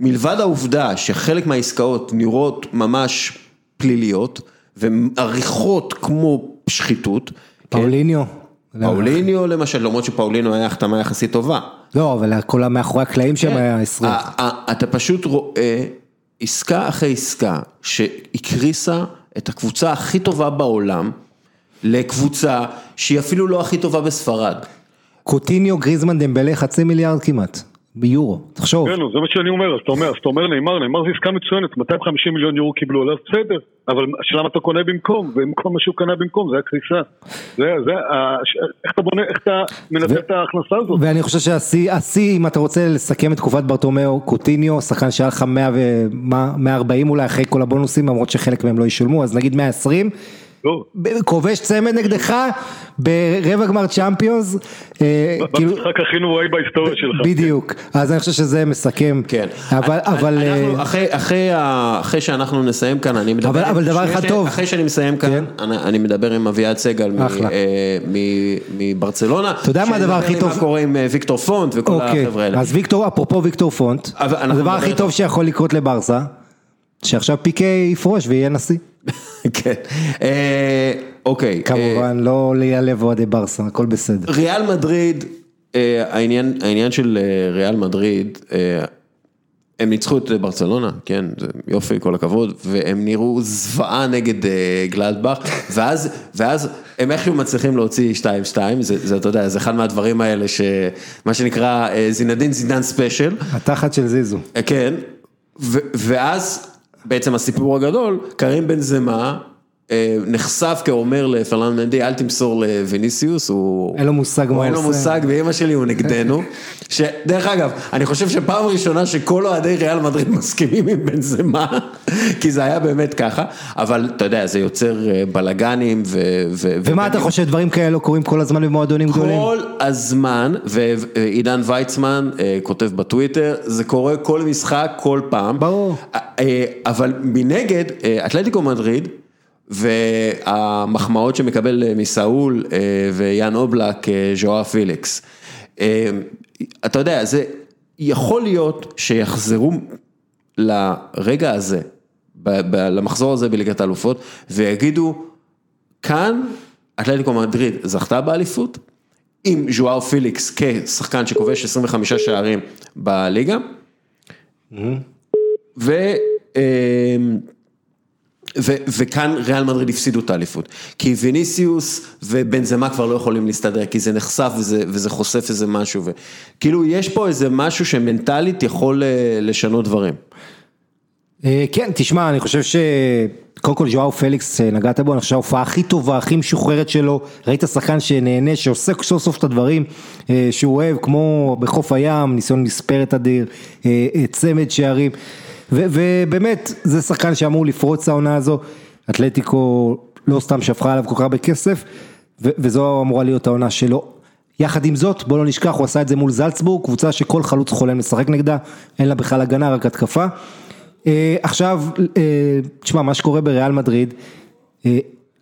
מלבד העובדה שחלק מהעסקאות נראות ממש פליליות, ועריכות כמו שחיתות, כן? פאוליניו. פאוליניו למשל, למרות שפאוליניו היה החתמה יחסית טובה. לא, אבל הכל מאחורי הקלעים שם היה 20. ה- ה- אתה פשוט רואה עסקה אחרי עסקה שהקריסה את הקבוצה הכי טובה בעולם לקבוצה שהיא אפילו לא הכי טובה בספרד. קוטיניו, גריזמן, דמבלה, חצי מיליארד כמעט. ביורו, תחשוב. כן, זה מה שאני אומר, אז אתה אומר, אז אתה אומר נאמר, נאמר זה עסקה מצוינת, 250 מיליון יורו קיבלו עליו, בסדר, אבל השאלה מה אתה קונה במקום, ובמקום מה שהוא קנה במקום, זה הקריסה. זה, זה, איך אתה בונה, איך אתה מנצל את ההכנסה הזאת? ואני חושב שהשיא, השיא, אם אתה רוצה לסכם את תקופת ברטומיאו, קוטיניו, שחקן שהיה לך 100 ו... מה- 140 אולי אחרי כל הבונוסים, למרות שחלק מהם לא ישולמו, אז נגיד 120. לא, כובש צמד נגדך ברבע גמר צ'אמפיונס, אה, כאילו, במשחק הכי נוראי בהיסטוריה שלך. בדיוק, אז אני חושב שזה מסכם, כן. אבל, אה, אחרי, אחרי, ה- אחרי שאנחנו נסיים כאן, אני מדבר... אבל- אבל דבר אחד טוב. אחרי שאני מסיים כאן, כן. אני, אני מדבר עם אביעד סגל. אה, מ- מברצלונה. אתה יודע מה הדבר הכי טוב? מה קורה עם ויקטור פונט וכל אוקיי, החבר'ה האלה. אז ויקטור, אפרופו ויקטור פונט, הדבר הכי. טוב שיכול לקרות לברסה, שעכשיו פיקה יפרוש ויהיה נשיא, כן. אה, אוקיי. אה, כמובן, לא להיעלב אוהדי ברסה, הכל בסדר. ריאל מדריד, אה, העניין, של ריאל מדריד, הם ניצחו את ברצלונה, כן, זה יופי, כל הכבוד, והם נראו זוועה נגד גלדבך, ואז, ואז הם איכשהו מצליחים להוציא 2-2, זה, זה, אתה יודע, זה אחד מהדברים האלה שמה שנקרא אה, זינדין זידן special, התחת של זיזו. כן, ו, ואז בעצם הסיפור הגדול, קרים בן זמה אה, נחשף כאומר לפרלנד מנדי, אל תמסור לוויניסיוס, הוא... אין לו מושג מה הוא הוא אין לו עושה. מושג, ואימא שלי הוא נגדנו. שדרך אגב, אני חושב שפעם ראשונה שכל אוהדי ריאל מדריד מסכימים עם בן זמה, כי זה היה באמת ככה, אבל אתה יודע, זה יוצר אה, בלאגנים ו... ו- ומה אתה חושב, דברים כאלה לא קוראים כל הזמן במועדונים גדולים? כל הזמן, ועידן ויצמן אה, כותב בטוויטר, זה קורה כל משחק, כל פעם. ברור. אה, אה, אבל מנגד, אה, אתלטיקו מדריד, והמחמאות שמקבל אה, מסאול אה, ויאן אובלק, אה, ז'ואר פיליקס. אתה יודע, זה יכול להיות שיחזרו לרגע הזה, למחזור הזה בליגת האלופות, ויגידו, כאן אתלטיקו מדריד זכתה באליפות, עם ז'ואר פיליקס כשחקן שכובש 25 שערים בליגה, ו... אה, וכאן ריאל מדריד הפסידו את האליפות, כי ויניסיוס ובנזמה כבר לא יכולים להסתדר, כי זה נחשף וזה, וזה חושף איזה משהו, וכאילו יש פה איזה משהו שמנטלית יכול לשנות דברים. כן, תשמע, אני חושב ש... קודם כל ז'ואר פליקס נגעת בו, אני חושב שההופעה הכי טובה, הכי משוחררת שלו, ראית שחקן שנהנה, שעושה סוף סוף את הדברים שהוא אוהב, כמו בחוף הים, ניסיון מספרת אדיר, צמד שערים, ובאמת זה שחקן שאמור לפרוץ העונה הזו, אתלטיקו לא סתם שפכה עליו כל כך הרבה כסף, וזו אמורה להיות העונה שלו. יחד עם זאת, בוא לא נשכח, הוא עשה את זה מול זלצבורג, קבוצה שכל חלוץ חולם לשחק נגדה, אין לה בכלל הגנה, רק התקפה. עכשיו, תשמע, מה שקורה בריאל מדריד,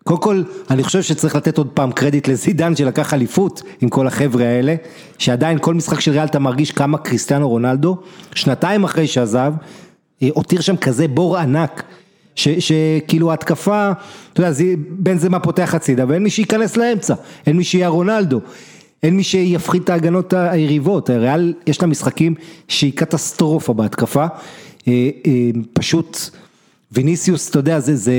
קודם כל, אני חושב שצריך לתת עוד פעם קרדיט לזידן שלקח אליפות עם כל החבר'ה האלה, שעדיין כל משחק של ריאל אתה מרגיש כמה קריסטיאנו רונלדו, שנתיים אחרי שעזב, הותיר שם כזה בור ענק, שכאילו ההתקפה, אתה יודע, בין זה מה פותח הצידה, ואין מי שייכנס לאמצע, אין מי שיהיה רונלדו. אין מי שיפחית את ההגנות היריבות, ריאל יש לה משחקים שהיא קטסטרופה בהתקפה, פשוט ויניסיוס, אתה יודע, זה, זה,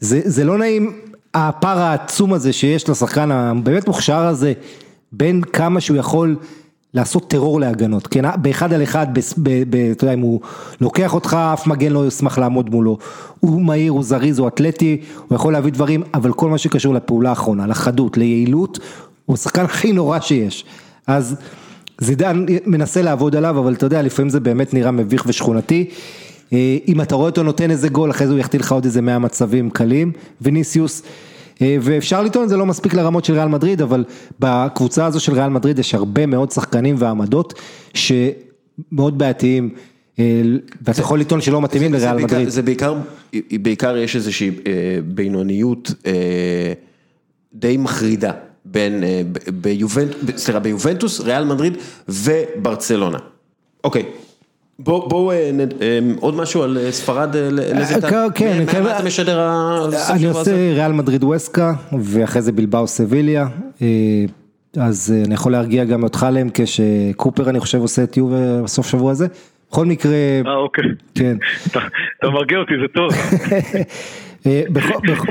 זה, זה לא נעים, הפער העצום הזה שיש לשחקן הבאמת מוכשר הזה, בין כמה שהוא יכול לעשות טרור להגנות, כן, באחד על אחד, אתה יודע, אם הוא לוקח אותך, אף מגן לא ישמח לעמוד מולו, הוא מהיר, הוא זריז, הוא אתלטי, הוא יכול להביא דברים, אבל כל מה שקשור לפעולה האחרונה, לחדות, ליעילות, הוא השחקן הכי נורא שיש, אז זידן מנסה לעבוד עליו, אבל אתה יודע, לפעמים זה באמת נראה מביך ושכונתי, אם אתה רואה אותו נותן איזה גול, אחרי זה הוא יחטיא לך עוד איזה 100 מצבים קלים, ויניסיוס, ואפשר לטעון, זה לא מספיק לרמות של ריאל מדריד, אבל בקבוצה הזו של ריאל מדריד יש הרבה מאוד שחקנים ועמדות שמאוד בעייתיים, ואתה יכול לטעון שלא מתאימים לריאל מדריד. זה בעיקר, בעיקר יש איזושהי בינוניות די מחרידה. בין, ביובנטוס, ריאל מדריד וברצלונה. אוקיי, בואו, עוד משהו על ספרד, כן, מה אתה משדר? אני עושה ריאל מדריד ווסקה, ואחרי זה בלבאו סביליה, אז אני יכול להרגיע גם אותך להם, כשקופר אני חושב עושה את יובה בסוף שבוע הזה. בכל מקרה, אה אוקיי, כן, אתה מרגיע אותי, זה טוב.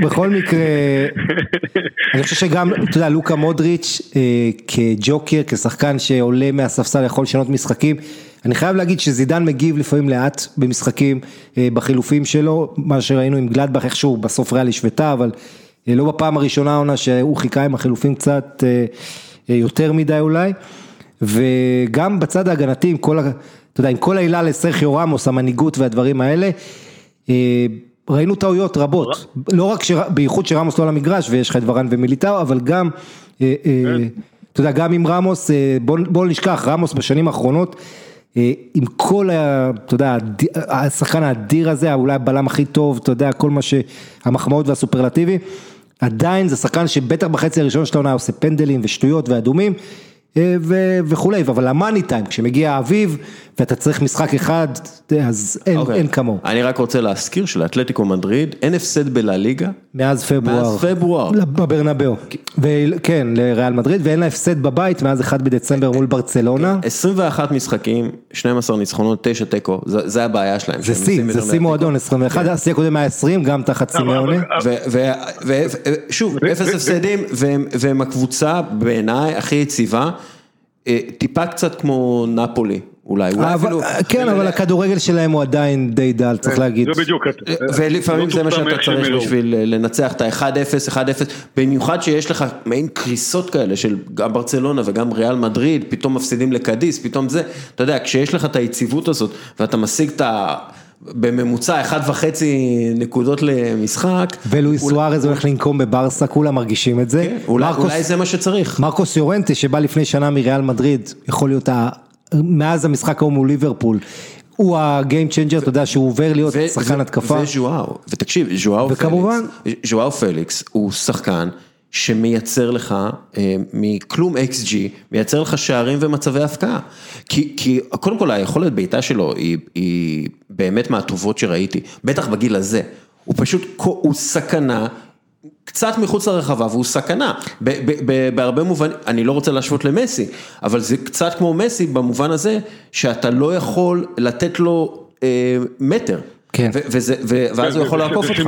בכל מקרה, אני חושב שגם, אתה יודע, לוקה מודריץ' כג'וקר, כשחקן שעולה מהספסל יכול לשנות משחקים, אני חייב להגיד שזידן מגיב לפעמים לאט במשחקים, בחילופים שלו, מה שראינו עם גלדבך איכשהו בסוף ריאל השוותה, אבל לא בפעם הראשונה העונה שהוא חיכה עם החילופים קצת יותר מדי אולי, וגם בצד ההגנתי, עם כל, אתה יודע, עם כל העילה לסרחיו רמוס, המנהיגות והדברים האלה, ראינו טעויות רבות, לא רק, בייחוד שרמוס לא על המגרש ויש לך את ורן ומיליטאו, אבל גם, אתה יודע, גם עם רמוס, בוא נשכח, רמוס בשנים האחרונות, עם כל, אתה יודע, השחקן האדיר הזה, אולי הבלם הכי טוב, אתה יודע, כל מה שהמחמאות והסופרלטיבי, עדיין זה שחקן שבטח בחצי הראשון של העונה עושה פנדלים ושטויות ואדומים, וכולי, אבל המאני טיים, כשמגיע האביב ואתה צריך משחק אחד, אז אין כמוהו. אני רק רוצה להזכיר שלאתלטיקו מדריד אין הפסד בלליגה. מאז פברואר. מאז פברואר. בברנבאו. כן, לריאל מדריד, ואין לה הפסד בבית מאז 1 בדצמבר מול ברצלונה. 21 משחקים, 12 ניצחונות, 9 תיקו, זה הבעיה שלהם. זה שיא, זה שיא מועדון, 21, השיא הקודם היה 20, גם תחת סימאוני. ושוב, אפס הפסדים, והם הקבוצה בעיניי הכי יציבה. טיפה קצת כמו נפולי, אולי, אולי אפילו... כן, אבל הכדורגל שלהם הוא עדיין די דל, צריך להגיד. זה בדיוק. ולפעמים זה מה שאתה צריך בשביל לנצח את ה-1-0, 1-0, במיוחד שיש לך מעין קריסות כאלה של גם ברצלונה וגם ריאל מדריד, פתאום מפסידים לקדיס, פתאום זה, אתה יודע, כשיש לך את היציבות הזאת ואתה משיג את ה... בממוצע אחד וחצי נקודות למשחק. ולואיס סוארז הולך לנקום בברסה, כולם מרגישים את זה. אולי זה מה שצריך. מרקוס יורנטה שבא לפני שנה מריאל מדריד, יכול להיות מאז המשחק ההוא מול ליברפול. הוא ה game changer, אתה יודע שהוא עובר להיות שחקן התקפה. וז'ואאו, ותקשיב, ז'ואאו פליקס הוא שחקן שמייצר לך מכלום XG, מייצר לך שערים ומצבי הפקעה. כי קודם כל היכולת בעיטה שלו היא באמת מהטובות שראיתי, בטח בגיל הזה. הוא פשוט, הוא סכנה. קצת מחוץ לרחבה והוא סכנה, בהרבה מובנים, אני לא רוצה להשוות למסי, אבל זה קצת כמו מסי במובן הזה שאתה לא יכול לתת לו אה, מטר. כן. ו- וזה- ו- ואז הוא יכול לעקוף אותך.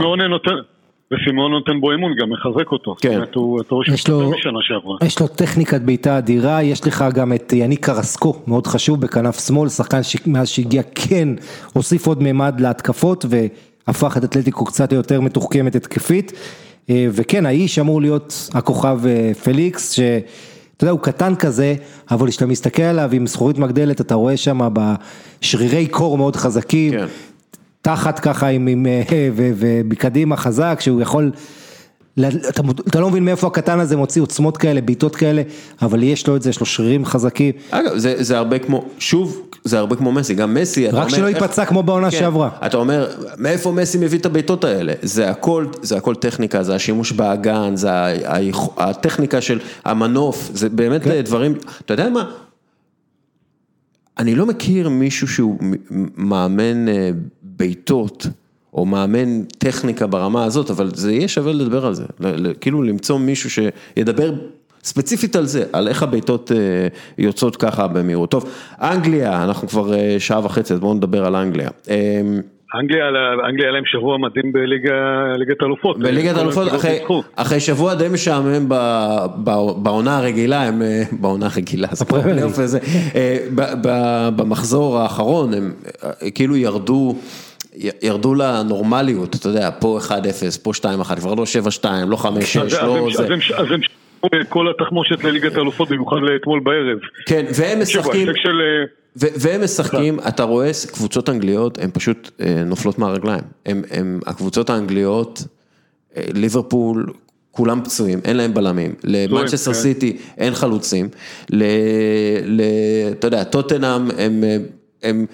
וסימאונה נותן, בו אמון, גם מחזק אותו. כן. זאת אומרת, הוא- אתה רואה שהוא יש לו- יותר משנה שעברה. יש לו טכניקת בעיטה אדירה, יש לך גם את יניק קרסקו, מאוד חשוב בכנף שמאל, שחקן שמאז שהגיע כן הוסיף עוד מימד להתקפות והפך את אתלטיקו קצת יותר מתוחכמת התקפית. אה, וכן, האיש אמור להיות הכוכב אה, פליקס, שאתה יודע, הוא קטן כזה, אבל כשאתה מסתכל עליו עם זכורית מגדלת, אתה רואה שם בשרירי קור מאוד חזקים. כן. תחת ככה עם, עם, אה, ו- ובקדימה חזק, שהוא יכול, אתה, אתה לא מבין מאיפה הקטן הזה מוציא עוצמות כאלה, בעיטות כאלה, אבל יש לו את זה, יש לו שרירים חזקים, אגב, זה, זה הרבה כמו, שוב, זה הרבה כמו מסי, גם מסי, רק שלא איך- ייפצע כמו בעונה כן, שעברה. אתה אומר, מאיפה מסי מביא את הבעיטות האלה? זה הכל, זה הכל טכניקה, זה השימוש באגן, זה הטכניקה של המנוף, זה באמת כן. דברים, אתה יודע מה? אני לא מכיר מישהו שהוא מאמן אה, בעיטות, או מאמן טכניקה ברמה הזאת, אבל זה יהיה שווה לדבר על זה, כאילו למצוא מישהו שידבר ספציפית על זה, על איך הבעיטות אה, יוצאות ככה במהירות. טוב, אנגליה, אנחנו כבר אה, שעה וחצי, אז בואו נדבר על אנגליה. אנגליה, אנגליה היה להם שבוע מדהים בליגה- ליגת האלופות. בליגת האלופות, הנקודות אחרי- שבוע די משעמם ב- ב- בעונה הרגילה, הם, אה, בעונה הרגילה, זה הזה, אה, ב- ב- במחזור האחרון הם אה, כאילו ירדו. ירדו לנורמליות, אתה יודע, פה 1-0, פה 2-1, כבר לא 7-2, לא 5-6, אז- אז לא הם- זה. שמעו כל התחמושת לליגת האלופות, במיוחד לאתמול בערב. כן, והם משחקים. אה, והם משחקים, אתה רואה קבוצות אנגליות, הן פשוט אה, נופלות מהרגליים. הם, הם, הקבוצות האנגליות, אה, ליברפול, כולם פצועים, אין להם בלמים. למנצ'סטר כן. סיטי אין חלוצים. ל... ל... אתה יודע, טוטנאם, הם, אה, הם,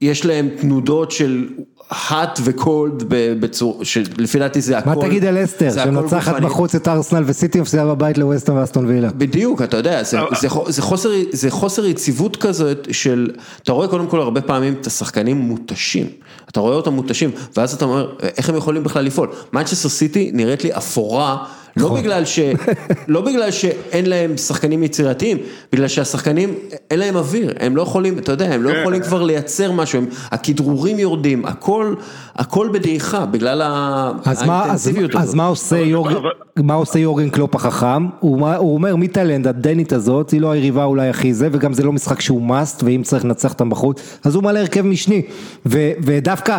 יש להם תנודות של hot וקולד בצורה, שלפי דעתי זה הכל. מה תגיד על הכל שמנצחת. בחוץ את ארסנל וסיטי מפסידה בבית לווסטון ואסטון וילה. בדיוק, אתה יודע, זה, זה, זה, חוסר, זה חוסר יציבות כזאת של, אתה רואה קודם כל הרבה פעמים את השחקנים מותשים, אתה רואה אותם מותשים, ואז אתה אומר, איך הם יכולים בכלל לפעול? מנצ'סטר סיטי נראית לי אפורה, לא נכון. בגלל, ש, לא בגלל שאין להם שחקנים יצירתיים, בגלל שהשחקנים, אין להם אוויר, הם לא יכולים, אתה יודע, הם לא כן. יכולים כבר לייצר משהו, הם, הכדרורים יורדים, הכל, הכל בדעיכה, בגלל אז אז, האינטנסיביות אז הזאת. מה עושה אבל- מה עושה יורגן קלופ החכם? הוא, מה- הוא אומר מיטלנד הדנית הזאת, היא לא היריבה אולי הכי זה, וגם זה לא משחק שהוא must, ואם צריך לנצח אותם בחוץ, אז הוא מעלה הרכב משני, ו, ודווקא,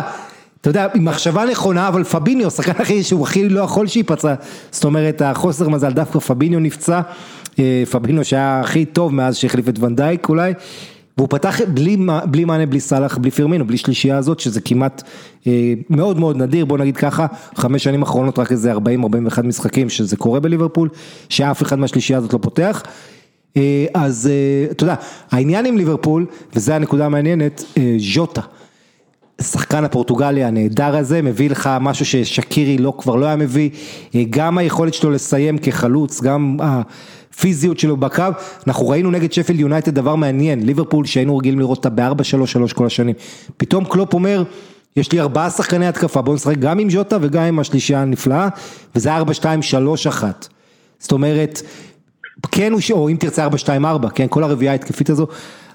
אתה יודע, עם מחשבה נכונה, אבל פביניו, שחקן הכי, שהוא הכי לא יכול שייפצע, זאת אומרת, החוסר מזל, דווקא פביניו נפצע, אה, פביניו שהיה הכי טוב מאז שהחליף את ונדייק אולי, והוא פתח בלי, בלי מענה, בלי סאלח, בלי פרמינו, בלי שלישייה הזאת, שזה כמעט אה, מאוד מאוד נדיר, בוא נגיד ככה, חמש שנים אחרונות רק איזה 40-41 משחקים שזה קורה בליברפול, שאף אחד מהשלישייה הזאת לא פותח. אה, אז אתה יודע, העניין עם ליברפול, וזו הנקודה המעניינת, ז'וטה. השחקן הפורטוגלי הנהדר הזה, מביא לך משהו ששקירי לא, כבר לא היה מביא, אה, גם היכולת שלו לסיים כחלוץ, גם הפיזיות שלו בקו, אנחנו ראינו נגד שפילד יונייטד דבר מעניין, ליברפול שהיינו רגילים לראות אותה ב-4-3-3 כל השנים, פתאום קלופ אומר, יש לי ארבעה שחקני התקפה, בואו נשחק גם עם ז'וטה וגם עם השלישייה הנפלאה, וזה 4-2-3-1, זאת אומרת, כן, או אם תרצה 4-2-4, כן, כל הרביעייה ההתקפית הזו,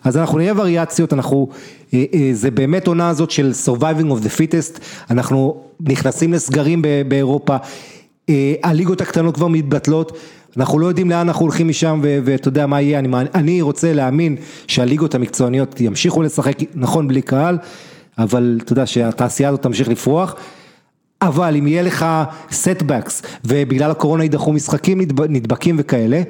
אז אנחנו נהיה וריאציות, אנחנו, אה, אה, זה באמת עונה הזאת של surviving of the fittest, אנחנו נכנסים לסגרים באירופה, אה, הליגות הקטנות כבר מתבטלות, אנחנו לא יודעים לאן אנחנו הולכים משם ואתה יודע מה יהיה, אני, אני רוצה להאמין שהליגות המקצועניות ימשיכו לשחק, נכון בלי קהל, אבל אתה יודע שהתעשייה הזאת תמשיך לפרוח. אבל אם יהיה לך setbacks ובגלל הקורונה יידחו משחקים נדב- נדבקים וכאלה,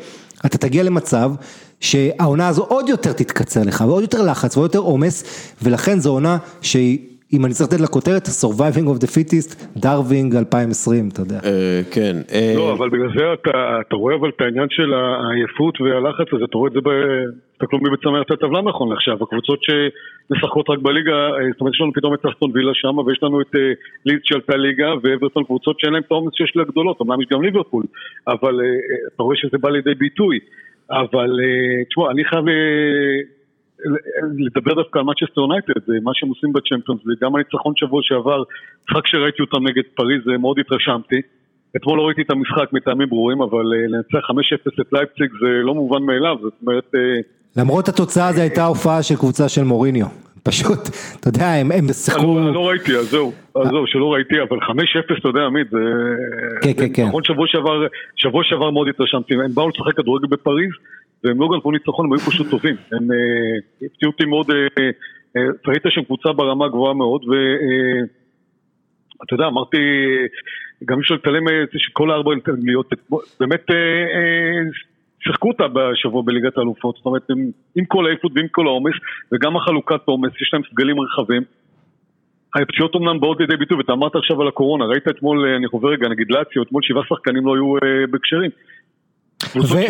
אתה תגיע למצב שהעונה הזו עוד יותר תתקצר לך ועוד יותר לחץ ועוד יותר עומס ולכן זו עונה שהיא, אם אני צריך לתת לה כותרת, surviving of the fittest, דרווין 2020, אתה יודע. אה, כן. אה, לא, אבל בגלל זה אתה, רואה אבל את העניין של העייפות והלחץ הזה, אתה רואה את זה, ב... תסתכלו מי בצמרת הטבלה נכון לעכשיו, הקבוצות שמשחקות רק בליגה, אה, זאת אומרת יש לנו פתאום את אסטון וילה שם, ויש לנו את לידס שעלתה ליגה, ואברטון קבוצות שאין להם את העומס שיש לגדולות, אמנם יש גם ליברפול, אבל אתה רואה שזה בא לידי ביטוי, אבל אה, תשמע, אני חייב... אה, לדבר דווקא על מנצ'סטר יונייטד, מה שהם עושים בצ'מפיונס, וגם הניצחון שבוע שעבר, משחק שראיתי אותם נגד פריז, אה, מאוד התרשמתי. אתמול לא ראיתי את המשחק מטעמים ברורים, אבל לנצח 5-0 את לייפציג זה לא מובן מאליו, זאת אומרת, למרות התוצאה זו הייתה הופעה של קבוצה של מוריניו, פשוט, אתה יודע, הם, הם שיחקו... לא, לא ראיתי, אז זהו, אז זהו, שלא ראיתי, אבל 5-0, אתה יודע, עמית, זה... כן, כן, כן. נכון, שבוע שעבר, שבוע שעבר מאוד התרשמתי, הם באו לשחק כדורגל בפריז, והם לא גנבו ניצחון, הם היו פשוט טובים. הם הפתיעו אותי מאוד, ראית שהם קבוצה ברמה גבוהה מאוד, ואתה יודע, אמרתי, גם אי אפשר להתעלם שכל הארבע להיות, באמת שיחקו אותה בשבוע בליגת האלופות, זאת אומרת, עם, עם כל העייפות ועם כל העומס, וגם החלוקת עומס, יש להם סגלים רחבים. הפציעות אמנם באות לידי ביטוי, ואתה אמרת עכשיו על הקורונה, ראית אתמול, אני חובר רגע, נגיד לאציו, אתמול שבעה שחקנים לא היו אה, בקשרים.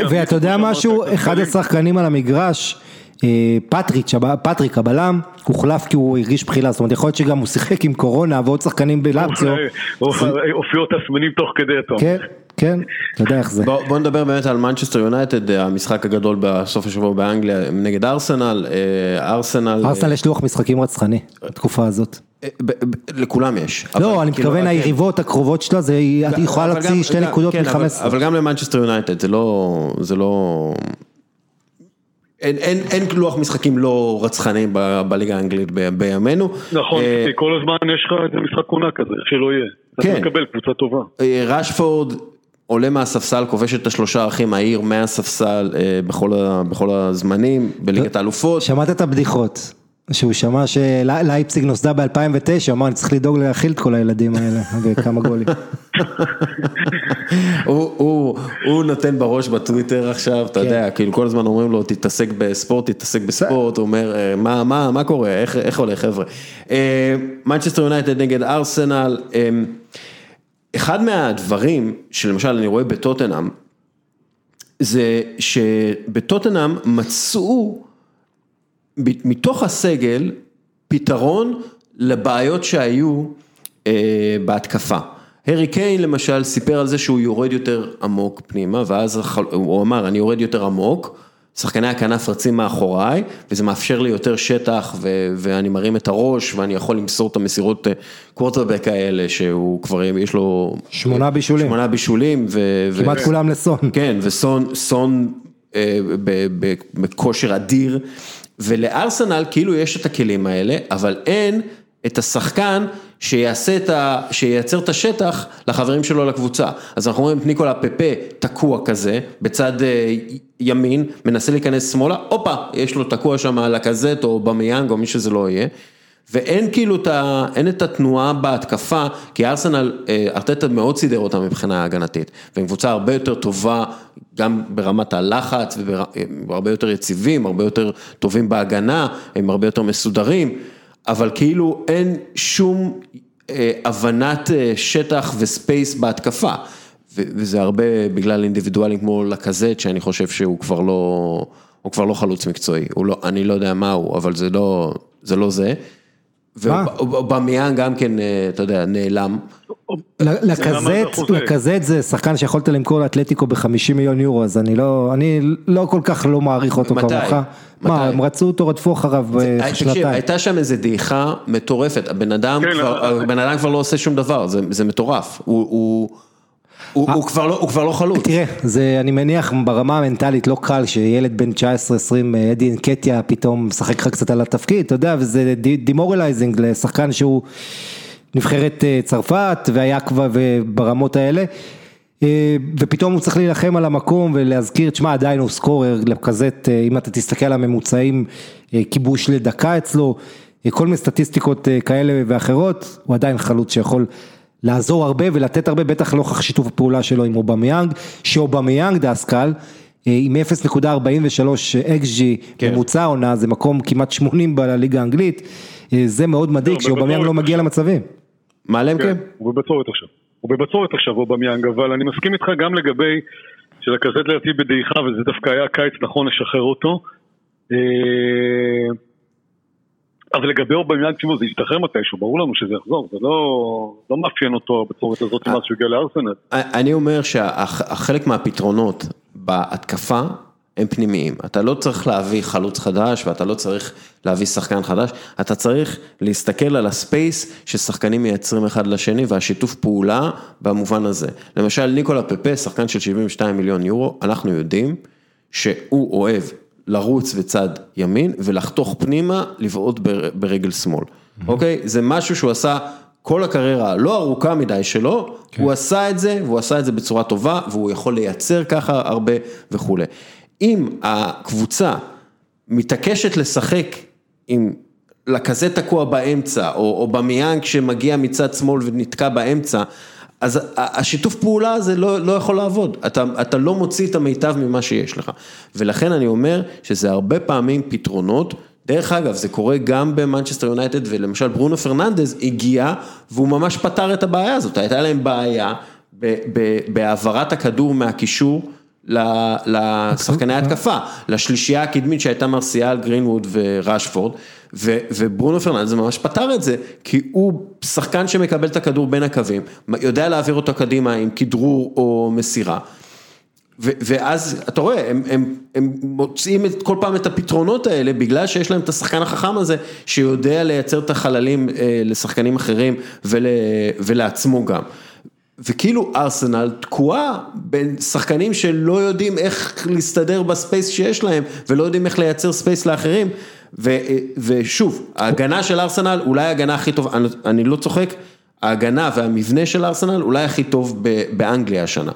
ואתה יודע משהו, אחד השחקנים על המגרש, אה, פטריץ', פטריק הבלם, הוחלף כי הוא הרגיש בחילה, זאת אומרת יכול להיות שגם הוא שיחק עם קורונה ועוד שחקנים בלאציו. הופיעו תסמינים תוך כדי אתה. כן, כן, אתה יודע איך זה. בוא נדבר באמת על מנצ'סטר יונייטד, המשחק הגדול בסוף השבוע באנגליה נגד ארסנל, אה, ארסנל. ארסנל יש לוח משחקים רצחני, בתקופה הזאת. אה, לכולם יש. לא, אני כאילו, מתכוון היריבות הקרובות שלה, היא יכולה להוציא שתי נקודות כן, מ-15. אבל גם למנצ'סטר יונייטד, זה לא... אין, אין, אין לוח משחקים לא רצחני בליגה האנגלית בימינו. נכון, אה, כי כל הזמן יש לך איזה משחק עונה כזה, שלא יהיה. כן. אתה מקבל קבוצה טובה. אה, רשפורד עולה מהספסל, כובש את השלושה האחים העיר מהספסל אה, בכל, בכל הזמנים, בליגת האלופות. שמעת את הבדיחות. שהוא שמע שלייפסיג נוסדה ב-2009, אמר אני צריך לדאוג להכיל את כל הילדים האלה וכמה גולים. הוא נותן בראש בטוויטר עכשיו, אתה יודע, כן. כאילו כל הזמן אומרים לו תתעסק בספורט, תתעסק בספורט, הוא אומר אה, מה קורה, איך הולך חבר'ה. מנצ'סטר יונייטד נגד ארסנל, אה, אחד מהדברים שלמשל אני רואה בטוטנאם, זה שבטוטנאם מצאו מתוך הסגל פתרון לבעיות שהיו אה, בהתקפה. הארי קיין למשל סיפר על זה שהוא יורד יותר עמוק פנימה, ואז הוא אמר אני יורד יותר עמוק, שחקני הכנף רצים מאחוריי, וזה מאפשר לי יותר שטח, ו- ואני מרים את הראש, ואני יכול למסור את המסירות קוורטרבק אה, האלה, שהוא כבר, יש לו... שמונה בישולים. שמונה בישולים. ו- כמעט ו- כולם לסון. כן, וסון, סון אה, בכושר אדיר. ולארסנל כאילו יש את הכלים האלה, אבל אין את השחקן שיעשה את ה... שייצר את השטח לחברים שלו לקבוצה. אז אנחנו רואים את ניקולה פפה תקוע כזה, בצד אה, ימין, מנסה להיכנס שמאלה, הופה, יש לו תקוע שם על הקזט או במיאנג או מי שזה לא יהיה. ואין כאילו את ה... אין את התנועה בהתקפה, כי ארסנל, אה, ארטטה מאוד סידר אותה מבחינה הגנתית, והם קבוצה הרבה יותר טובה, גם ברמת הלחץ, והם הרבה יותר יציבים, הרבה יותר טובים בהגנה, הם הרבה יותר מסודרים, אבל כאילו אין שום אה, הבנת אה, שטח וספייס בהתקפה, וזה הרבה בגלל אינדיבידואלים כמו לקזט, שאני חושב שהוא כבר לא, הוא כבר לא חלוץ מקצועי, לא, אני לא יודע מה הוא, אבל זה לא זה. לא זה. ובמיאן גם כן, אה, אתה יודע, נעלם. לקזט, לקזט זה שחקן שיכולת למכור לאתלטיקו ב-50 מיליון יורו, אז אני לא, אני לא כל כך לא מעריך אותו כמוך. מה, הם רצו אותו, רדפו אחריו אה, שנתיים. הייתה שם איזה דעיכה מטורפת, הבן אדם כן, כבר לא עושה שום דבר, זה מטורף. הוא... הוא הוא, כבר לא הוא כבר לא חלוץ. תראה, זה אני מניח ברמה המנטלית לא קל שילד בן 19-20, אדי אנקטיה פתאום משחק לך קצת על התפקיד, אתה יודע, וזה demoralizing לשחקן שהוא נבחרת אה, צרפת והיה כבר ברמות האלה. אה, ופתאום הוא צריך להילחם על המקום ולהזכיר, תשמע עדיין הוא scorer, לקזט, אה, אם אתה תסתכל על הממוצעים, כיבוש לדקה אצלו, כל מיני סטטיסטיקות כאלה ואחרות, הוא עדיין חלוץ שיכול לעזור הרבה ולתת הרבה, בטח נוכח שיתוף הפעולה שלו עם אובמיאנג, שאובמיאנג דסקל, אה, עם 0.43 XG כן. ממוצע עונה, זה מקום כמעט 80 בליגה האנגלית, אה, זה מאוד מדאיג לא, שאובמיאנג לא מגיע למצבים. מה להם כן? הוא בבצורת עכשיו, הוא בבצורת עכשיו אובמיאנג, אבל אני מסכים איתך גם לגבי שלקזט לדעתי בדעיכה, וזה דווקא היה קיץ נכון לשחרר אותו. אבל לגבי אובמיאנג, תשמעו, זה ישתחרר מתישהו, ברור לנו שזה יחזור, זה לא, לא מאפיין אותו בצורת הזאת מאז שהוא הגיע לארסנל. אני אומר שהחלק מהפתרונות בהתקפה הם פנימיים. אתה לא צריך להביא חלוץ חדש ואתה לא צריך להביא שחקן חדש, אתה צריך להסתכל על הספייס ששחקנים מייצרים אחד לשני והשיתוף פעולה במובן הזה. למשל ניקולה פפה, שחקן של 72 מיליון יורו, אנחנו יודעים שהוא אוהב לרוץ בצד ימין ולחתוך פנימה, לבעוט ברגל שמאל, אוקיי? זה משהו שהוא עשה כל הקריירה הלא ארוכה מדי שלו, כן. הוא עשה את זה, והוא עשה את זה בצורה טובה, והוא יכול לייצר ככה הרבה וכולי. אם הקבוצה מתעקשת לשחק עם לכזה תקוע באמצע, או, או במיאנג שמגיע מצד שמאל ונתקע באמצע, אז השיתוף פעולה הזה לא, לא יכול לעבוד, אתה, אתה לא מוציא את המיטב ממה שיש לך. ולכן אני אומר שזה הרבה פעמים פתרונות, דרך אגב, זה קורה גם במנצ'סטר יונייטד, ולמשל ברונו פרננדז הגיע והוא ממש פתר את הבעיה הזאת, הייתה להם בעיה בהעברת הכדור מהקישור. לשחקני התקפה, לשלישייה הקדמית שהייתה מרסיאל, גרינווד וראשפורד, וברונו פרננדס ממש פתר את זה, כי הוא שחקן שמקבל את הכדור בין הקווים, יודע להעביר אותו קדימה עם כדרור או מסירה. ואז אתה רואה, הם, הם, הם מוצאים את, כל פעם את הפתרונות האלה בגלל שיש להם את השחקן החכם הזה שיודע לייצר את החללים אה, לשחקנים אחרים ול, ולעצמו גם. וכאילו ארסנל תקועה בין שחקנים שלא יודעים איך להסתדר ב space שיש להם ולא יודעים איך לייצר space לאחרים ו, ושוב, ההגנה של ארסנל אולי ההגנה הכי טוב, אני, אני לא צוחק, ההגנה והמבנה של ארסנל אולי הכי טוב באנגליה השנה.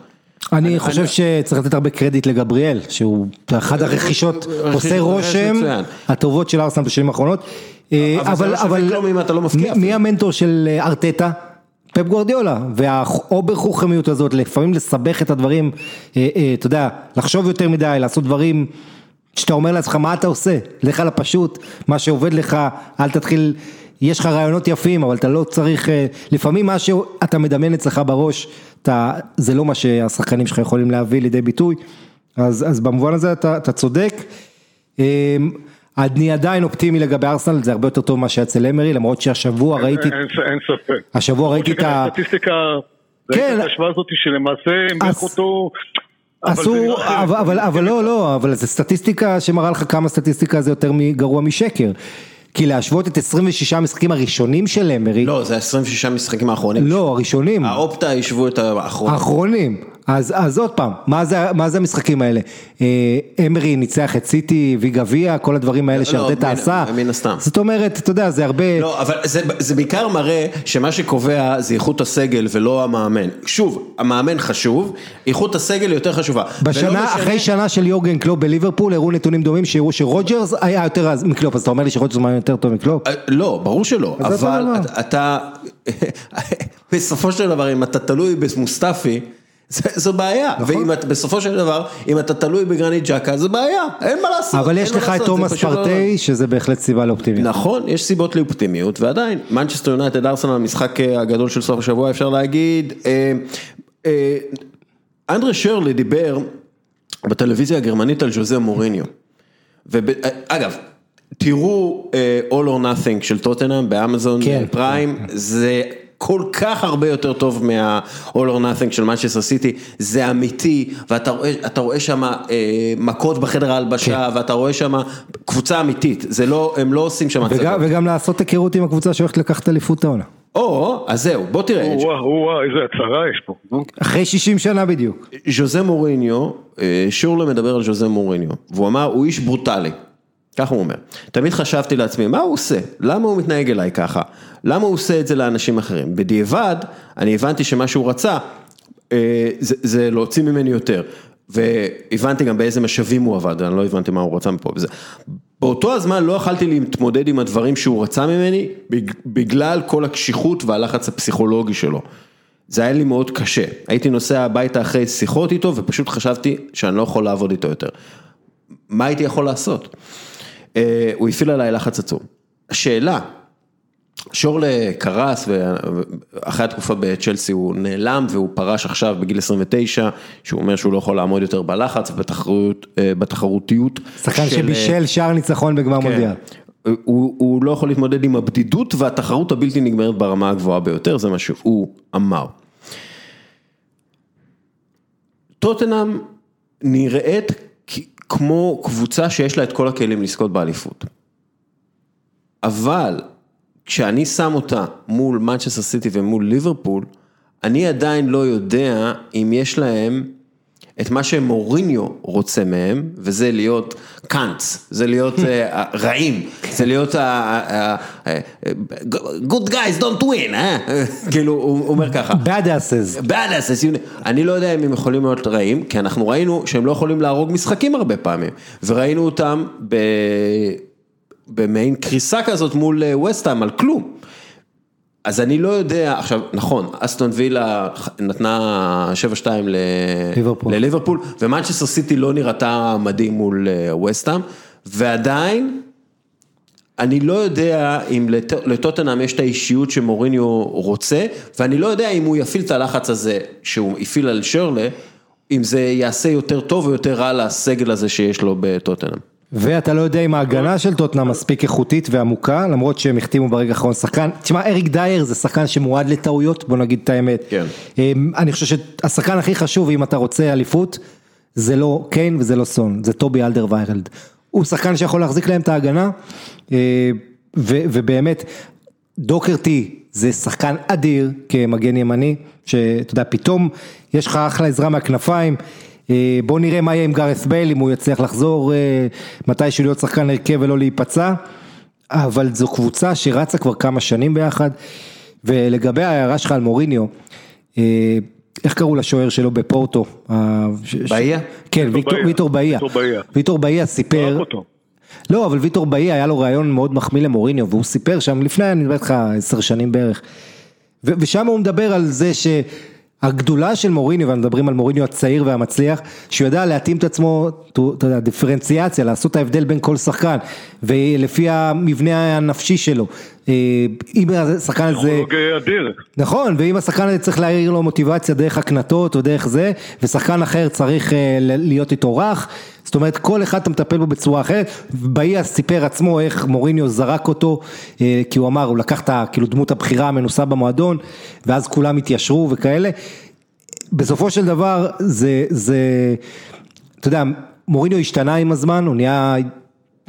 אני אני חושב אני... שצריך לתת הרבה קרדיט לגבריאל, שהוא אחד הרכישות, עושה רושם הטובות של ארסנל בשנים האחרונות. אבל, אבל, אבל מי המנטור של ארטטה? פפ גורדיולה, והאובר חוכמיות הזאת, לפעמים לסבך את הדברים, אה, אה, אתה יודע, לחשוב יותר מדי, לעשות דברים שאתה אומר לעצמך מה אתה עושה, לך על הפשוט, מה שעובד לך, אל תתחיל, יש לך רעיונות יפים, אבל אתה לא צריך, אה, לפעמים מה שאתה מדמיין אצלך בראש, אתה, זה לא מה שהשחקנים שלך יכולים להביא לידי ביטוי, אז, אז במובן הזה אתה, אתה צודק. אני עדיין אופטימי לגבי ארסנל, זה הרבה יותר טוב ממה שהיה אצל אמרי, למרות שהשבוע ראיתי... אין ספק. השבוע ראיתי את ה... הסטטיסטיקה, כן. ההשוואה הזאת שלמעשה הם לקחו אותו... אסור, אבל לא, לא, אבל זה סטטיסטיקה שמראה לך כמה סטטיסטיקה זה יותר גרוע משקר. כי להשוות את 26 המשחקים הראשונים של אמרי... לא, זה 26 המשחקים האחרונים. לא, הראשונים. האופטה השוו את האחרונים. האחרונים. אז, אז עוד פעם, מה זה, מה זה המשחקים האלה? אה, אמרי ניצח את סיטי, הביא גביע, כל הדברים האלה לא, שארטטה לא, עשה. מן הסתם. זאת אומרת, אתה יודע, זה הרבה... לא, אבל זה, זה בעיקר מראה שמה שקובע זה איכות הסגל ולא המאמן. שוב, המאמן חשוב, איכות הסגל יותר חשובה. בשנה, משנה... אחרי שנה של יורגן קלופ בליברפול, הראו נתונים דומים שהראו שרוג'רס היה יותר אז מקלופ, אז אתה אומר לי שרוג'רס מאמן יותר טוב מקלופ? אה, לא, ברור שלא, אבל אתה, בסופו של דבר, אם אתה תלוי במוסטפי, זו בעיה, נכון. ואם את, בסופו של דבר, אם אתה תלוי בגרנית ג'קה, זו בעיה, אין מה לעשות. אבל יש לך את תומאס פרטי, לא... שזה בהחלט סיבה לאופטימיות. נכון, יש סיבות לאופטימיות, ועדיין, מנצ'סטר יונייטד ארסנל, המשחק אה, הגדול של סוף השבוע, אפשר להגיד, אה, אה, אנדרה שרלי דיבר בטלוויזיה הגרמנית על ז'וזה מוריניו, ואגב, תראו All or Nothing של טוטנאם באמזון כן, פריים, כן. זה כל כך הרבה יותר טוב מה-all or nothing של מנצ'סטר סיטי, זה אמיתי, ואתה רואה, רואה שם אה, מכות בחדר ההלבשה, כן. ואתה רואה שם קבוצה אמיתית, זה לא, הם לא עושים שם וגם, וגם לעשות היכרות עם הקבוצה שהולכת לקחת אליפות העונה. או, אז זהו, בוא תראה. או, או, איזה הצהרה יש פה. אחרי 60 שנה בדיוק. ז'וזה מוריניו, אה, שורלה מדבר על ז'וזה מוריניו, והוא אמר, הוא איש ברוטלי. ככה הוא אומר, תמיד חשבתי לעצמי, מה הוא עושה? למה הוא מתנהג אליי ככה? למה הוא עושה את זה לאנשים אחרים? בדיעבד, אני הבנתי שמה שהוא רצה, אה, זה, זה להוציא ממני יותר. והבנתי גם באיזה משאבים הוא עבד, אני לא הבנתי מה הוא רצה מפה וזה. באותו הזמן לא יכלתי להתמודד עם הדברים שהוא רצה ממני, בגלל כל הקשיחות והלחץ הפסיכולוגי שלו. זה היה לי מאוד קשה, הייתי נוסע הביתה אחרי שיחות איתו ופשוט חשבתי שאני לא יכול לעבוד איתו יותר. מה הייתי יכול לעשות? אה, הוא הפעיל עליי לחץ עצום. השאלה, שורלה קרס ואחרי התקופה בצ'לסי הוא נעלם והוא פרש עכשיו בגיל 29, שהוא אומר שהוא לא יכול לעמוד יותר בלחץ ובתחרות, אה. שחקן שבישל שער ניצחון בגמר כן. מונדיאל. הוא, הוא לא יכול להתמודד עם הבדידות והתחרות הבלתי נגמרת ברמה הגבוהה ביותר, זה מה שהוא אמר. טוטנאם נראית כמו קבוצה שיש לה את כל הכלים לזכות באליפות. אבל כשאני שם אותה מול מנצ'סטר סיטי ומול ליברפול, אני עדיין לא יודע אם יש להם את מה שמוריניו רוצה מהם, וזה להיות קאנץ, זה להיות אה, רעים, זה להיות ה- good guys don't win, אה? כאילו הוא אומר ככה. bad asses. bad asses, you know. אני לא יודע אם הם יכולים להיות רעים, כי אנחנו ראינו שהם לא יכולים להרוג משחקים הרבה פעמים, וראינו אותם ב... במעין קריסה כזאת מול ווסטהאם על כלום. אז אני לא יודע, עכשיו נכון, אסטון וילה נתנה 7-2 ל- ליברפול. לליברפול, ומנצ'סטר סיטי לא נראתה מדהים מול אה, ווסטהאם, ועדיין, אני לא יודע אם לט- לטוטנאם יש את האישיות שמוריניו רוצה, ואני לא יודע אם הוא יפעיל את הלחץ הזה שהוא הפעיל על שרלה, אם זה יעשה יותר טוב או יותר רע לסגל הזה שיש לו בטוטנאם. ואתה לא יודע אם ההגנה של טוטנאם מספיק איכותית ועמוקה, למרות שהם החתימו ברגע האחרון שחקן, תשמע אריק דייר זה שחקן שמועד לטעויות, בוא נגיד את האמת. כן. אמ, אני חושב שהשחקן הכי חשוב אם אתה רוצה אליפות, זה לא קיין וזה לא סון, זה טובי אלדר ויירלד. הוא שחקן שיכול להחזיק להם את ההגנה, אה, ו- ובאמת, דוקרטי זה שחקן אדיר כמגן ימני, שאתה יודע, פתאום יש לך אחלה עזרה מהכנפיים. אה, בוא נראה מה יהיה עם גארת' בייל, אם הוא יצליח לחזור אה, מתישהו להיות שחקן הרכב ולא להיפצע, אבל זו קבוצה שרצה כבר כמה שנים ביחד, ולגבי ההערה שלך על מוריניו, אה, איך קראו לשוער שלו בפורטו? ש- ש- באיה? כן, ויטור באיה. ויטור באיה. סיפר. לא, אבל ויטור באי היה לו רעיון מאוד מחמיא למוריניו, והוא סיפר שם לפני, אני מדבר איתך עשר שנים בערך, ושם הוא מדבר על זה שהגדולה של מוריניו, ומדברים על מוריניו הצעיר והמצליח, שהוא יודע להתאים את עצמו, אתה יודע, דיפרנציאציה, לעשות את ההבדל בין כל שחקן, ולפי המבנה הנפשי שלו. אה, אם השחקן הזה... אה. נכון, ואם השחקן הזה צריך להעיר לו מוטיבציה דרך הקנטות או דרך זה, ושחקן אחר צריך אה, להיות איתו רך, זאת אומרת כל אחד אתה מטפל בו בצורה אחרת, באיה סיפר עצמו איך מוריניו זרק אותו, כי הוא אמר, הוא לקח את כאילו דמות הבחירה המנוסה במועדון, ואז כולם התיישרו וכאלה. בסופו של דבר זה, זה, אתה יודע, מוריניו השתנה עם הזמן, הוא נהיה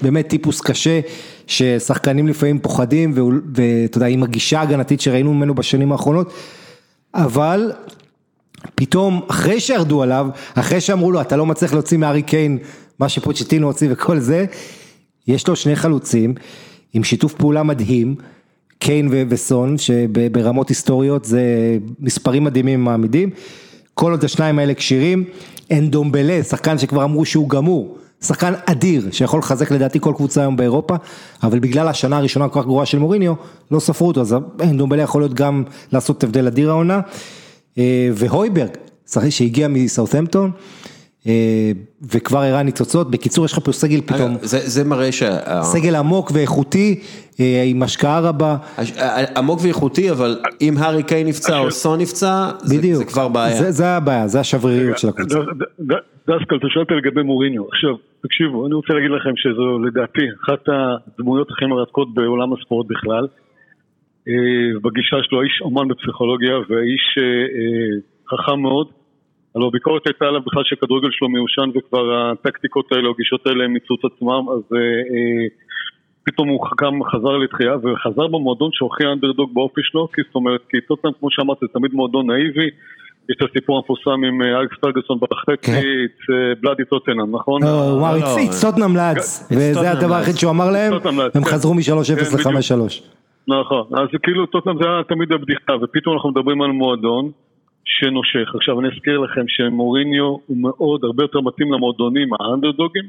באמת טיפוס קשה, ששחקנים לפעמים פוחדים, ואתה יודע, עם הגישה ההגנתית שראינו ממנו בשנים האחרונות, אבל פתאום, אחרי שירדו עליו, אחרי שאמרו לו, אתה לא מצליח להוציא מארי קיין מה שפוצ'טינו הוציא וכל זה, יש לו שני חלוצים עם שיתוף פעולה מדהים, קיין וסון, שברמות היסטוריות זה מספרים מדהימים מעמידים, כל עוד השניים האלה כשירים, אין דומבלה, שחקן שכבר אמרו שהוא גמור, שחקן אדיר, שיכול לחזק לדעתי כל קבוצה היום באירופה, אבל בגלל השנה הראשונה כל כך גרועה של מוריניו, לא ספרו אותו, אז אין דומבלה יכול להיות גם לעשות הבדל אדיר העונה. אה, והויברג, שחקן שהגיע מסאות'מפטון, אה, וכבר הראה ניצוצות, בקיצור יש לך פה סגל פתאום, זה, זה מראה שה... סגל עמוק ואיכותי, אה, עם השקעה רבה, הש- עמוק ואיכותי, אבל אם הארי קיין נפצע או סון נפצע, זה, בדיוק, זה כבר בעיה. זה, זה הבעיה, זה השבריריות של הקבוצה, דסקל, אתה שואלת לגבי מוריניו. עכשיו, תקשיבו, אני רוצה להגיד לכם שזו לדעתי אחת הדמויות הכי מרתקות בעולם הספורט בכלל. אה, בגישה שלו, האיש אומן בפסיכולוגיה והאיש אה, אה, חכם מאוד. הלוא הביקורת הייתה עליו בכלל שהכדורגל שלו מיושן וכבר הטקטיקות האלה, הגישות האלה הם מיצו את עצמם, אז אה, אה, פתאום הוא גם חזר לתחייה וחזר במועדון שהוכיח אנדרדוג באופי שלו, כי זאת אומרת, כי טוטנאם כמו שאמרת זה תמיד מועדון נאיבי, יש את הסיפור המפורסם עם אה, אלכס פרגוסון בחצי, כן. בלאדי טוטנאם, נכון? לא, הוא אמר, it's טוטנאם לאדס, וזה הדבר. היחיד שהוא אמר להם, הם כן. חזרו מ-3-0 כן, בדיוק. ל-5-3. נכון, אז כאילו טוטנאם זה היה תמיד הבדיחה, ופתאום אנחנו מדברים על מועדון שנושך. עכשיו אני אזכיר לכם שמוריניו הוא מאוד, הרבה יותר מתאים למועדונים האנדרדוגים,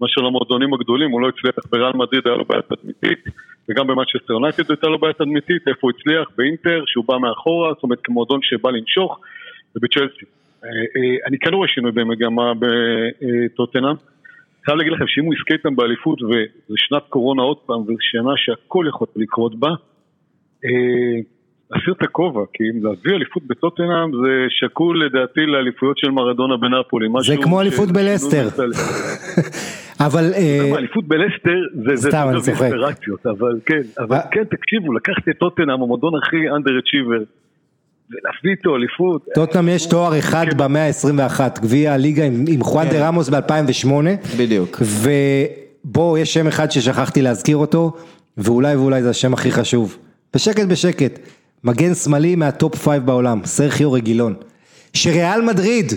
מאשר למועדונים הגדולים, הוא לא הצליח בריאל מדריד, היה לו בעיה תדמיתית, וגם במאצ'סטר יונייטד הייתה לו בעיה תדמיתית, איפה הוא הצליח? באינטר, שהוא בא מאחורה, זאת אומרת כמועדון שבא לנשוך, ובצ'לסי. אה, אה, אני כן רואה שינוי במגמה בטוטנאם. חייב להגיד לכם שאם הוא יזכה איתם באליפות וזו שנת קורונה עוד פעם, וזו שנה שהכל יכול לקרות בה, אה, אסיר את הכובע, כי אם להביא אליפות בטוטנאם זה שקול לדעתי לאליפויות של מרדונה בנפולי. זה משהו כמו אליפות ש- בלסטר. אבל אה, אליפות בלסטר זה זה סתם, אני זה צוחק. אבל כן, אבל אה. כן, תקשיבו, לקחתי את טוטנאם, המועדון הכי achiever, ולהביא איתו אליפות. טוטנאם יש תואר אחד במאה ה-21, גביע הליגה עם חואן דה רמוס ב-2008. בדיוק. ובוא, יש שם אחד ששכחתי להזכיר אותו, ואולי ואולי זה השם הכי חשוב. בשקט בשקט, מגן שמאלי מה top five בעולם, סרחיו רגילון. שריאל מדריד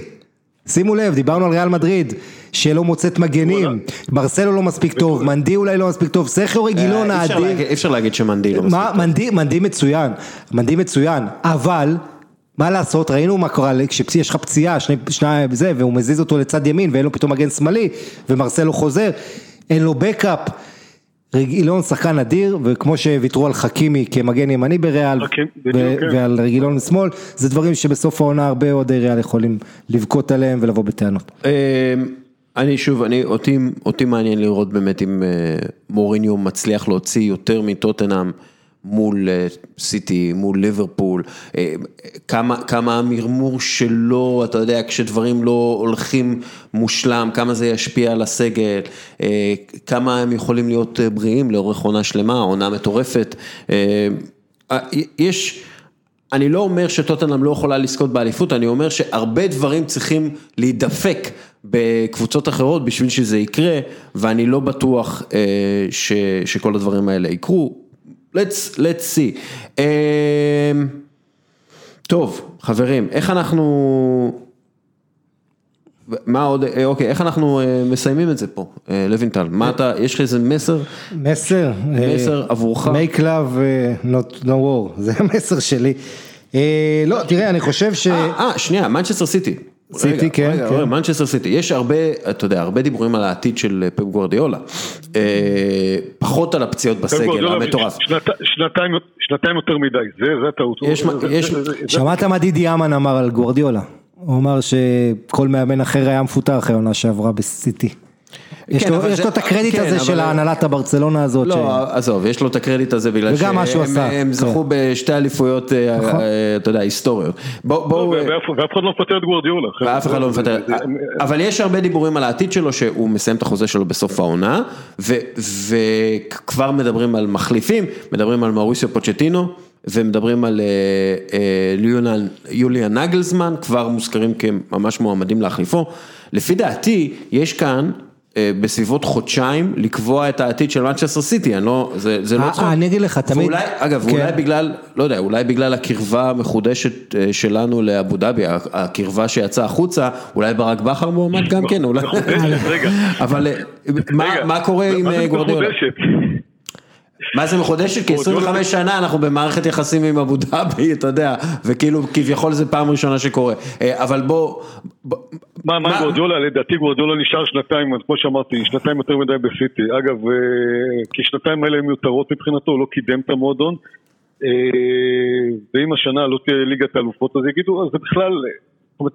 שימו לב, דיברנו על ריאל מדריד, שלא מוצאת מגנים, מרסלו לא מספיק טוב, מנדי אולי לא מספיק טוב, רגילון אה, אי אפשר האדיר, להגיד- אי אפשר להגיד שמנדי לא מספיק. מה, מנדי, מנדי מצוין, מנדי מצוין, אבל מה לעשות, ראינו מה קורה כשיש לך פציעה, שני, שני, זה, והוא מזיז אותו לצד ימין ואין לו פתאום מגן שמאלי, ומרסלו חוזר, אין לו בקאפ, רגילון שחקן אדיר, וכמו שוויתרו על חכימי כמגן ימני בריאל, ו- כן. ועל רגילון משמאל, זה דברים שבסוף העונה הרבה אוהדי ריאל יכולים לבכות עליהם ולבוא בטענות. אה, אני שוב, אני, אותי, אותי מעניין לראות באמת אם אה, מוריניו מצליח להוציא יותר מטוטנאם מול אה, סיטי, מול ליברפול, אה, כמה, כמה המרמור שלו, אתה יודע, כשדברים לא הולכים מושלם, כמה זה ישפיע על הסגל, אה, כמה הם יכולים להיות בריאים לאורך עונה שלמה, עונה מטורפת. יש... אני לא אומר שטוטנאם לא יכולה לזכות באליפות, אני אומר שהרבה דברים צריכים להידפק בקבוצות אחרות בשביל שזה יקרה, ואני לא בטוח ש, שכל הדברים האלה יקרו. Let's, let's see. אה, טוב, חברים, איך אנחנו... מה עוד, אה, אוקיי, איך אנחנו אה, מסיימים את זה פה, אה, לוינטל, מה אתה, יש לך איזה מסר? מסר, מסר עבורך? make love not no war, זה המסר שלי. לא, תראה, אני חושב ש... אה, שנייה, מנצ'סטר סיטי. סיטי, רגע, כן, רגע, כן. רגע, מנצ'סטר סיטי, יש הרבה, אתה יודע, הרבה דיבורים על העתיד של פפ גוורדיאולה. אה, פחות על הפציעות בסגל המטורף. שנת- שנתיים שנתיים יותר מדי, זה זה הטעות. שמעת מה דידי אמן אמר על גוורדיולה? הוא אמר שכל מאמן אחר היה מפוטר אחרי העונה שעברה בסיטי. יש כן, לו- יש זה- לו את הקרדיט כן, הזה אבל- של הנהלת הברצלונה הזאת. ש- לא, עזוב, יש לו את הקרדיט הזה בגלל וגם מה שהוא עשה, הם כן. זכו בשתי אליפויות, אה, נכון. אה, אתה יודע, היסטוריות. בוא- בואו... ואף ואף אחד לא מפטר את גוורדיולה. ואף אחד לא מפטר, אבל יש הרבה דיבורים על העתיד שלו שהוא מסיים את החוזה שלו בסוף העונה וכבר מדברים על מחליפים, מדברים על מאוריסיו פוצ'טינו ומדברים על אה, אה, יוליאן נגלזמן, כבר מוזכרים כממש מועמדים להחליפו. לפי דעתי יש כאן בסביבות חודשיים לקבוע את העתיד של מנצ'סטר סיטי, אני לא, זה זה לא אה, צחוק. אה, אני אגיד לך, תמיד- ואולי, אגב, כן. אולי בגלל, לא יודע, אולי בגלל הקרבה המחודשת אה, שלנו לאבו דאבי, הקרבה שיצאה החוצה, אולי ברק בכר מועמד גם כן, אולי, רגע. אבל אה, מה- רגע, מה קורה עם מה זה אה, גורדיולה? מחודשת? מה זה מחודשת? כי 25 שנה אנחנו במערכת יחסים עם אבו דאבי, אתה יודע, וכאילו כביכול זה פעם ראשונה שקורה, אה, אבל בוא, מה, מה גורדיולה? לדעתי גורדיולה נשאר שנתיים, כמו שאמרתי, שנתיים יותר מדי בסיטי. אגב, אה, כי שנתיים האלה הן מיותרות מבחינתו, הוא לא קידם את המועדון. אה, ואם השנה לא תהיה ליגת האלופות, אז יגידו, אז זה בכלל, זאת אומרת,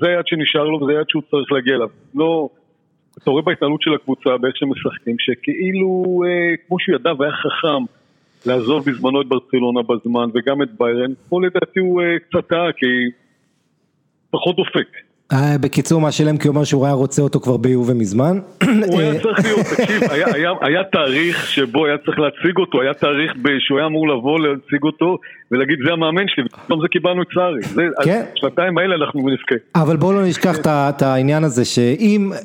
זה היעד שנשאר לו וזה היעד שהוא צריך להגיע אליו. לא, אתה רואה בהתנהלות של הקבוצה, באיך שהם משחקים, שכאילו, אה, כמו שהוא ידע והיה חכם לעזוב בזמנו את ברצלונה בזמן וגם את ביירן, פה לדעתי הוא אה, קצת טעה, כי פחות דופק. אה, בקיצור, מה שלמקי אומר שהוא היה רוצה אותו כבר ביובה מזמן. הוא אה, היה צריך להיות, תקשיב, היה, היה, היה תאריך שבו היה צריך להציג אותו, היה תאריך שהוא היה אמור לבוא להציג אותו ולהגיד זה המאמן שלי, ופתאום זה קיבלנו את סארי. כן. השנתיים האלה אנחנו נזכה. אבל בואו לא נשכח את העניין הזה שאם, אה,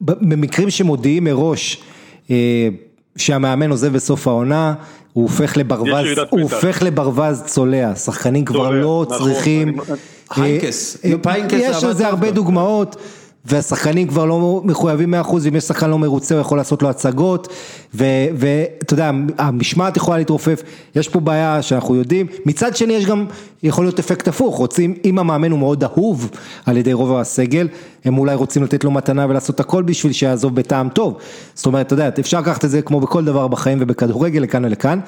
במקרים שמודיעים מראש אה, שהמאמן עוזב בסוף העונה, הוא הופך לברווז, הוא. הופך לברווז צולע, שחקנים כבר לא נכון, צריכים, אה, היינקס, אה, היינקס יש לזה הרבה. דוגמאות. והשחקנים כבר לא מחויבים 100% אם יש שחקן לא מרוצה הוא יכול לעשות לו הצגות ואתה יודע המשמעת יכולה להתרופף יש פה בעיה שאנחנו יודעים. מצד שני יש גם יכול להיות אפקט הפוך רוצים אם המאמן הוא מאוד אהוב על ידי רוב הסגל הם אולי רוצים לתת לו מתנה ולעשות הכל בשביל שיעזוב בטעם טוב. זאת אומרת אתה יודע אפשר לקחת את זה כמו בכל דבר בחיים ובכדורגל לכאן ולכאן.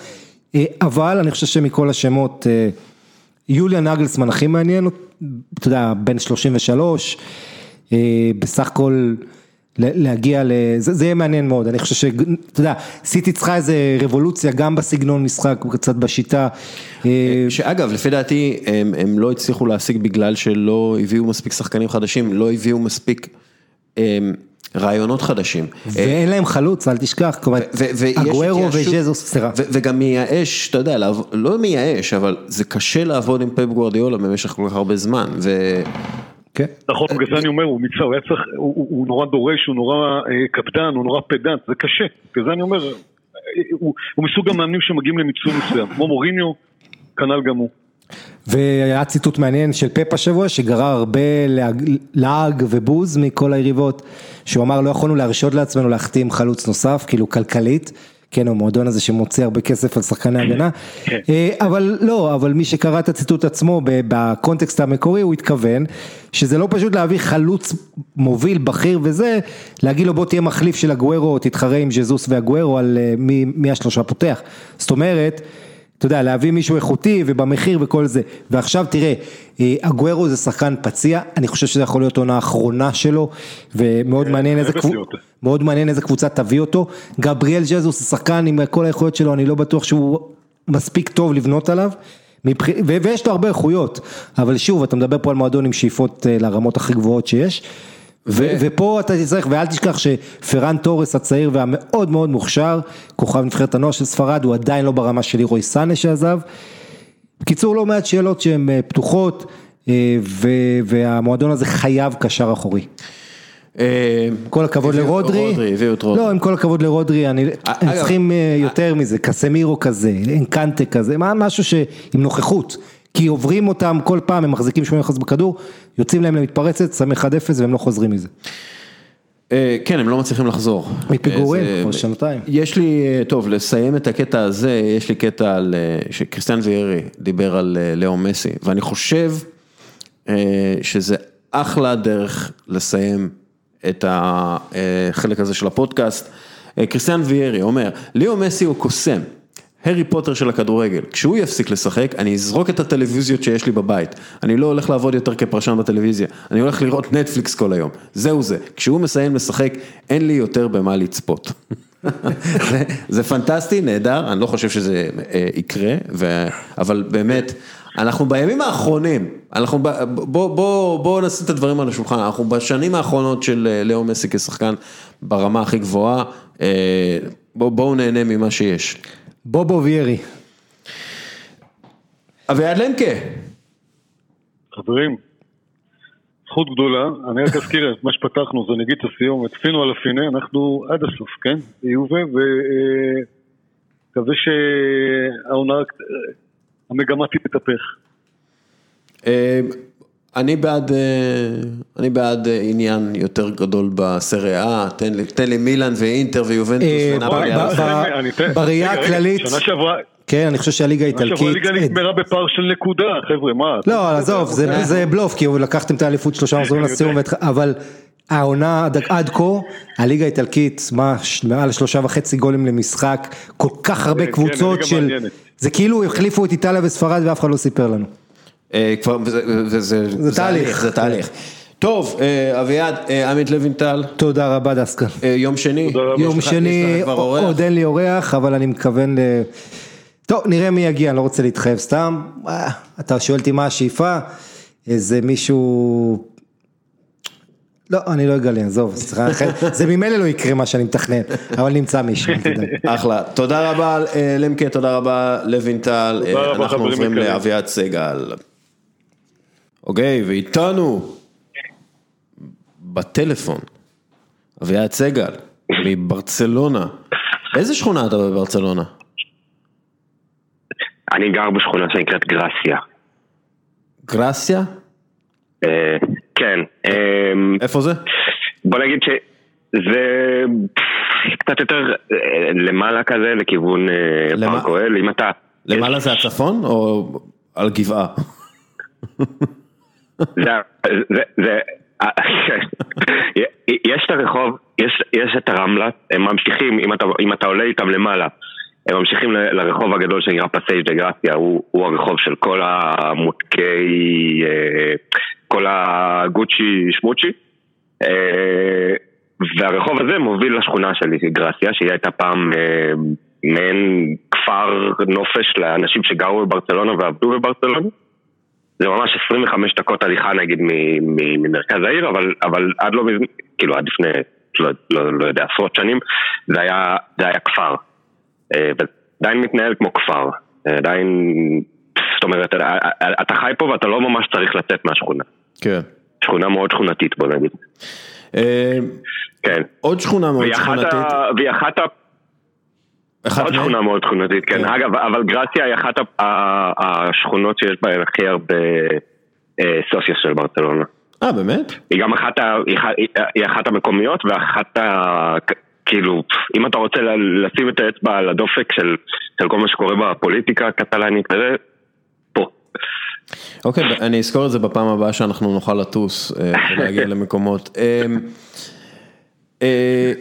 אה, אבל אני חושב שמכל השמות אה, יוליה נגלסמן הכי מעניין, אתה יודע, בן 33, אה, בסך הכל להגיע ל... זה זה יהיה מעניין מאוד, אני חושב שאתה יודע, סיטי צריכה איזה רבולוציה גם בסגנון משחק, קצת בשיטה. אה, שאגב, לפי דעתי, הם, הם לא הצליחו להשיג בגלל שלא הביאו מספיק שחקנים חדשים, לא הביאו מספיק הם, רעיונות חדשים. ואין להם חלוץ, אל תשכח, כלומר, אגוארו וז'זוס, סליחה. וגם מייאש, אתה יודע, לא מייאש, אבל זה קשה לעבוד עם פפ גוורדיאולה במשך כל כך הרבה זמן, כן. נכון, בגלל זה אני אומר, הוא מיצה, הוא היה צריך, הוא- נורא דורש, הוא נורא אה, קפדן, הוא נורא פדנט, זה קשה. בגלל זה אני אומר, אה, הוא מסוג המאמנים שמגיעים למיצוי מסוים, כמו מוריניו, כנ"ל גם הוא. והיה ציטוט מעניין של פפ השבוע שגרר הרבה לעג ובוז מכל היריבות, שהוא אמר לא יכולנו להרשות לעצמנו להחתים חלוץ נוסף, כאילו כלכלית, כן המועדון הזה שמוציא הרבה כסף על שחקני הגנה, אה, אבל לא, אבל מי שקרא את הציטוט עצמו בקונטקסט המקורי הוא התכוון שזה לא פשוט להביא חלוץ מוביל בכיר וזה, להגיד לו בוא תהיה מחליף של הגוורו, תתחרה עם ז'זוס והגוורו על אה, מי, מי השלושה פותח, זאת אומרת אתה יודע, להביא מישהו איכותי ובמחיר וכל זה. ועכשיו תראה, אה, אגוורו זה שחקן פציע, אני חושב שזה יכול להיות עונה האחרונה שלו, ומאוד מעניין איזה להיות. מאוד מעניין איזה קבוצה תביא אותו. גבריאל ג'זוס זה שחקן עם כל האיכויות שלו, אני לא בטוח שהוא מספיק טוב לבנות עליו. מבח... ו- ויש לו הרבה איכויות, אבל שוב, אתה מדבר פה על מועדון עם שאיפות אה, לרמות הכי גבוהות שיש. ו- ופה אתה תצטרך, ואל תשכח שפרן תורס הצעיר והמאוד מאוד מוכשר, כוכב נבחרת הנוער של ספרד, הוא עדיין לא ברמה של לירוי סאנה שעזב. בקיצור, לא מעט שאלות שהן אה, פתוחות, אה, ו- והמועדון הזה חייב קשר אחורי. אה, כל הכבוד לרודרי, רודרי, הביאו את רודרי. לא, עם כל הכבוד לרודרי, אני, הם צריכים יותר מזה, קסמירו כזה, אנקנטה כזה, משהו. עם נוכחות, כי עוברים אותם כל פעם, הם מחזיקים 80% בכדור, יוצאים להם למתפרצת, שמים 1-0 והם לא חוזרים מזה. אה, כן, הם לא מצליחים לחזור. מפיגורים, כבר שנתיים. יש לי, אה, טוב, לסיים את הקטע הזה, יש לי קטע על, אה, שקריסטיאן ויארי דיבר על לאו מסי, ואני חושב שזה אחלה דרך לסיים את החלק הזה של הפודקאסט. קריסטיאן ויארי אומר, ליאו מסי הוא קוסם. הארי פוטר של הכדורגל, כשהוא יפסיק לשחק, אני אזרוק את הטלוויזיות שיש לי בבית. אני לא הולך לעבוד יותר כפרשן בטלוויזיה, אני הולך לראות נטפליקס כל היום. זהו זה. כשהוא מסיים לשחק, אין לי יותר במה לצפות. זה, זה פנטסטי, נהדר, אני לא חושב שזה אה, יקרה, ו... אבל באמת, אנחנו בימים האחרונים, אנחנו, ב- בוא, בוא, בוא נשים את הדברים על השולחן, אנחנו בשנים האחרונות של אה, לאו מסי כשחקן ברמה הכי גבוהה, אה, בוא, בואו נהנה ממה שיש. בובו ויארי, אביעד למקה, חברים, זכות גדולה, אני רק אזכיר את מה שפתחנו, זה נגיד את הסיומת, פינו על הפינה, אנחנו עד הסוף, כן? יובה, ומקווה שהעונה, המגמה תתהפך. אני בעד, אה, אני בעד אה, עניין יותר גדול בסריה, תן לי, תן לי מילאן ואינטר ויובנטוס אה, אתן- בראייה הכללית- שנה שעברה, כן, אני חושב שהליגה שנה שעברה האיטלקית, הליגה נגמרה בפער של נקודה, חבר'ה, מה? לא, עזוב, זה- זה בלוף, כי לקחתם את האליפות שלושה מחזורים לסיום, אבל העונה עד- עד כה, הליגה האיטלקית, מה, מעל שלושה וחצי גולים למשחק, כל כך הרבה כן, קבוצות של. זה כאילו החליפו את איטליה וספרד ואף אחד לא סיפר לנו. אה, כבר, זה, זה, זה, זה תהליך. זה תהליך. טוב, אה, אביעד, אה, עמית לוינטל, תודה רבה דסקל. אה, יום שני. יום שני? עוד אין לי אורח, אבל אני מתכוון ל... טוב, נראה מי יגיע, אני לא רוצה להתחייב סתם. אתה שואל אותי מה השאיפה, איזה מישהו... לא, אני לא אגלה, עזוב, זה ממילא לא יקרה מה שאני מתכנן, אבל נמצא מישהו, אל תדאג. אחלה, תודה רבה למקה, תודה רבה לוינטל, רבה, אנחנו עוברים. לאביעד סגל. אוקיי, ואיתנו, בטלפון, אביעד סגל, מברצלונה. באיזה שכונה אתה בברצלונה? אני גר בשכונה שנקראת גרסיה. גרסיה? אה, כן, אה, איפה זה? בוא נגיד שזה קצת יותר אה, למעלה כזה, לכיוון פארק אוהל, אם אתה... למעלה זה הצפון או על גבעה? אה, יש את הרחוב, יש, את הרמלה, הם ממשיכים, אם אתה, עולה איתם למעלה, הם ממשיכים לרחוב הגדול שנקרא פסייג' דה גרסיה, הוא, הוא הרחוב של כל המותקי, אה, כל הגוצ'י שמוצ'י, אה, והרחוב הזה מוביל לשכונה שלי, גרסיה, שהיא הייתה פעם אה, מעין כפר נופש לאנשים שגרו בברצלונה ועבדו בברצלונה. זה ממש 25 דקות הליכה נגיד ממרכז העיר, אבל, אבל עד לא מזמן, כאילו עד לפני, לא, לא, לא יודע, עשרות שנים, זה היה, זה היה כפר. אה, ועדיין מתנהל כמו כפר. אה, עדיין, זאת אומרת, אה, אתה חי פה ואתה לא ממש צריך לצאת מהשכונה. כן. שכונה מאוד שכונתית בוא נגיד. כן. עוד שכונה מאוד שכונתית. והיא. אחת עוד מהן? שכונה מאוד שכונתית, כן. כן. אגב, אבל גרציה היא אחת השכונות שיש בהן הכי הרבה אה, סוציוס של ברצלונה. אה, באמת? היא גם אחת, ה, היא, היא אחת המקומיות ואחת ה... כאילו, אם אתה רוצה לשים את האצבע על הדופק של, של כל מה שקורה בפוליטיקה הקטלנית, וזה, פה. אוקיי, אני אזכור את זה בפעם הבאה שאנחנו נוכל לטוס אה, ולהגיע למקומות. אה,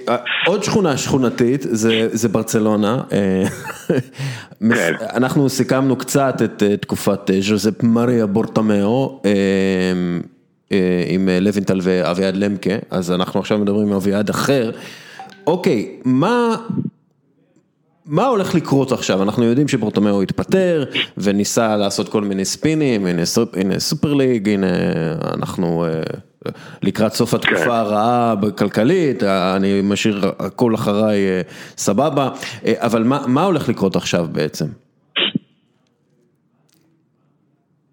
עוד שכונה שכונתית זה, זה ברצלונה, אה, כן. אנחנו סיכמנו קצת את אה, תקופת ז'וזפ מריה בורטמאו עם לוינטל ואביעד למקה, אז אנחנו עכשיו מדברים עם אביעד אחר. אוקיי, מה, מה הולך לקרות עכשיו? אנחנו יודעים שברטומאו התפטר וניסה לעשות כל מיני ספינים, הנה, סופ, הנה סופר ליג, הנה אנחנו לקראת סוף התקופה הרעה בכלכלית, אני משאיר הכל אחריי אה, סבבה, אה, אבל מה, מה הולך לקרות עכשיו בעצם?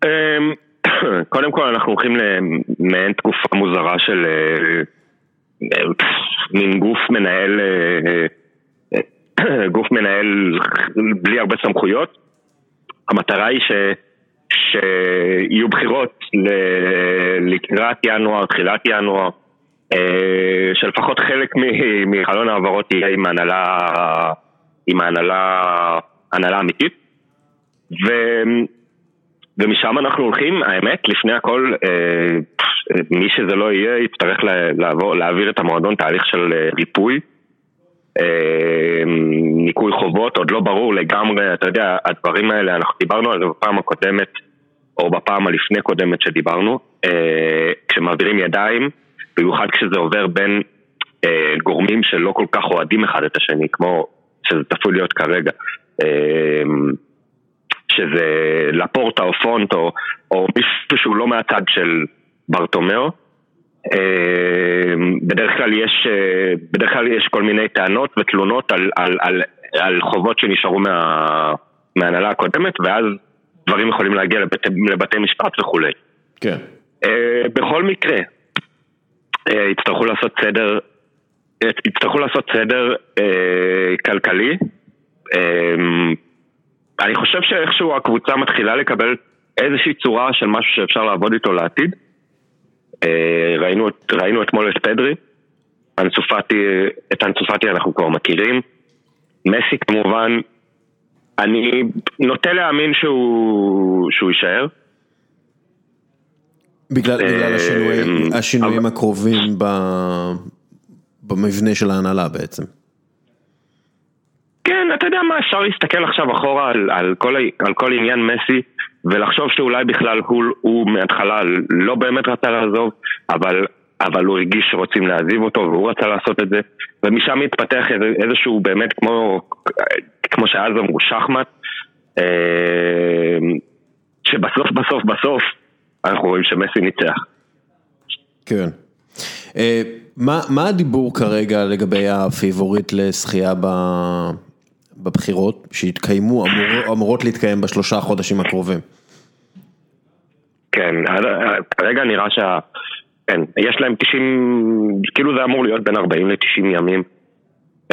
אמ, קודם כל אנחנו הולכים למעין תקופה מוזרה של אה, מין גוף מנהל, גוף מנהל בלי הרבה סמכויות. המטרה היא ש, שיהיו בחירות ל- לקראת ינואר, תחילת ינואר, אה, שלפחות חלק מ- מחלון העברות יהיה עם הנהלה, עם ההנהלה, הנהלה אמיתית. ו... ומשם אנחנו הולכים, האמת, לפני הכל, אה, מי שזה לא יהיה, יצטרך לעבור, להעביר את המועדון תהליך של אה, ריפוי, אה, ניקוי חובות, עוד לא ברור לגמרי, אתה יודע, הדברים האלה, אנחנו דיברנו על זה בפעם הקודמת, או בפעם הלפני קודמת שדיברנו, אה, כשמעבירים ידיים, במיוחד כשזה עובר בין אה, גורמים שלא כל כך אוהדים אחד את השני, כמו שזה צפוי להיות כרגע. אה, שזה לפורטה או פונט או, או מישהו שהוא לא מהצד של ברטומאו. אה, בדרך כלל יש, אה, בדרך כלל יש כל מיני טענות ותלונות על, על, על, על חובות שנשארו מה, מההנהלה הקודמת ואז דברים יכולים להגיע לבתי, לבתי משפט וכולי. כן. אה, בכל מקרה, אה, יצטרכו לעשות סדר, יצטרכו לעשות סדר כלכלי. אה, אני חושב שאיכשהו הקבוצה מתחילה לקבל איזושהי צורה של משהו שאפשר לעבוד איתו לעתיד. אה, ראינו, ראינו אתמול את פדרי, אנסופטי, את אנסופטי אנחנו כבר מכירים. מסי כמובן, אני נוטה להאמין שהוא, שהוא יישאר. בגלל, אה, בגלל השינויים, השינויים אבל- הקרובים ב, במבנה של ההנהלה בעצם. כן, אתה יודע מה, אפשר להסתכל עכשיו אחורה על, על, כל, על כל עניין מסי ולחשוב שאולי בכלל הוא, הוא מההתחלה לא באמת רצה לעזוב, אבל, אבל הוא הרגיש שרוצים להעזיב אותו והוא רצה לעשות את זה ומשם התפתח איזשהו באמת כמו, כמו שאז אמרו שחמט אה, שבסוף בסוף בסוף אנחנו רואים שמסי ניצח. כן. אה, מה, מה הדיבור כרגע לגבי הפיבוריט לזכייה ב, בבחירות שהתקיימו, אמור, אמורות להתקיים בשלושה החודשים הקרובים? כן, עד- כרגע נראה שה... כן, יש להם 90, כאילו זה אמור להיות בין 40 ל-90 ימים.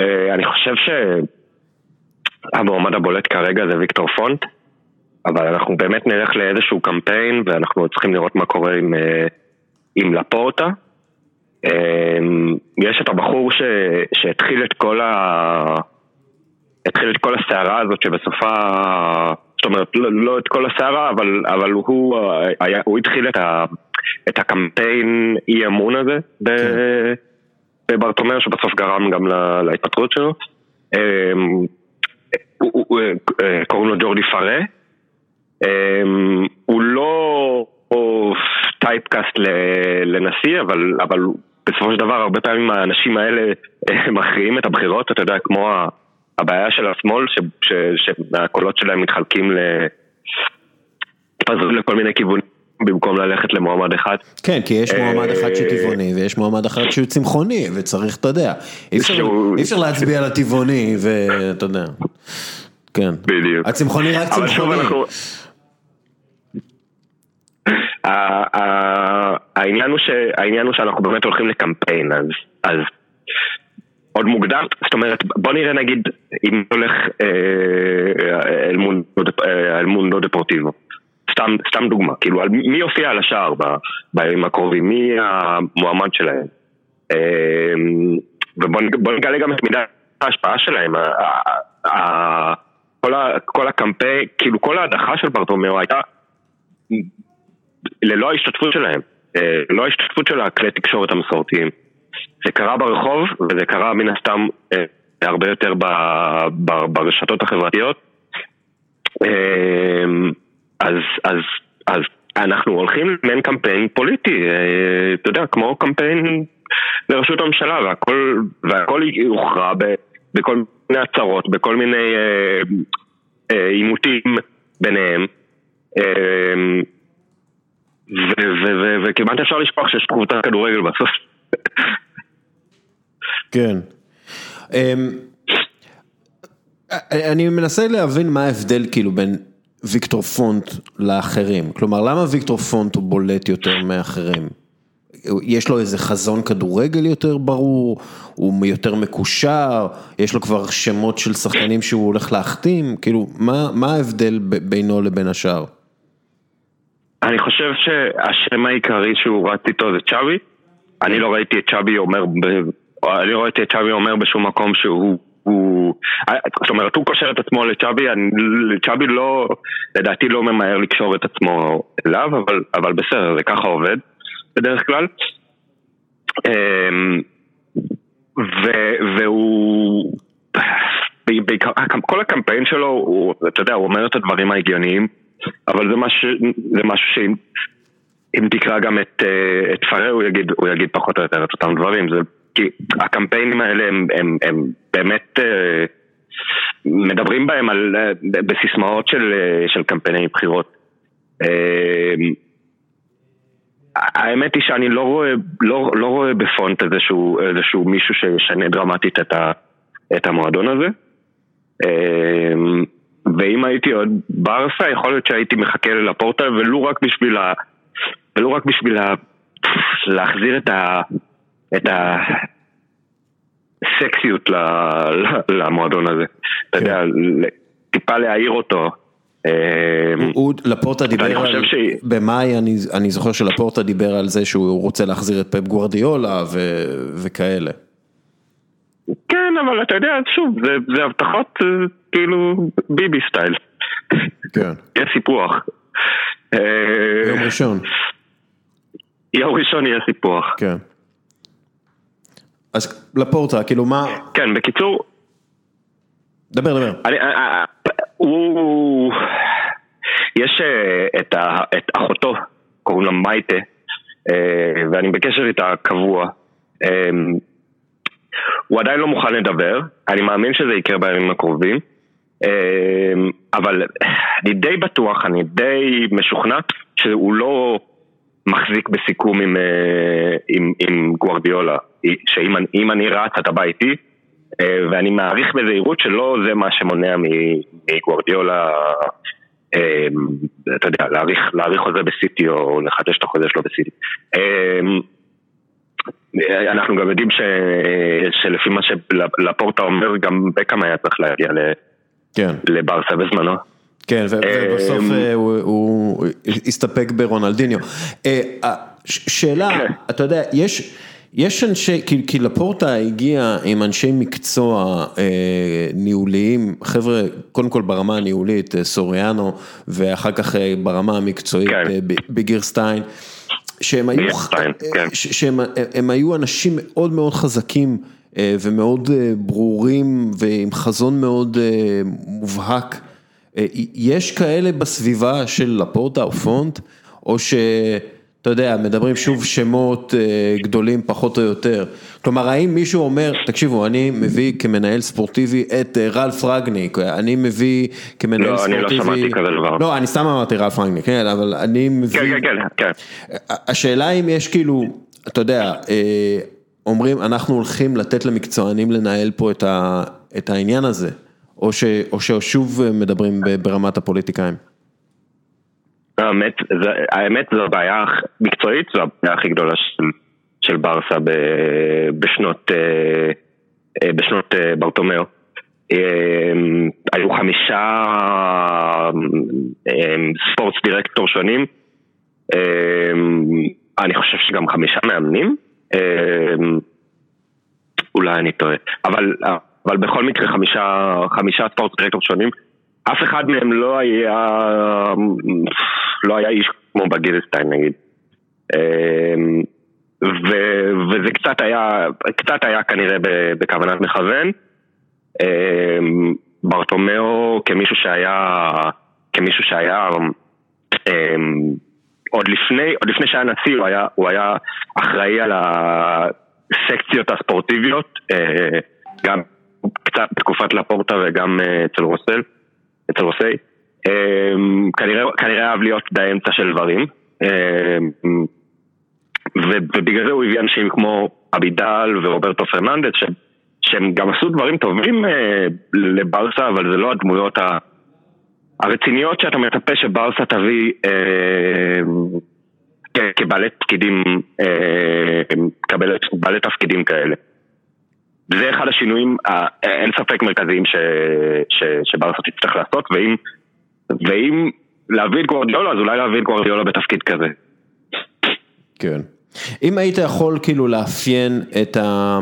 אה, אני חושב שהמועמד הבולט כרגע זה ויקטור פונט, אבל אנחנו באמת נלך לאיזשהו קמפיין ואנחנו צריכים לראות מה קורה עם, אה, עם לפורטה. אה, יש את הבחור ש, שהתחיל את כל ה... התחיל את כל הסערה הזאת שבסופה, זאת אומרת, לא, לא את כל הסערה, אבל, אבל הוא, אה, היה, הוא התחיל את, ה, את הקמפיין אי אמון הזה ב, בברטומר, שבסוף גרם גם לה, להתפטרות שלו. הוא, אה, קוראים לו ג'ורדי פארה. אה, הוא לא טייפקאסט לנשיא, אבל, אבל בסופו של דבר הרבה פעמים האנשים האלה אה, מכריעים את הבחירות, אתה יודע, כמו ה- הבעיה של השמאל, ש- ש- שהקולות שלהם מתחלקים ל... מתפזרים לכל מיני כיוונים במקום ללכת למועמד אחד. כן, כי יש מועמד אחד שהוא אה, טבעוני ויש מועמד אחד שהוא צמחוני וצריך, אתה יודע, אי אפשר, להצביע לטבעוני ואתה יודע, כן. בדיוק. הצמחוני רק צמחוני. העניין הוא שאנחנו באמת הולכים לקמפיין, אז עוד מוקדם, זאת אומרת, בוא נראה נגיד אם הולך אה, אל מונדו דפורטיבו. סתם, סתם דוגמה, כאילו מי יופיע על השער בימים הקרובים, מי המועמד שלהם. אה, ובוא נגלה גם את מידת ההשפעה שלהם. כל, כל הקמפיין, כאילו כל ההדחה של ברטומיאו הייתה ללא ההשתתפות שלהם, אה, ללא ההשתתפות של הכלי תקשורת המסורתיים. זה קרה ברחוב, וזה קרה מן הסתם אה, הרבה יותר ב, ב, ברשתות החברתיות. אה, אז, אז, אז אנחנו הולכים למעין קמפיין פוליטי, אה, אתה יודע, כמו קמפיין לראשות הממשלה, והכל, והכל יוכרע בכל מיני הצהרות, בכל מיני עימותים ביניהם. וכמעט אפשר לשכוח שיש קבוצת כדורגל בסוף. כן. אמ, אני מנסה להבין מה ההבדל כאילו בין ויקטור פונט לאחרים. כלומר, למה ויקטור פונט הוא בולט יותר מאחרים? יש לו איזה חזון כדורגל יותר ברור, הוא יותר מקושר, יש לו כבר שמות של שחקנים שהוא הולך להחתים, כאילו, מה, מה ההבדל בינו לבין השאר? אני חושב שהשם העיקרי שהוא רץ איתו זה צ'אבי. אני לא ראיתי את צ'אבי אומר אני ראיתי את צ'אבי אומר בשום מקום שהוא... הוא... זאת אומרת, הוא קושר את עצמו לצ'אבי, צ'אבי לא, לדעתי לא ממהר לקשור את עצמו אליו, אבל, אבל בסדר, זה ככה עובד בדרך כלל. אמ, ו, והוא... בעיקר, כל הקמפיין שלו, הוא, אתה יודע, הוא אומר את הדברים ההגיוניים, אבל זה, מש, זה משהו שאם אם תקרא גם את, אה, את פארה, הוא יגיד, הוא יגיד פחות או יותר את אותם דברים. זה כי הקמפיינים האלה הם, הם, הם באמת אה, מדברים בהם על, אה, בסיסמאות של, אה, של קמפייני בחירות. האמת היא שאני לא רואה, לא, לא רואה בפונט איזשהו, איזשהו מישהו שישנה דרמטית את, ה, את המועדון הזה. ואם הייתי עוד ברסה, יכול להיות שהייתי מחכה ללפורטה, ולו רק בשביל ה... ולו רק בשביל ה... להחזיר את ה... את הסקסיות למועדון הזה. אתה יודע, כן. טיפה להעיר אותו. אמ, הוא, לפורטה דיבר על, במאי אני זוכר שלפורטה דיבר על זה שהוא רוצה להחזיר את פפ גוורדיולה וכאלה. כן, אבל אתה יודע, שוב, זה הבטחות אה, כאילו ביבי סטייל. כן. יש סיפוח. יום ראשון. יום ראשון יהיה סיפוח. כן. אז לפורטה, כאילו מה... כן, בקיצור... דבר, דבר. אני, אה, אה, אה, הוא... יש את, ה, את אחותו, קוראים לה מייטה, ואני בקשר איתה קבוע. הוא עדיין לא מוכן לדבר, אני מאמין שזה יקרה בימים הקרובים, אבל אני די בטוח, אני די משוכנע שהוא לא מחזיק בסיכום עם, עם, עם גוורדיולה. שאם אני רץ אתה בא איתי, אה, ואני מעריך בזהירות שלא זה מה שמונע מגוורדיולה, אה, אתה יודע, להאריך, להאריך חוזה בסיטי או לחדש את החוזה שלו בסיטי. אה, אנחנו גם יודעים ש... שלפי מה שלפורטה אומר, גם בקאם היה צריך להגיע. כן. לברסה בזמנו. כן, ובסוף הוא הסתפק ברונלדיניו. שאלה, כן. אתה יודע, יש... יש אנשי, כי, כי לפורטה הגיע עם אנשי מקצוע אה, ניהוליים, חבר'ה, קודם כל ברמה הניהולית, אה, סוריאנו, ואחר כך אה, ברמה המקצועית, כן. אה, בגירסטיין, שהם היו, אה, כן. שהם הם היו אנשים מאוד מאוד חזקים אה, ומאוד אה, ברורים ועם חזון מאוד אה, מובהק. אה, יש כאלה בסביבה של לפורטה או פונט, או ש... אתה יודע, מדברים שוב שמות אה, גדולים פחות או יותר. כלומר, האם מישהו אומר, תקשיבו, אני מביא כמנהל ספורטיבי את אה, רלף רגניק, אני מביא כמנהל לא, ספורטיבי... לא, אני לא שמעתי כזה דבר. לא, אני סתם אמרתי רלף רגניק, כן, אבל אני מביא... כן, כן, כן. כן. השאלה אם יש כאילו, אתה יודע, אומרים, אנחנו הולכים לתת למקצוענים לנהל פה את, ה, את העניין הזה, או, ש, או ששוב מדברים ברמת הפוליטיקאים. האמת, זה, האמת זו הבעיה מקצועית, זו הבעיה הכי גדולה של, של ברסה ב, בשנות, אה, בשנות ברטומיאו. היו חמישה ספורטס דירקטור שונים, אני חושב שגם חמישה מאמנים, אולי אני טועה, אבל, אבל בכל מקרה חמישה, חמישה ספורטס דירקטור שונים, אף אחד מהם לא היה, לא היה איש כמו בגילסטיין נגיד. ו, וזה קצת היה, קצת היה כנראה בכוונת מכוון. אמ, ברטומיאו כמישהו שהיה, כמישהו שהיה אמ, עוד לפני, עוד לפני שהיה נשיא הוא היה, הוא היה אחראי על הסקציות הספורטיביות, אה, גם קצת בתקופת לפורטה וגם אה, אצל רוסל, אצל רוסי. אמ, כנראה, כנראה אהב להיות באמצע של דברים. ובגלל זה הוא הביא אנשים כמו אבידל ורוברטו פרננדס שהם גם עשו דברים טובים אה, לברסה, אבל זה לא הדמויות. הרציניות שאתה מצפה שברסה תביא אה, כבעלי תפקידים, אה, כבעלי תפקידים כאלה. זה אחד השינויים, אה, אין ספק מרכזיים ש, ש, שברסה תצטרך לעשות, ואם, ואם להביא את גוורדיולה, אז אולי להביא את גוורדיולה בתפקיד כזה. כן. אם היית יכול כאילו לאפיין את ה...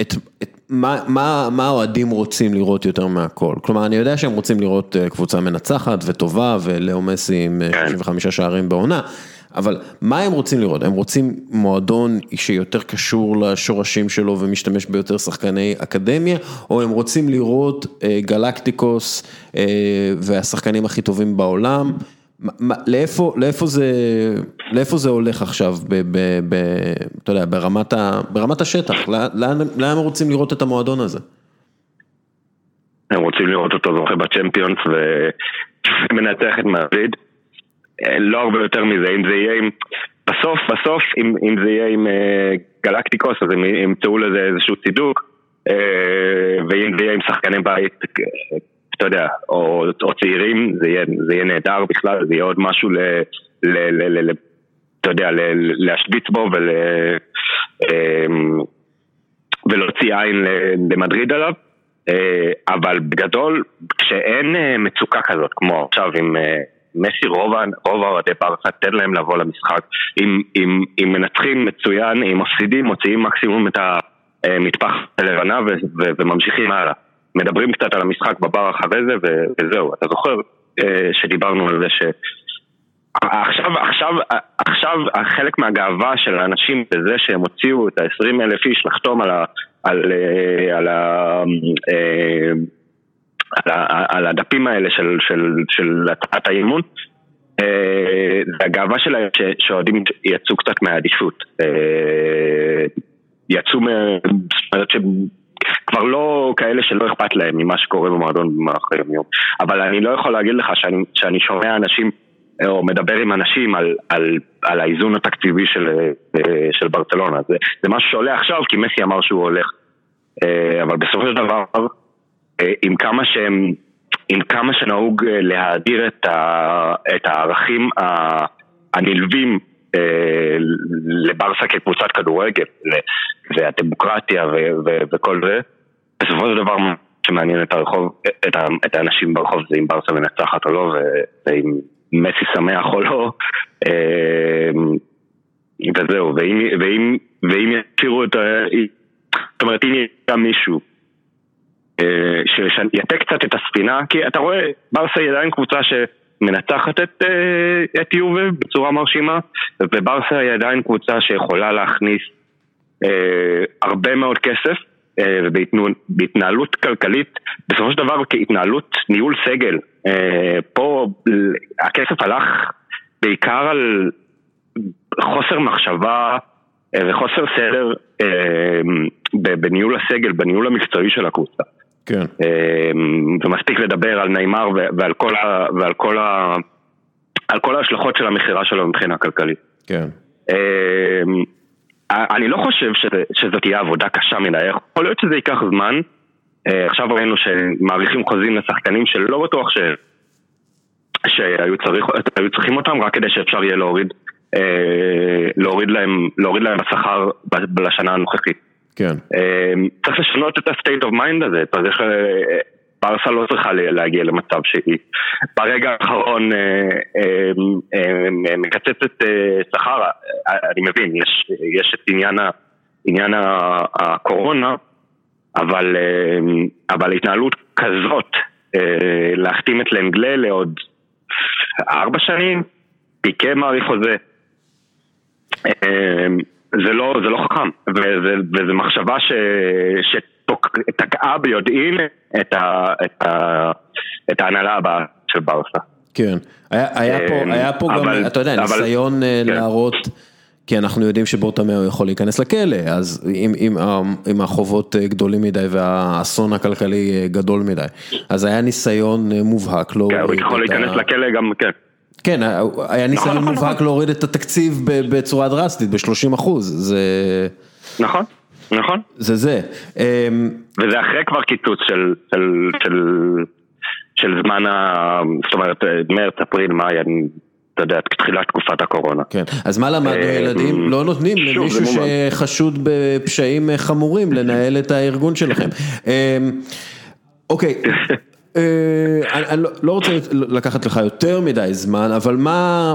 את, את, מה, מה, מה האוהדים רוצים לראות יותר מהכל? כלומר, אני יודע שהם רוצים לראות אה, קבוצה מנצחת וטובה ולאו מסי עם 35 כן. שערים בעונה, אבל מה הם רוצים לראות? הם רוצים מועדון שיותר קשור לשורשים שלו ומשתמש ביותר שחקני אקדמיה, או הם רוצים לראות אה, גלקטיקוס אה, והשחקנים הכי טובים בעולם? לאיפה, לאיפה, זה, לאיפה זה הולך עכשיו, ב, ב, ב, אתה יודע, ברמת, ה, ברמת השטח, לאן, לאן הם רוצים לראות את המועדון הזה? הם רוצים לראות אותו זוכה בצ'מפיונס ומנצח את מעביד. לא הרבה יותר מזה, אם זה יהיה עם... בסוף, בסוף, אם, אם זה יהיה עם uh, גלקטיקוס, אז הם ימצאו לזה איזשהו צידוק, uh, ואם זה יהיה עם שחקני בית אתה יודע, או, או צעירים, זה יהיה, זה יהיה נהדר בכלל, זה יהיה עוד משהו ל... ל, ל, ל, ל אתה יודע, ל, להשוויץ בו ול, אמ, ולהוציא עין למדריד עליו, אה, אבל בגדול, כשאין אה, מצוקה כזאת, כמו עכשיו עם אה, מסי, רוב האוהדי ברסה, תן להם לבוא למשחק, אם, אם, אם מנצחים מצוין, אם מפסידים, מוציאים מקסימום את המטפח הלבנה וממשיכים הלאה. מדברים קצת על המשחק בבר החווה זה וזהו, אתה זוכר אה, שדיברנו על זה ש... עכשיו, עכשיו, עכשיו חלק מהגאווה של האנשים בזה שהם הוציאו את ה-20 אלף איש לחתום על, ה, על, אה, על, אה, על, על הדפים האלה של, של, של הצעת האימון זה הגאווה שלהם שאוהדים יצאו קצת מהאדישות יצאו, זאת אומרת כבר לא כאלה שלא אכפת להם ממה שקורה במועדון במהלך היום יום. אבל אני לא יכול להגיד לך שאני, שאני שומע אנשים, או מדבר עם אנשים על, על, על האיזון התקציבי של, של ברצלונה. זה, זה משהו שעולה עכשיו כי מסי אמר שהוא הולך. אה, אבל בסופו של דבר, אה, עם כמה שהם... עם כמה שנהוג אה, להאדיר את, ה, את הערכים הנלווים אה, לברסה כקבוצת כדורגל, והדמוקרטיה וכל זה, בסופו של דבר שמעניין את הרחוב, את, את האנשים ברחוב זה אם ברסה מנצחת או לא, ואם מסי שמח או לא, אה, וזהו, ואם, ואם, ואם ישאירו את ה... זאת אומרת, אם יהיה מישהו אה, שיתה קצת את הספינה, כי אתה רואה, ברסה היא עדיין קבוצה ש... מנצחת את, אה, את יובל בצורה מרשימה, וברסה היא עדיין קבוצה שיכולה להכניס אה, הרבה מאוד כסף, ובהתנהלות כלכלית, בסופו של דבר כהתנהלות ניהול סגל, פה הכסף הלך בעיקר על חוסר מחשבה וחוסר סדר בניהול הסגל, בניהול המקצועי של הקבוצה. כן. אמ, ומספיק לדבר על נאמר ועל כל, ה, ועל כל, ה, על כל ההשלכות של המכירה שלו מבחינה כלכלית. כן. אמ, אני לא חושב שזה, שזאת תהיה עבודה קשה מדי, יכול להיות שזה ייקח זמן. אה, עכשיו ראינו שמאריכים חוזים לשחקנים שלא בטוח ש... שהיו צריך, צריכים אותם רק כדי שאפשר יהיה להוריד, אה, להוריד להם, להוריד להם בשכר לשנה הנוכחית. כן. צריך לשנות את ה-state of mind הזה, צריך... ברסה לא צריכה להגיע למצב שהיא ברגע האחרון מקצצת שכר, אני מבין, יש, יש את עניין, עניין הקורונה, אבל, אבל התנהלות כזאת, להחתים את לנגלה לעוד ארבע שנים, פיקה מעריך חוזה, זה לא, זה לא חכם, וזה, וזה מחשבה ש, שתקעה ביודעין את, ה, את, ה, את ההנהלה הבאה של ברסה. כן, היה, היה פה, היה פה אבל, גם, אתה יודע, אבל, ניסיון כן. להראות, כי אנחנו יודעים שבורטמאו יכול להיכנס לכלא, אז אם, אם, אם החובות גדולים מדי והאסון הכלכלי גדול מדי, אז היה ניסיון מובהק להוריד כן, הוא יכול להיכנס ה... לכלא גם, כן. כן, היה נכון, ניסיון נכון, מובהק נכון. להוריד את התקציב בצורה דרסטית, ב-30 אחוז, זה... נכון, נכון. זה זה. אמ, וזה אחרי כבר קיצוץ של, של, של, של זמן ה... זאת אומרת, מרץ, אפריל, מאי, אתה יודע, תחילת תקופת הקורונה. כן, אז מה למדנו אמ, ילדים? לא נותנים למישהו שחשוד בפשעים חמורים לנהל את הארגון שלכם. אמ, אוקיי. אה, אני לא, לא רוצה לקחת לך יותר מדי זמן, אבל מה...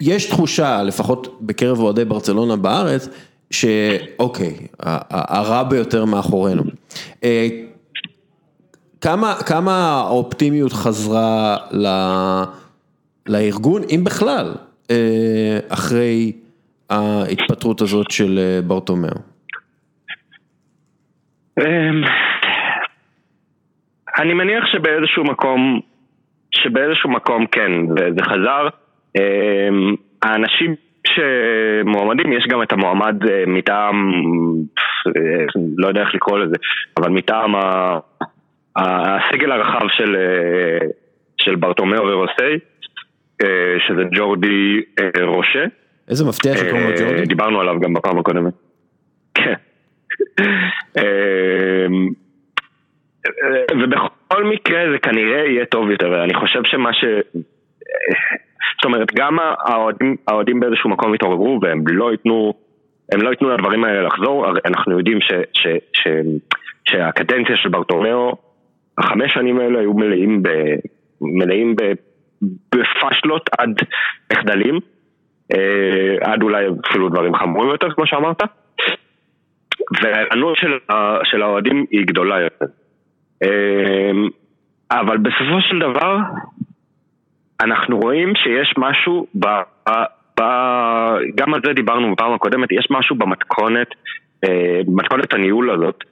יש תחושה, לפחות בקרב אוהדי ברצלונה בארץ, שאוקיי, הרע ביותר מאחורינו. אה, כמה, כמה האופטימיות חזרה ל, לארגון, אם בכלל, אה, אחרי ההתפטרות הזאת של ברטומיאו? אמ, אני מניח שבאיזשהו מקום, שבאיזשהו מקום כן, וזה חזר. אמ, האנשים שמועמדים, יש גם את המועמד אה, מטעם, אה, לא יודע איך לקרוא לזה, אבל מטעם הסגל הרחב של, אה, של ברטומיאו ורוסי, שזה ג'ורדי רושה. איזה מפתיע שקוראים לו ג'ורדי. דיברנו עליו גם בפעם הקודמת. כן. ובכל מקרה זה כנראה יהיה טוב יותר, אני חושב שמה ש... זאת אומרת, גם האוהדים, באיזשהו מקום יתעוררו והם לא ייתנו, הם לא ייתנו לדברים האלה לחזור, אנחנו יודעים ש, ש, ש, שהקדנציה של ברטומיאו, החמש שנים האלה היו מלאים, ב, מלאים ב, בפשלות עד מחדלים, אה, עד אולי אפילו דברים חמורים יותר כמו שאמרת, והענות של, של האוהדים היא גדולה יותר. אמ, אבל בסופו של דבר, אנחנו רואים שיש משהו, ב, ב, גם על זה דיברנו בפעם הקודמת, יש משהו במתכונת, אה, מתכונת הניהול הזאת,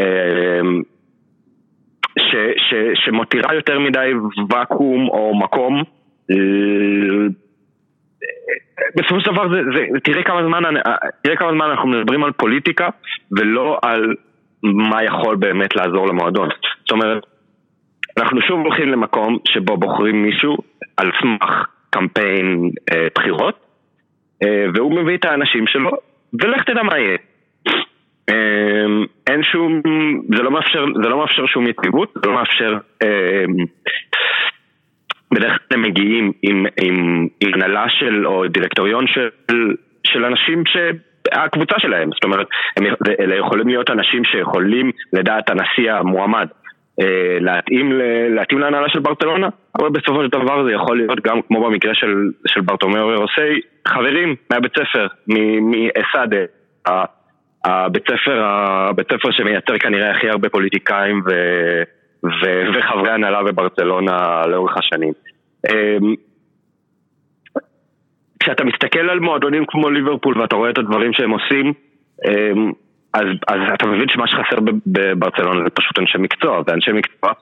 אמ, ש, ש, שמותירה יותר מדי ואקום או מקום. בסופו של דבר זה, זה, תראה כמה זמן, תראה כמה זמן אנחנו מדברים על פוליטיקה ולא על מה יכול באמת לעזור למועדון. זאת אומרת, אנחנו שוב הולכים למקום שבו בוחרים מישהו על סמך קמפיין אה, בחירות, אה, והוא מביא את האנשים שלו, ולך תדע מה יהיה. אה, אין שום, זה לא מאפשר, זה לא מאפשר שום יציבות, זה לא מאפשר, אה, בדרך כלל הם מגיעים עם, הנהלה של, או דירקטוריון של, של אנשים ש... הקבוצה שלהם, זאת אומרת, הם, אלה יכולים להיות אנשים שיכולים לדעת הנשיא המועמד אה, להתאים, להתאים להנהלה של ברטלונה, אבל בסופו של דבר זה יכול להיות גם כמו במקרה של, של ברטומיאו ורוסי, חברים מהבית ספר, מאסאדה, הבית ספר, הבית ספר שמייצר כנראה הכי הרבה פוליטיקאים ו, ו, וחברי הנהלה בברצלונה לאורך השנים. כשאתה מסתכל על מועדונים כמו ליברפול ואתה רואה את הדברים שהם עושים, אמ, אז, אז אתה מבין שמה שחסר בברצלונה זה פשוט אנשי מקצוע, ואנשי מקצוע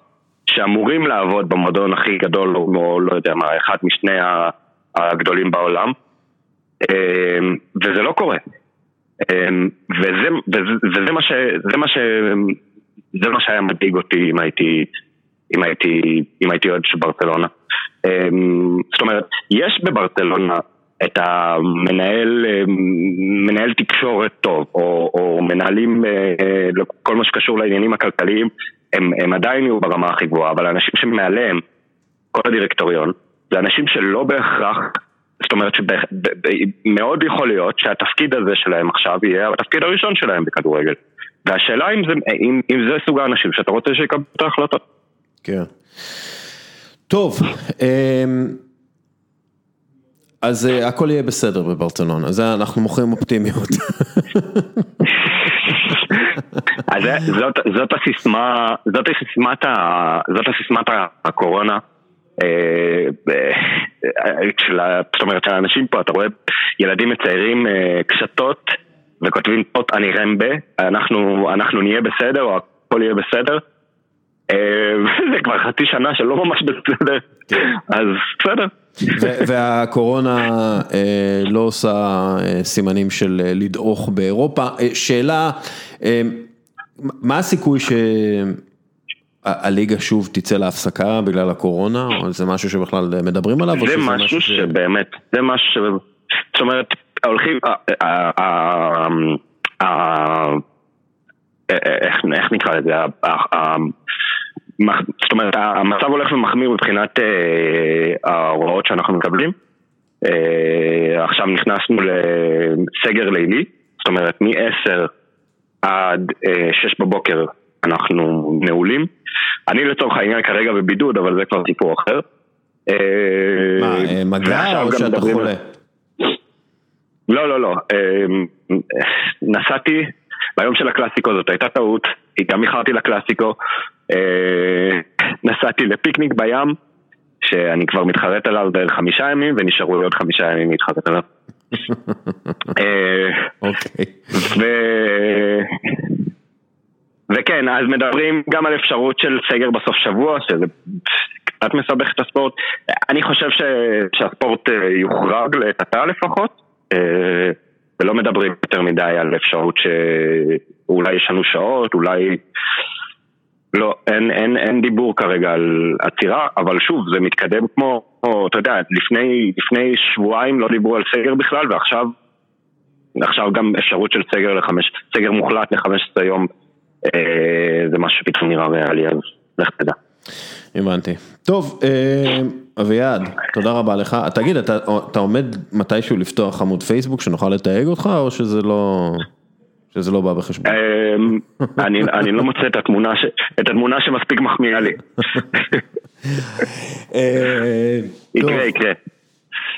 שאמורים לעבוד במועדון הכי גדול, או לא יודע מה, אחד משני הגדולים בעולם, אמ, וזה לא קורה. אמ, וזה, וזה, וזה מה ש... זה מה ש... זה מה שהיה מדאיג אותי אם הייתי, אם הייתי, אם הייתי אוהד של ברצלונה. זאת אומרת, יש בברצלונה את המנהל, אה, מנהל תקשורת טוב, או, או מנהלים, אה, כל מה שקשור לעניינים הכלכליים, הם, הם עדיין יהיו ברמה הכי גבוהה, אבל האנשים שמעליהם, כל הדירקטוריון, זה אנשים שלא בהכרח, זאת אומרת שמאוד יכול להיות שהתפקיד הזה שלהם עכשיו יהיה התפקיד הראשון שלהם בכדורגל. והשאלה אם זה, אם, אם זה סוג האנשים שאתה רוצה שיקבלו את ההחלטות. כן. טוב, אמ, אז אה, הכל יהיה בסדר בברצלונה, זה אנחנו מוכרים אופטימיות. אז זאת, זאת הסיסמה, זאת הסיסמת, זאת הסיסמת הקורונה. אה, זאת אומרת שהאנשים פה, אתה רואה ילדים מציירים אה, קשתות וכותבים פוט אני רמבה, אנחנו, אנחנו נהיה בסדר או הכל יהיה בסדר. זה כבר חצי שנה שלא ממש בסדר, כן. אז בסדר. והקורונה אה, לא עושה אה, סימנים של אה, לדעוך באירופה. שאלה, מה הסיכוי שהליגה שוב תצא להפסקה בגלל הקורונה, או זה משהו שבכלל מדברים עליו? זה משהו שבאמת, זה משהו, זאת אומרת, הולכים, איך נקרא לזה, זאת אומרת, המצב הולך ומחמיר מבחינת אה, ההוראות שאנחנו מקבלים. אה, עכשיו נכנסנו לסגר לילי, זאת אומרת מ-10 עד 6 אה, בבוקר אנחנו נעולים. אני לצורך העניין כרגע בבידוד, אבל זה כבר סיפור אחר. מה, מגע או שאתה חולה? לא, לא, לא. נסעתי ביום של הקלאסיקו זאת הייתה טעות, גם איחרתי לקלאסיקו, נסעתי לפיקניק בים, שאני כבר מתחרט עליו בערך חמישה ימים, ונשארו לי עוד חמישה ימים להתחרט עליו. אה, אוקיי. וכן, אז מדברים גם על אפשרות של סגר בסוף שבוע, שזה קצת מסבך את הספורט. אני חושב שהספורט אה, יוחרג עתה לפחות. ולא מדברים יותר מדי על אפשרות שאולי ישנו שעות, אולי... לא, אין, אין, אין דיבור כרגע על עצירה, אבל שוב, זה מתקדם כמו, כמו אתה יודע, לפני, לפני שבועיים לא דיברו על סגר בכלל, ועכשיו עכשיו גם אפשרות של סגר לחמש, סגר מוחלט ל-15 יום, אה, זה משהו שפתאום נראה ריאלי, אז לך תדע. הבנתי. טוב, אה, אביעד, תודה רבה לך. תגיד, אתה, אתה עומד מתישהו לפתוח עמוד פייסבוק שנוכל לתייג אותך, או שזה לא... שזה לא בא בחשבון. אמ, אני, אני לא מוצא את התמונה, ש, את התמונה שמספיק מחמיאה לי. אה, יקרה, יקרה.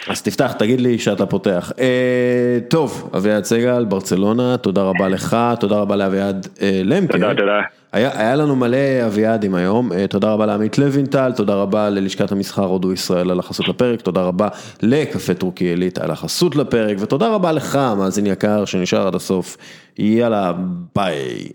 אז תפתח, תגיד לי שאתה פותח. אה, טוב, אביעד סגל, ברצלונה, תודה רבה לך, תודה רבה לאביעד אה, למקה. תודה, תודה. היה, היה לנו מלא אביעדים היום, אה, תודה רבה לעמית לוינטל, תודה רבה ללשכת המסחר הודו ישראל על החסות לפרק, תודה רבה לקפה טורקי עילית על החסות לפרק, ותודה רבה לך, מאזין יקר שנשאר עד הסוף, יאללה, ביי.